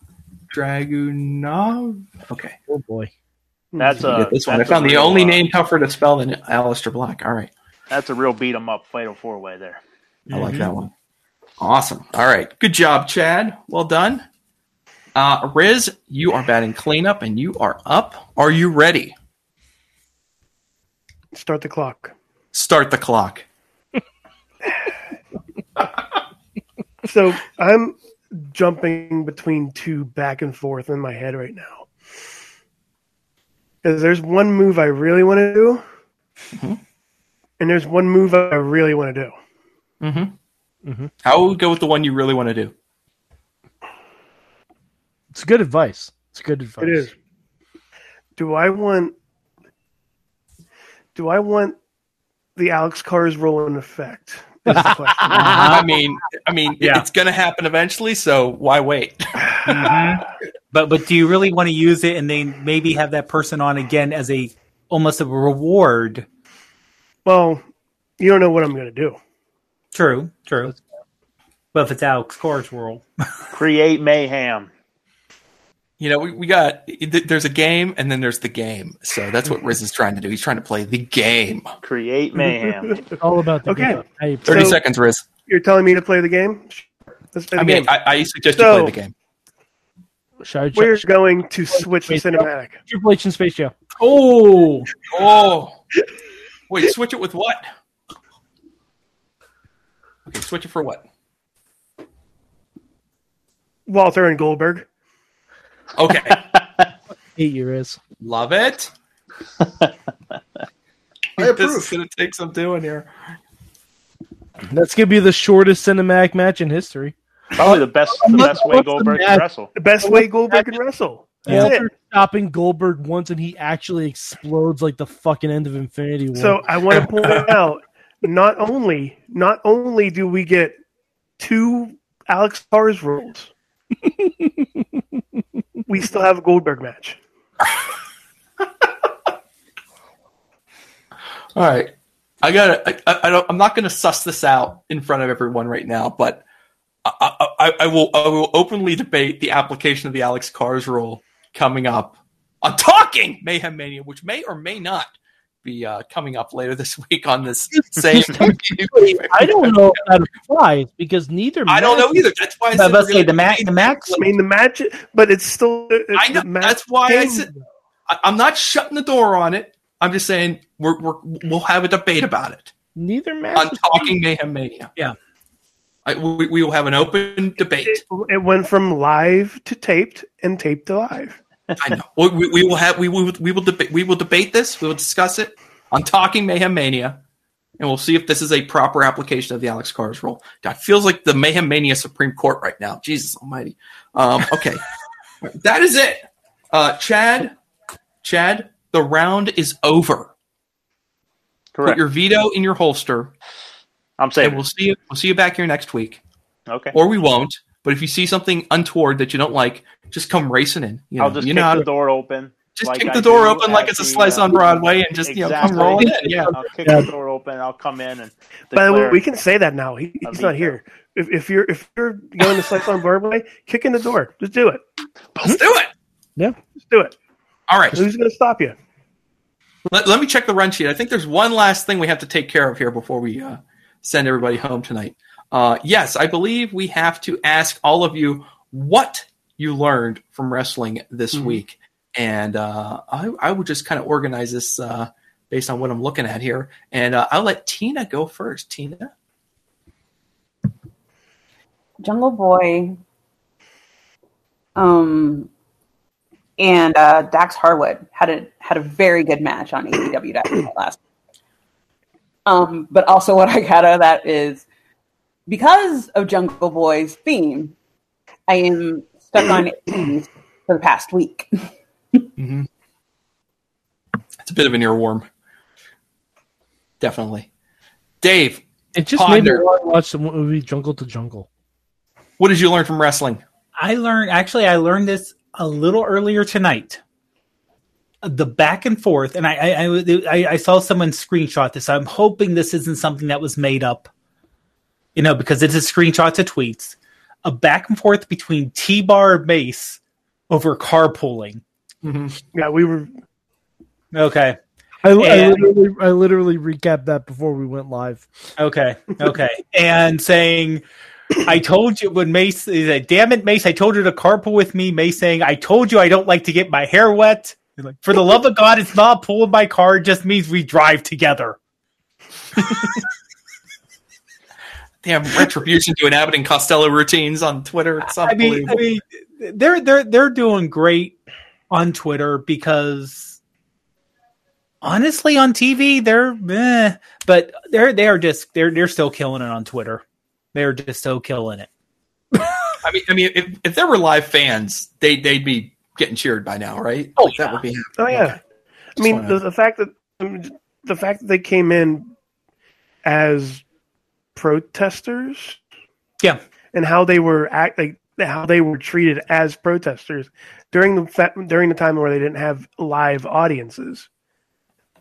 Speaker 1: Dragunov. Okay.
Speaker 2: Oh boy.
Speaker 8: That's a
Speaker 1: Get this one. I
Speaker 8: that's a
Speaker 1: found the only name tougher to spell than Aleister Black. All right.
Speaker 8: That's a real beat 'em up fatal four way there.
Speaker 1: I like that one. Awesome. All right. Good job, Chad. Well done. Uh, Riz, you are batting cleanup and you are up. Are you ready?
Speaker 3: Start the clock.
Speaker 1: Start the clock. [LAUGHS]
Speaker 3: So I'm jumping between two back and forth in my head right now. Because there's one move I really want to do,
Speaker 1: Mhm.
Speaker 3: And there's one move I really want to do.
Speaker 1: Mm-hmm.
Speaker 2: Mhm.
Speaker 1: I will go with the one you really want to do.
Speaker 2: It's good advice. It's good advice.
Speaker 3: It is. Do I want? Do I want the Alex Cars roll in effect? Is the question. [LAUGHS]
Speaker 1: I mean, I mean,
Speaker 7: Yeah.
Speaker 1: it's going to happen eventually. So why wait? [LAUGHS]
Speaker 7: Mhm. But but do you really want to use it and then maybe have that person on again as a almost a reward?
Speaker 3: Well, you don't know what I'm going to do.
Speaker 7: True, true. But if it's Alex Core's world, [LAUGHS]
Speaker 8: Create mayhem.
Speaker 1: You know, we, we got there's a game and then there's the game. So that's what Riz is trying to do. He's trying to play the game.
Speaker 8: Create mayhem.
Speaker 2: It's [LAUGHS] all about the
Speaker 3: Okay.
Speaker 2: game. Hey,
Speaker 1: Thirty
Speaker 3: So-
Speaker 1: seconds, Riz.
Speaker 3: You're telling me to play the game? Let's play the
Speaker 1: I mean,
Speaker 3: game.
Speaker 1: I, I suggest
Speaker 3: So-
Speaker 1: you play the game.
Speaker 2: should I
Speaker 3: We're
Speaker 2: check
Speaker 3: going to switch the cinematic.
Speaker 2: Triple H and Space Jam?
Speaker 7: oh,
Speaker 1: Oh, [LAUGHS] wait, switch it with what? Okay, switch it for what?
Speaker 3: Walter and Goldberg.
Speaker 1: Okay, [LAUGHS]
Speaker 2: Eight years.
Speaker 1: love it.
Speaker 4: I
Speaker 1: This is
Speaker 4: approve.
Speaker 1: going to take some doing here.
Speaker 2: That's gonna be the shortest cinematic match in history.
Speaker 8: Probably the best, the best way Goldberg can wrestle.
Speaker 3: The best way Goldberg can wrestle. That's
Speaker 2: Walter stopping Goldberg once, and he actually explodes like the fucking end of Infinity War.
Speaker 3: So I want to point out, not only not only do we get two Alex Cars rules, we still have a Goldberg match. [LAUGHS]
Speaker 1: All right. I got. I, I, I don't. I'm not going to suss this out in front of everyone right now, but I, I, I- I will. I will openly debate the application of the Alex Cars rule coming up on Talking Mayhem Mania, which may or may not be uh, coming up later this [LAUGHS] week on this same. [LAUGHS] [LAUGHS]
Speaker 2: I don't know if that applies because neither.
Speaker 1: I don't know either. That's why I
Speaker 7: I
Speaker 1: said
Speaker 7: was about to
Speaker 1: we're
Speaker 7: say
Speaker 1: gonna
Speaker 7: the match.
Speaker 1: debate
Speaker 7: The match.
Speaker 3: I mean, the match, but it's still.
Speaker 1: I know.
Speaker 3: the match
Speaker 1: That's why I
Speaker 3: can-
Speaker 1: said I, I'm not shutting the door on it. I'm just saying we're, we're we'll have a debate about it
Speaker 2: Neither match.
Speaker 1: on
Speaker 2: is-
Speaker 1: Talking Mayhem Mania.
Speaker 7: Yeah.
Speaker 1: I, we, we will have an open debate.
Speaker 3: It, it went from live to taped and taped to live.
Speaker 1: I know. We, we, we will have we will we will debate we will debate this. We will discuss it on Talking Mayhem Mania, and we'll see if this is a proper application of the Alex Cars rule. God, feels like the Mayhem Mania Supreme Court right now. Jesus Almighty. Um, okay, [LAUGHS] that is it. Uh, Chad, Chad, the round is over.
Speaker 8: Correct.
Speaker 1: Put your veto in your holster,
Speaker 8: I'm
Speaker 1: and
Speaker 8: saying.
Speaker 1: we'll see you. We'll see you back here next week,
Speaker 8: Okay.
Speaker 1: or we won't. But if you see something untoward that you don't like, just come racing in. You know,
Speaker 8: I'll just
Speaker 1: you
Speaker 8: kick
Speaker 1: know
Speaker 8: the
Speaker 1: to-
Speaker 8: door open.
Speaker 1: just
Speaker 8: like
Speaker 1: kick
Speaker 8: I
Speaker 1: the door open like it's a
Speaker 8: the,
Speaker 1: slice
Speaker 8: uh,
Speaker 1: on Broadway and just you know come rolling in. Yeah.
Speaker 8: I'll kick
Speaker 2: Yeah.
Speaker 8: the door open. I'll come in and.
Speaker 3: By the way, we can say that now. He, he's not here. If, if you're if you're going to slice on Broadway, kick in the door. Just do it.
Speaker 1: Let's do it.
Speaker 2: Yeah.
Speaker 3: Just do it.
Speaker 1: All right.
Speaker 3: Who's going to stop you?
Speaker 1: Let, let me check the run sheet. I think there's one last thing we have to take care of here before we uh, send everybody home tonight. Uh, yes, I believe we have to ask all of you what you learned from wrestling this week. And uh, I, I would just kind of organize this uh, based on what I'm looking at here. And uh, I'll let Tina go first. Tina?
Speaker 9: Jungle Boy, um, and uh, Dax Harwood had a had a very good match on AEW Dynamite last. Um, but also what I got out of that is because of Jungle Boy's theme, I am stuck on 80s for the past week.
Speaker 1: Mm-hmm. It's a bit of an earworm. Definitely. Dave,
Speaker 2: It just made me want to watch the movie Jungle to Jungle.
Speaker 1: what did you learn from wrestling?
Speaker 7: I learned actually I learned this a little earlier tonight. The back and forth, and I I, I, I- I saw someone screenshot this. I'm hoping this isn't something that was made up, you know, because it's a screenshot to tweets. A back and forth between T Bar Mace over carpooling. Mm-hmm.
Speaker 3: Yeah, we were.
Speaker 7: Okay,
Speaker 2: I, I, literally, I literally recapped that before we went live.
Speaker 7: okay, okay, and saying. I told you when Mace he said, "Damn it, Mace! I told you to carpool with me." Mace saying, "I told you I don't like to get my hair wet." He's like, For the love of God, it's not pulling my car. It just means we drive together. [LAUGHS]
Speaker 1: Damn, retribution doing Abbott and Costello routines on Twitter. It's
Speaker 7: I mean. I mean, they're they're they're doing great on Twitter because honestly, on TV they're eh, but they're they are just they're they're still killing it on Twitter. They're just so killing it. [LAUGHS]
Speaker 1: I mean, I mean, if, if there were live fans, they they'd be getting cheered by now, right?
Speaker 7: Oh,
Speaker 1: Like, that
Speaker 7: yeah.
Speaker 1: would be.
Speaker 3: Oh yeah. I mean,
Speaker 1: wanna-
Speaker 3: the, the fact that the fact that they came in as protesters
Speaker 7: Yeah,
Speaker 3: and how they were act like how they were treated as protesters during the fa- during the time where they didn't have live audiences.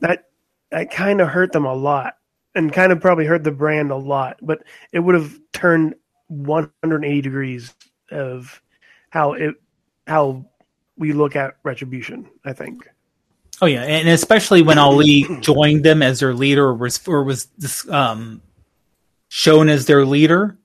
Speaker 3: That that kind of hurt them a lot, and kind of probably hurt the brand a lot. But it would have turned 180 degrees of how it how we look at retribution. I think.
Speaker 7: Oh yeah, and especially when Ali [CLEARS THROAT] joined them as their leader, or was or was um, shown as their leader,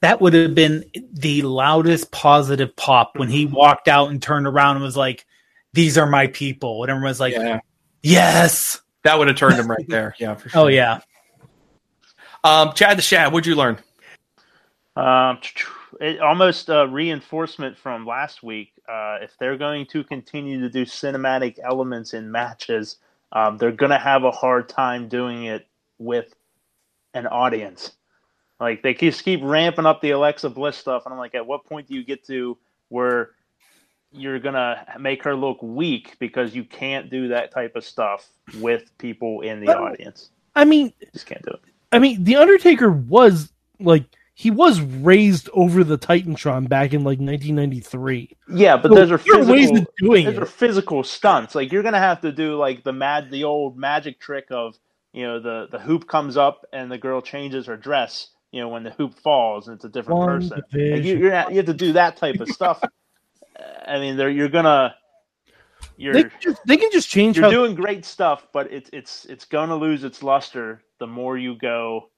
Speaker 7: that would have been the loudest positive pop when he walked out and turned around and was like, "These are my people," and everyone was like,
Speaker 1: Yeah,
Speaker 7: "Yes."
Speaker 1: that would have turned him right there. Yeah, for [LAUGHS] sure.
Speaker 7: Oh yeah,
Speaker 1: Um, Chad the Shad, what'd you learn?
Speaker 8: Um, it, almost uh, reinforcement from last week. Uh, if they're going to continue to do cinematic elements in matches, um, they're going to have a hard time doing it with an audience. Like they just keep ramping up the Alexa Bliss stuff, and I'm like, at what point do you get to where you're gonna make her look weak because you can't do that type of stuff with people in the
Speaker 2: Well,
Speaker 8: audience?
Speaker 2: I mean,
Speaker 8: Just can't do it.
Speaker 2: I mean, the Undertaker was like he was raised over the Titantron back in like 1993.
Speaker 8: Yeah, but
Speaker 2: So
Speaker 8: those are
Speaker 2: there are ways
Speaker 8: physical.
Speaker 2: of doing
Speaker 8: those
Speaker 2: it.
Speaker 8: are physical stunts. Like you're gonna have to do like the mad, the old magic trick of you know the the hoop comes up and the girl changes her dress. You know when the hoop falls and it's a different
Speaker 2: One
Speaker 8: person. Like, you, not, you have to do that type of [LAUGHS] stuff. I mean, they're, you're gonna you're
Speaker 2: They can just, they can just change
Speaker 8: you're
Speaker 2: how
Speaker 8: doing great stuff, but it's it's it's gonna lose its luster the more you go.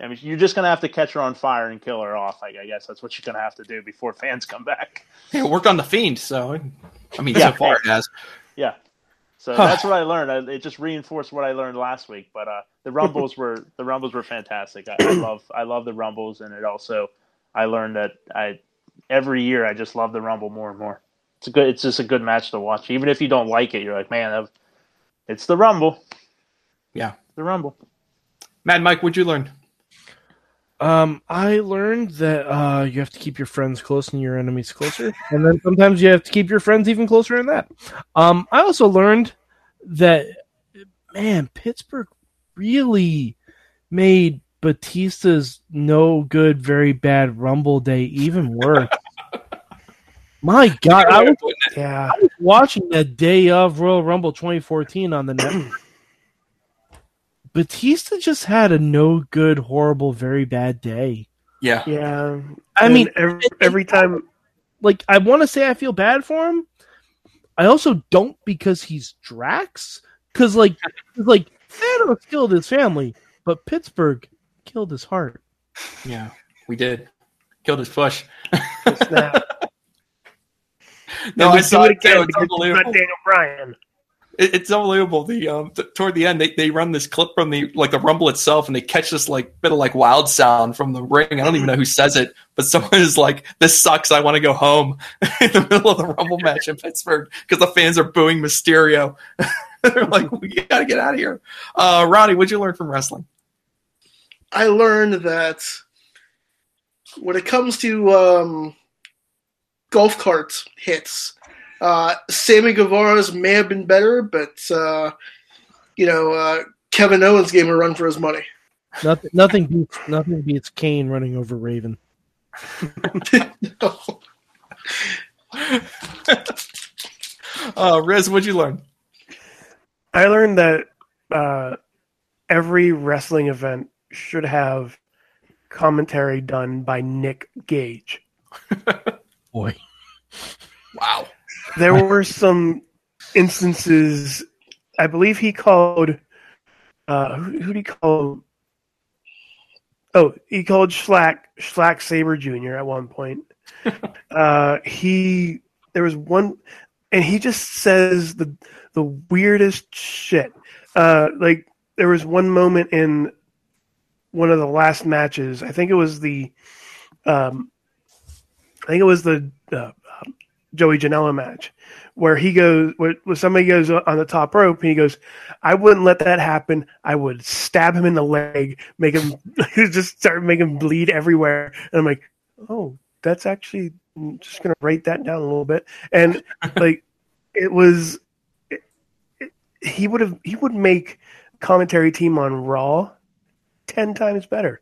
Speaker 8: I mean, you're just gonna have to catch her on fire and kill her off. Like, I guess that's what you're gonna have to do before fans come back.
Speaker 1: Yeah, it worked on the Fiend, so I mean,
Speaker 8: Yeah.
Speaker 1: so far it has.
Speaker 8: Yeah. So
Speaker 1: Huh.
Speaker 8: that's what I learned. I, it just reinforced what I learned last week. But uh, the rumbles were the rumbles were fantastic. I, I love I love the rumbles, and it also I learned that I every year I just love the rumble more and more. It's a good. It's just a good match to watch. Even if you don't like it, you're like, man, that- it's the rumble.
Speaker 1: Yeah,
Speaker 8: the rumble.
Speaker 1: Mad Mike, what'd you learn?
Speaker 2: Um, I learned that uh, you have to keep your friends close and your enemies closer, and then sometimes you have to keep your friends even closer than that. Um, I also learned that man, Pittsburgh really made Batista's no good, very bad Rumble day even worse. [LAUGHS] My God, I was,
Speaker 3: yeah.
Speaker 2: I was watching the day of Royal Rumble 2014 on the net. Batista just had a no good, horrible, very bad day.
Speaker 1: Yeah.
Speaker 3: Yeah.
Speaker 2: I
Speaker 3: And
Speaker 2: mean,
Speaker 3: every, every time,
Speaker 2: like, I want to say I feel bad for him. I also don't because he's Drax. Because, like, 'cause, [LAUGHS] like Thanos killed his family, but Pittsburgh killed his heart.
Speaker 1: Yeah, we did. Killed his push. [LAUGHS] no, I saw it
Speaker 3: it again.
Speaker 1: It's
Speaker 3: because it's
Speaker 1: unbelievable.
Speaker 3: not Daniel Bryan.
Speaker 1: It, it's unbelievable. The um, th- toward the end, they, they run this clip from the like the rumble itself, and they catch this like bit of like wild sound from the ring. I don't even know who says it, but someone is like, "This sucks. I want to go home." [LAUGHS] in the middle of the rumble match in Pittsburgh because the fans are booing Mysterio. [LAUGHS] They're like, "We got to get out of here." Uh, Ronnie, what'd you learn from wrestling?
Speaker 4: I learned that when it comes to um, golf cart hits, uh, Sammy Guevara's may have been better, but uh, you know uh, Kevin Owens gave him a run for his money.
Speaker 2: Nothing, nothing beats, nothing beats Kane running over Raven. [LAUGHS]
Speaker 1: Uh, Riz, what'd you learn?
Speaker 3: I learned that uh, every wrestling event should have commentary done by Nick Gage. [LAUGHS]
Speaker 2: Boy.
Speaker 1: Wow.
Speaker 3: There were some instances. I believe he called. Uh, who, who did he call? Oh, he called Shlak Shlak Sabre Jr. at one point. [LAUGHS] uh, he there was one, and he just says the the weirdest shit. Uh, like there was one moment in one of the last matches. I think it was the, um, I think it was the uh, Joey Janela match where he goes where, where somebody goes on the top rope and he goes, I wouldn't let that happen. I would stab him in the leg, make him [LAUGHS] just start making him bleed everywhere. And I'm like, oh, that's actually I'm just gonna write that down a little bit. And [LAUGHS] like it was it, it, he would have he would make commentary team on Raw ten times better.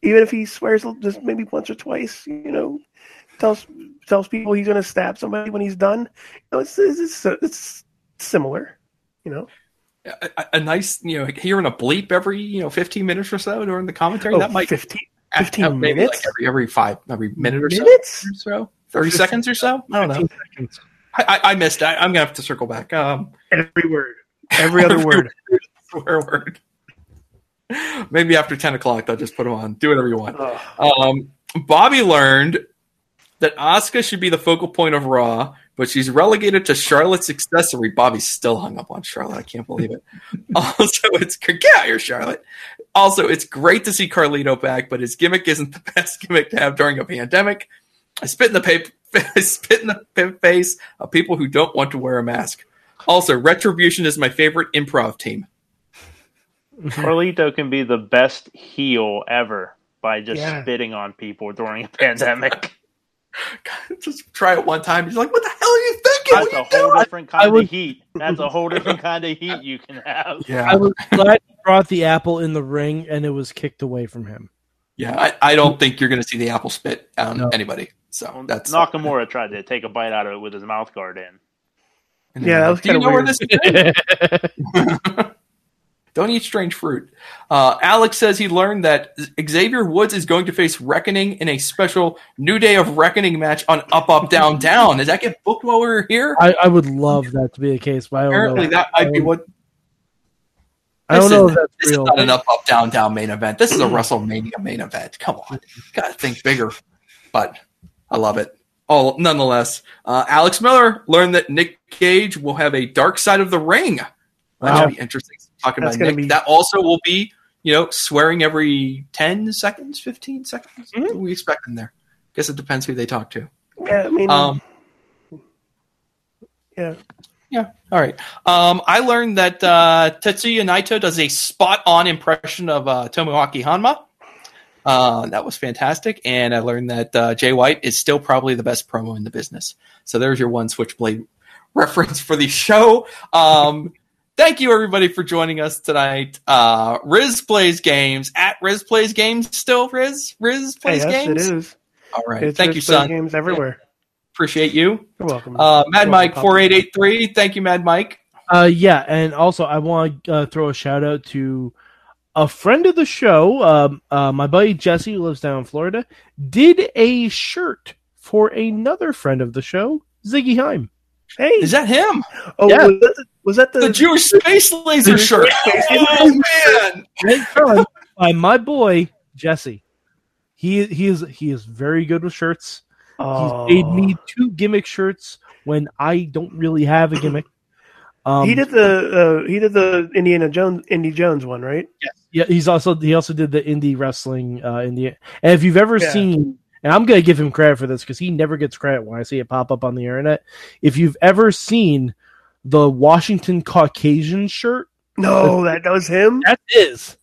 Speaker 3: Even if he swears just maybe once or twice, you know, tells tells people he's going to stab somebody when he's done. You know, it's, it's it's similar, you know.
Speaker 1: A, a- nice, you know, hearing a bleep every, you know, 15 minutes or so during the commentary.
Speaker 3: Oh,
Speaker 1: that might
Speaker 3: 15,
Speaker 1: uh,
Speaker 3: 15
Speaker 1: uh, maybe
Speaker 3: minutes?
Speaker 1: like every every five, every minute or so,
Speaker 3: Minutes?
Speaker 1: or so, 30 seconds or so. I don't know.
Speaker 3: seconds.
Speaker 1: I, I, missed. I, I'm gonna have to circle back. Um,
Speaker 3: Every word, [LAUGHS] every other [LAUGHS] word.
Speaker 1: swear word. Maybe after 10 o'clock, they'll just put them on. Do whatever you want. Um, Bobby learned that Asuka should be the focal point of Raw, but she's relegated to Charlotte's accessory. Bobby's still hung up on Charlotte. I can't believe it. [LAUGHS] also, it's get out here, Charlotte. Also, it's great to see Carlito back, but his gimmick isn't the [LAUGHS] best gimmick to have during a pandemic. I spit in the paper, [LAUGHS] I spit in the face of people who don't want to wear a mask. Also, Retribution is my favorite improv team.
Speaker 8: Carlito can be the best heel ever by just
Speaker 1: Yeah.
Speaker 8: spitting on people during a pandemic. [LAUGHS]
Speaker 1: Just try it one time. He's like, "What the hell are you thinking?
Speaker 8: That's a whole different kind
Speaker 2: I would-
Speaker 8: of heat. That's a whole different kind of heat you can have. [LAUGHS]
Speaker 2: Yeah, I was glad he brought the apple in the ring and it was kicked away from him.
Speaker 1: Yeah, I, I don't think you're going to see the apple spit on anybody. So that's
Speaker 8: Nakamura tried to take a bite out of it with his mouth guard in.
Speaker 3: Yeah, that was
Speaker 1: Do you
Speaker 3: kind
Speaker 1: know
Speaker 3: of
Speaker 1: where
Speaker 3: weird. [LAUGHS]
Speaker 1: Don't eat strange fruit. Uh, Alex says he learned that Xavier Woods is going to face Reckoning in a special New Day of Reckoning match on Up Up Down Down. Does that get booked while we're here?
Speaker 2: I, I would love that to be the case, but
Speaker 1: Apparently, that might be what.
Speaker 2: I don't know if that's
Speaker 1: this
Speaker 2: real.
Speaker 1: is not an Up Up Down Down main event. This is a WrestleMania main event. Come on, gotta think bigger. But I love it. Oh, nonetheless, uh, Alex Miller learned that Nick Gage will have a dark side of the ring. That
Speaker 3: Wow.
Speaker 1: should be interesting. Talking
Speaker 3: That's
Speaker 1: about Nick.
Speaker 3: be-
Speaker 1: That also will be, you know, swearing every ten seconds, fifteen seconds.
Speaker 3: Mm-hmm.
Speaker 1: We expect in there? Guess it depends who they talk to.
Speaker 3: Yeah, I mean,
Speaker 1: Um,
Speaker 3: yeah.
Speaker 1: Yeah. All right. Um, I learned that uh, Tetsuya Naito does a spot on impression of uh, Tomoaki Honma. Uh, that was fantastic. And I learned that uh, Jay White is still probably the best promo in the business. So there's your one Switchblade reference for the show. Um, thank you, everybody, for joining us tonight. Uh, Riz Plays Games at Riz Plays Games still, Riz? Riz Plays
Speaker 3: yes,
Speaker 1: Games?
Speaker 3: it is.
Speaker 1: All right.
Speaker 3: It's
Speaker 1: thank
Speaker 3: Riz
Speaker 1: you,
Speaker 3: Plays
Speaker 1: son.
Speaker 3: Games everywhere.
Speaker 1: Appreciate you.
Speaker 3: You're welcome.
Speaker 1: Uh, Mad
Speaker 3: You're
Speaker 1: Mike four eight eight three. Thank you, Mad Mike.
Speaker 2: Uh, yeah, and also I want to uh, throw a shout out to a friend of the show. Um, uh, my buddy Jesse, who lives down in Florida, did a shirt for another friend of the show, Ziggy Haim.
Speaker 3: Hey,
Speaker 1: Is that him?
Speaker 3: Oh,
Speaker 2: Yeah.
Speaker 3: was, that, was that the,
Speaker 1: The Jewish space laser shirt. Oh man!
Speaker 2: By my boy Jesse. He he is he is very good with shirts.
Speaker 3: Oh.
Speaker 2: He's made me two gimmick shirts when I don't really have a gimmick. [CLEARS THROAT] Um,
Speaker 3: he did the uh, he did the Indiana Jones Indy Jones one, right?
Speaker 2: Yeah, yeah. he's also he also did the indie wrestling uh in the and if you've ever
Speaker 3: Yeah.
Speaker 2: seen and I'm gonna give him credit for this because he never gets credit when I see it pop up on the internet. If you've ever seen the Washington Caucasian shirt,
Speaker 3: No, that, that was him.
Speaker 2: that is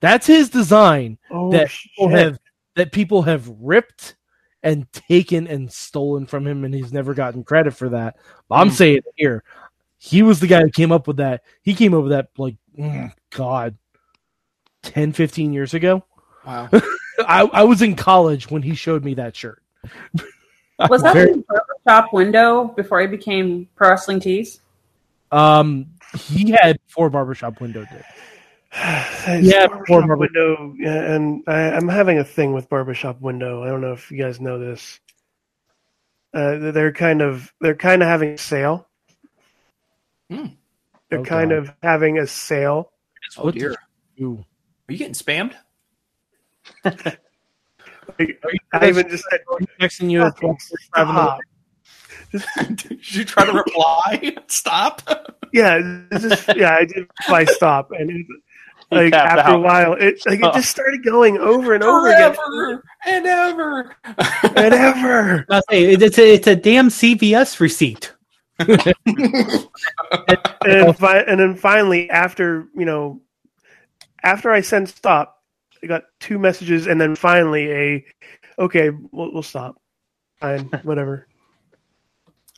Speaker 2: that's his design
Speaker 3: Oh,
Speaker 2: that people
Speaker 3: shit.
Speaker 2: have that people have ripped and taken and stolen from him and he's never gotten credit for that. But I'm
Speaker 1: Mm.
Speaker 2: saying it here. He was the guy who came up with that. He came up with that like mm, god 10 15 years ago.
Speaker 1: Wow. [LAUGHS]
Speaker 2: I, I was in college when he showed me that shirt.
Speaker 9: Was that
Speaker 2: Very-
Speaker 9: in the shop window before he became Pro Wrestling Tees?
Speaker 2: um he had four barbershop window did.
Speaker 3: It's
Speaker 2: Yeah,
Speaker 3: barbershop
Speaker 2: barber-
Speaker 3: window, yeah, and I, I'm having a thing with barbershop window. I don't know if you guys know this. Uh, they're kind of they're kind of having a sale.
Speaker 1: Hmm.
Speaker 3: They're
Speaker 2: Oh,
Speaker 3: kind
Speaker 2: God.
Speaker 3: of having a sale.
Speaker 1: Oh
Speaker 2: What
Speaker 1: dear.
Speaker 2: did?
Speaker 1: Are you getting spammed? [LAUGHS]
Speaker 3: I even just said,
Speaker 2: texting you at
Speaker 3: "Fucking
Speaker 2: 12:45 in the
Speaker 3: stop." [LAUGHS]
Speaker 1: Did you try to reply? [LAUGHS] Stop.
Speaker 3: Yeah, this is, yeah. I did my stop, and it, like
Speaker 8: tapped
Speaker 3: after a while, it like it just oh. started going over and over again,
Speaker 1: and ever.
Speaker 3: and ever.
Speaker 7: I say it's a it's a damn CVS receipt.
Speaker 3: and then, fi- and then finally, after you know, after I sent stop, I got two messages, and then finally a, okay, we'll, we'll stop. Fine, [LAUGHS] whatever.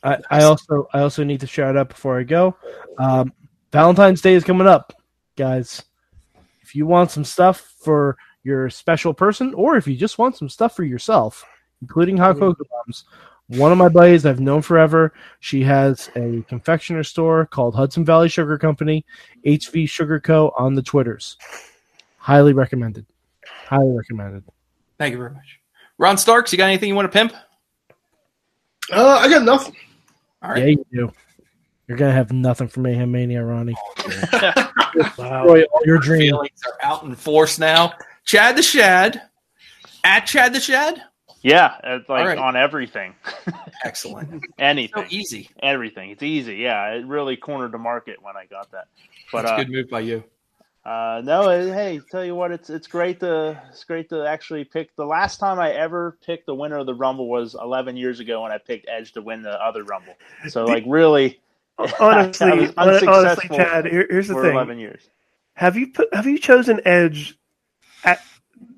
Speaker 2: I, I also I also need to shout out before I go. Um, Valentine's Day is coming up, guys. If you want some stuff for your special person, or if you just want some stuff for yourself, including hot cocoa bombs, one of my buddies I've known forever. She has a confectioner store called Hudson Valley Sugar Company, HV Sugar Co. on the Twitters. Highly recommended. Highly recommended.
Speaker 1: Thank you very much. Ron Starks, you got anything you want to pimp?
Speaker 4: Uh, I got nothing.
Speaker 1: All right.
Speaker 2: Yeah, you do. You're gonna have nothing for Mayhem Mania, Ronnie. [LAUGHS]
Speaker 3: Wow.
Speaker 2: Destroy all your dreams.
Speaker 1: Feelings are out in force now. Chad the Shad. At Chad the Shad.
Speaker 8: Yeah, it's like
Speaker 1: All right.
Speaker 8: on everything, [LAUGHS]
Speaker 1: Excellent.
Speaker 8: anything,
Speaker 1: So easy.
Speaker 8: everything. It's easy. Yeah, it really cornered the market when I got that. But
Speaker 1: That's
Speaker 8: uh,
Speaker 1: a good move by you.
Speaker 8: Uh, no, hey, tell you what, it's it's great to it's great to actually pick. The last time I ever picked the winner of the Rumble was 11 years ago when I picked Edge to win the other Rumble. So like really, [LAUGHS]
Speaker 3: Honestly, honestly, Chad, here's the thing.
Speaker 8: 11 years.
Speaker 3: Have you put? Have you chosen Edge at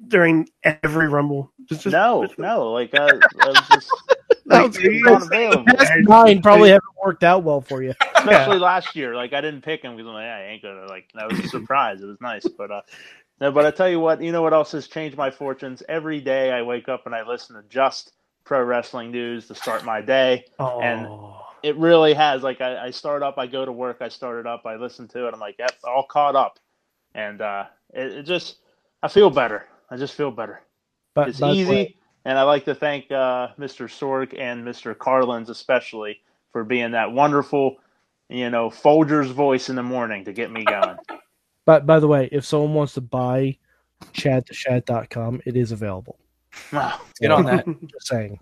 Speaker 3: during every Rumble? Just, just,
Speaker 8: no, no, like I, I was just like, he was unavailable.
Speaker 2: Past nine probably haven't worked out well for you. [LAUGHS]
Speaker 8: especially last year. Like I didn't pick him because I'm like, I ain't gonna like. That was a surprise. It was nice, but uh, no. But I tell you what, you know what else has changed my fortunes? Every day I wake up and I listen to just pro wrestling news to start my day,
Speaker 3: Oh.
Speaker 8: and it really has. Like I, I start up, I go to work, I start it up, I listen to it. I'm like, yep, all caught up, and uh, it, it just, I feel better. I just feel better.
Speaker 2: But
Speaker 8: it's easy,
Speaker 2: way-
Speaker 8: and I'd like to thank uh, Mr. Sorg and Mr. Carlins especially for being that wonderful, you know, Folger's voice in the morning to get me going. [LAUGHS]
Speaker 2: But by the way, if someone wants to buy chat2chat.com, it is available.
Speaker 8: Wow.
Speaker 1: Get on that. [LAUGHS]
Speaker 2: Just saying.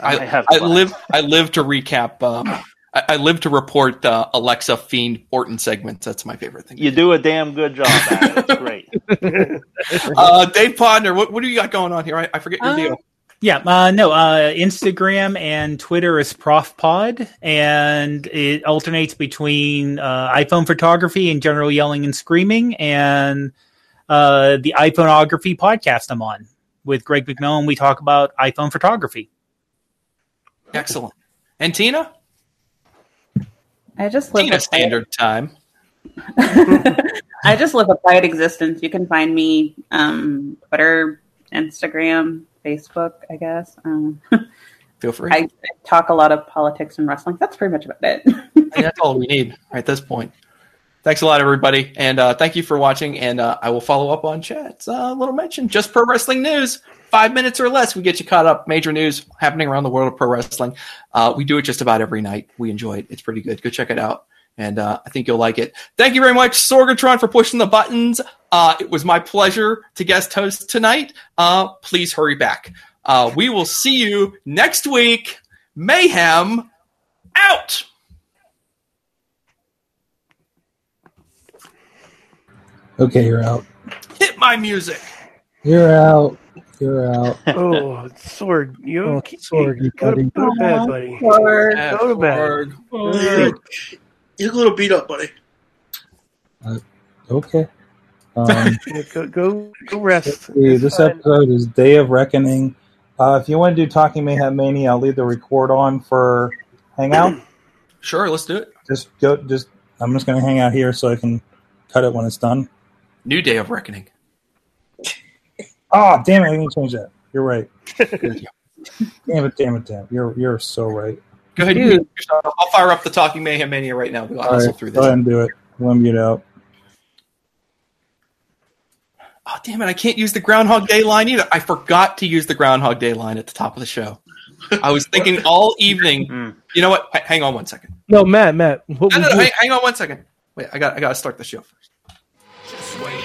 Speaker 1: I,
Speaker 8: I have
Speaker 1: I live. I live to recap. Um, I, I live to report uh, Alexa Fiend Orton segments. That's my favorite thing.
Speaker 8: You do a damn good job at it. It's great. [LAUGHS]
Speaker 1: Uh, Dave Podner, what, what do you got going on here? I, I forget your
Speaker 7: Uh,
Speaker 1: deal.
Speaker 7: Yeah, uh, no, uh, Instagram and Twitter is ProfPod, and it alternates between uh, iPhone photography and general yelling and screaming, and uh, the iPhoneography podcast I'm on with Greg McMillan. We talk about iPhone photography.
Speaker 1: Excellent. And Tina,
Speaker 9: I just live
Speaker 1: Tina standard time. [LAUGHS]
Speaker 9: I just live a quiet existence. You can find me um, Twitter, Instagram, Facebook, I guess. Um, [LAUGHS]
Speaker 1: Feel free.
Speaker 9: I, I talk a lot of politics and wrestling. That's pretty much about it. [LAUGHS]
Speaker 1: That's all we need right at this point. Thanks a lot, everybody, and uh, thank you for watching. And uh, I will follow up on chat's uh, little mention. Just pro wrestling news, five minutes or less, we get you caught up. Major news happening around the world of pro wrestling. Uh, we do it just about every night. We enjoy it. It's pretty good. Go check it out, and uh, I think you'll like it. Thank you very much, Sorgatron, for pushing the buttons. Uh, it was my pleasure to guest host tonight. Uh, please hurry back. Uh, we will see you next week. Mayhem out.
Speaker 10: Okay, you're out.
Speaker 1: Hit my music.
Speaker 10: You're out. You're out. [LAUGHS]
Speaker 3: oh, Sword, you
Speaker 2: Oh,
Speaker 3: keep-
Speaker 2: Sorg, you
Speaker 3: go, to,
Speaker 2: buddy.
Speaker 3: go to bed, buddy.
Speaker 9: Or
Speaker 3: Go to bed.
Speaker 4: You look a little beat up, buddy.
Speaker 10: Okay. [LAUGHS] Um,
Speaker 3: Yeah, Go, go, go rest.
Speaker 10: see, this episode is Day of Reckoning. Uh, if you want to do Talking Mayhem Mania, I'll leave the record on for Hangout. [CLEARS THROAT]
Speaker 1: Sure, let's do it.
Speaker 10: Just go. Just I'm just going to hang out here so I can cut it when it's done.
Speaker 1: New Day of Reckoning. [LAUGHS]
Speaker 10: Ah, damn it! I need to change that. You're right. [LAUGHS] Damn it! Damn it! Damn it! You're you're so right.
Speaker 1: Go ahead.
Speaker 9: Dude.
Speaker 1: mute yourself. I'll fire up the Talking Mayhem Mania right now. We'll
Speaker 10: All
Speaker 1: hustle
Speaker 10: right,
Speaker 1: through
Speaker 10: go ahead and do it. We'll mute out.
Speaker 1: Oh, damn it. I can't use the Groundhog Day line either. I forgot to use the Groundhog Day line at the top of the show. I was thinking [LAUGHS] all evening.
Speaker 8: Hmm.
Speaker 1: You know what? H- hang on one second.
Speaker 2: No, Matt, Matt. What
Speaker 1: No, no, no. Hang, hang on one second. Wait, I got, I got to start the show first.
Speaker 11: Just wait,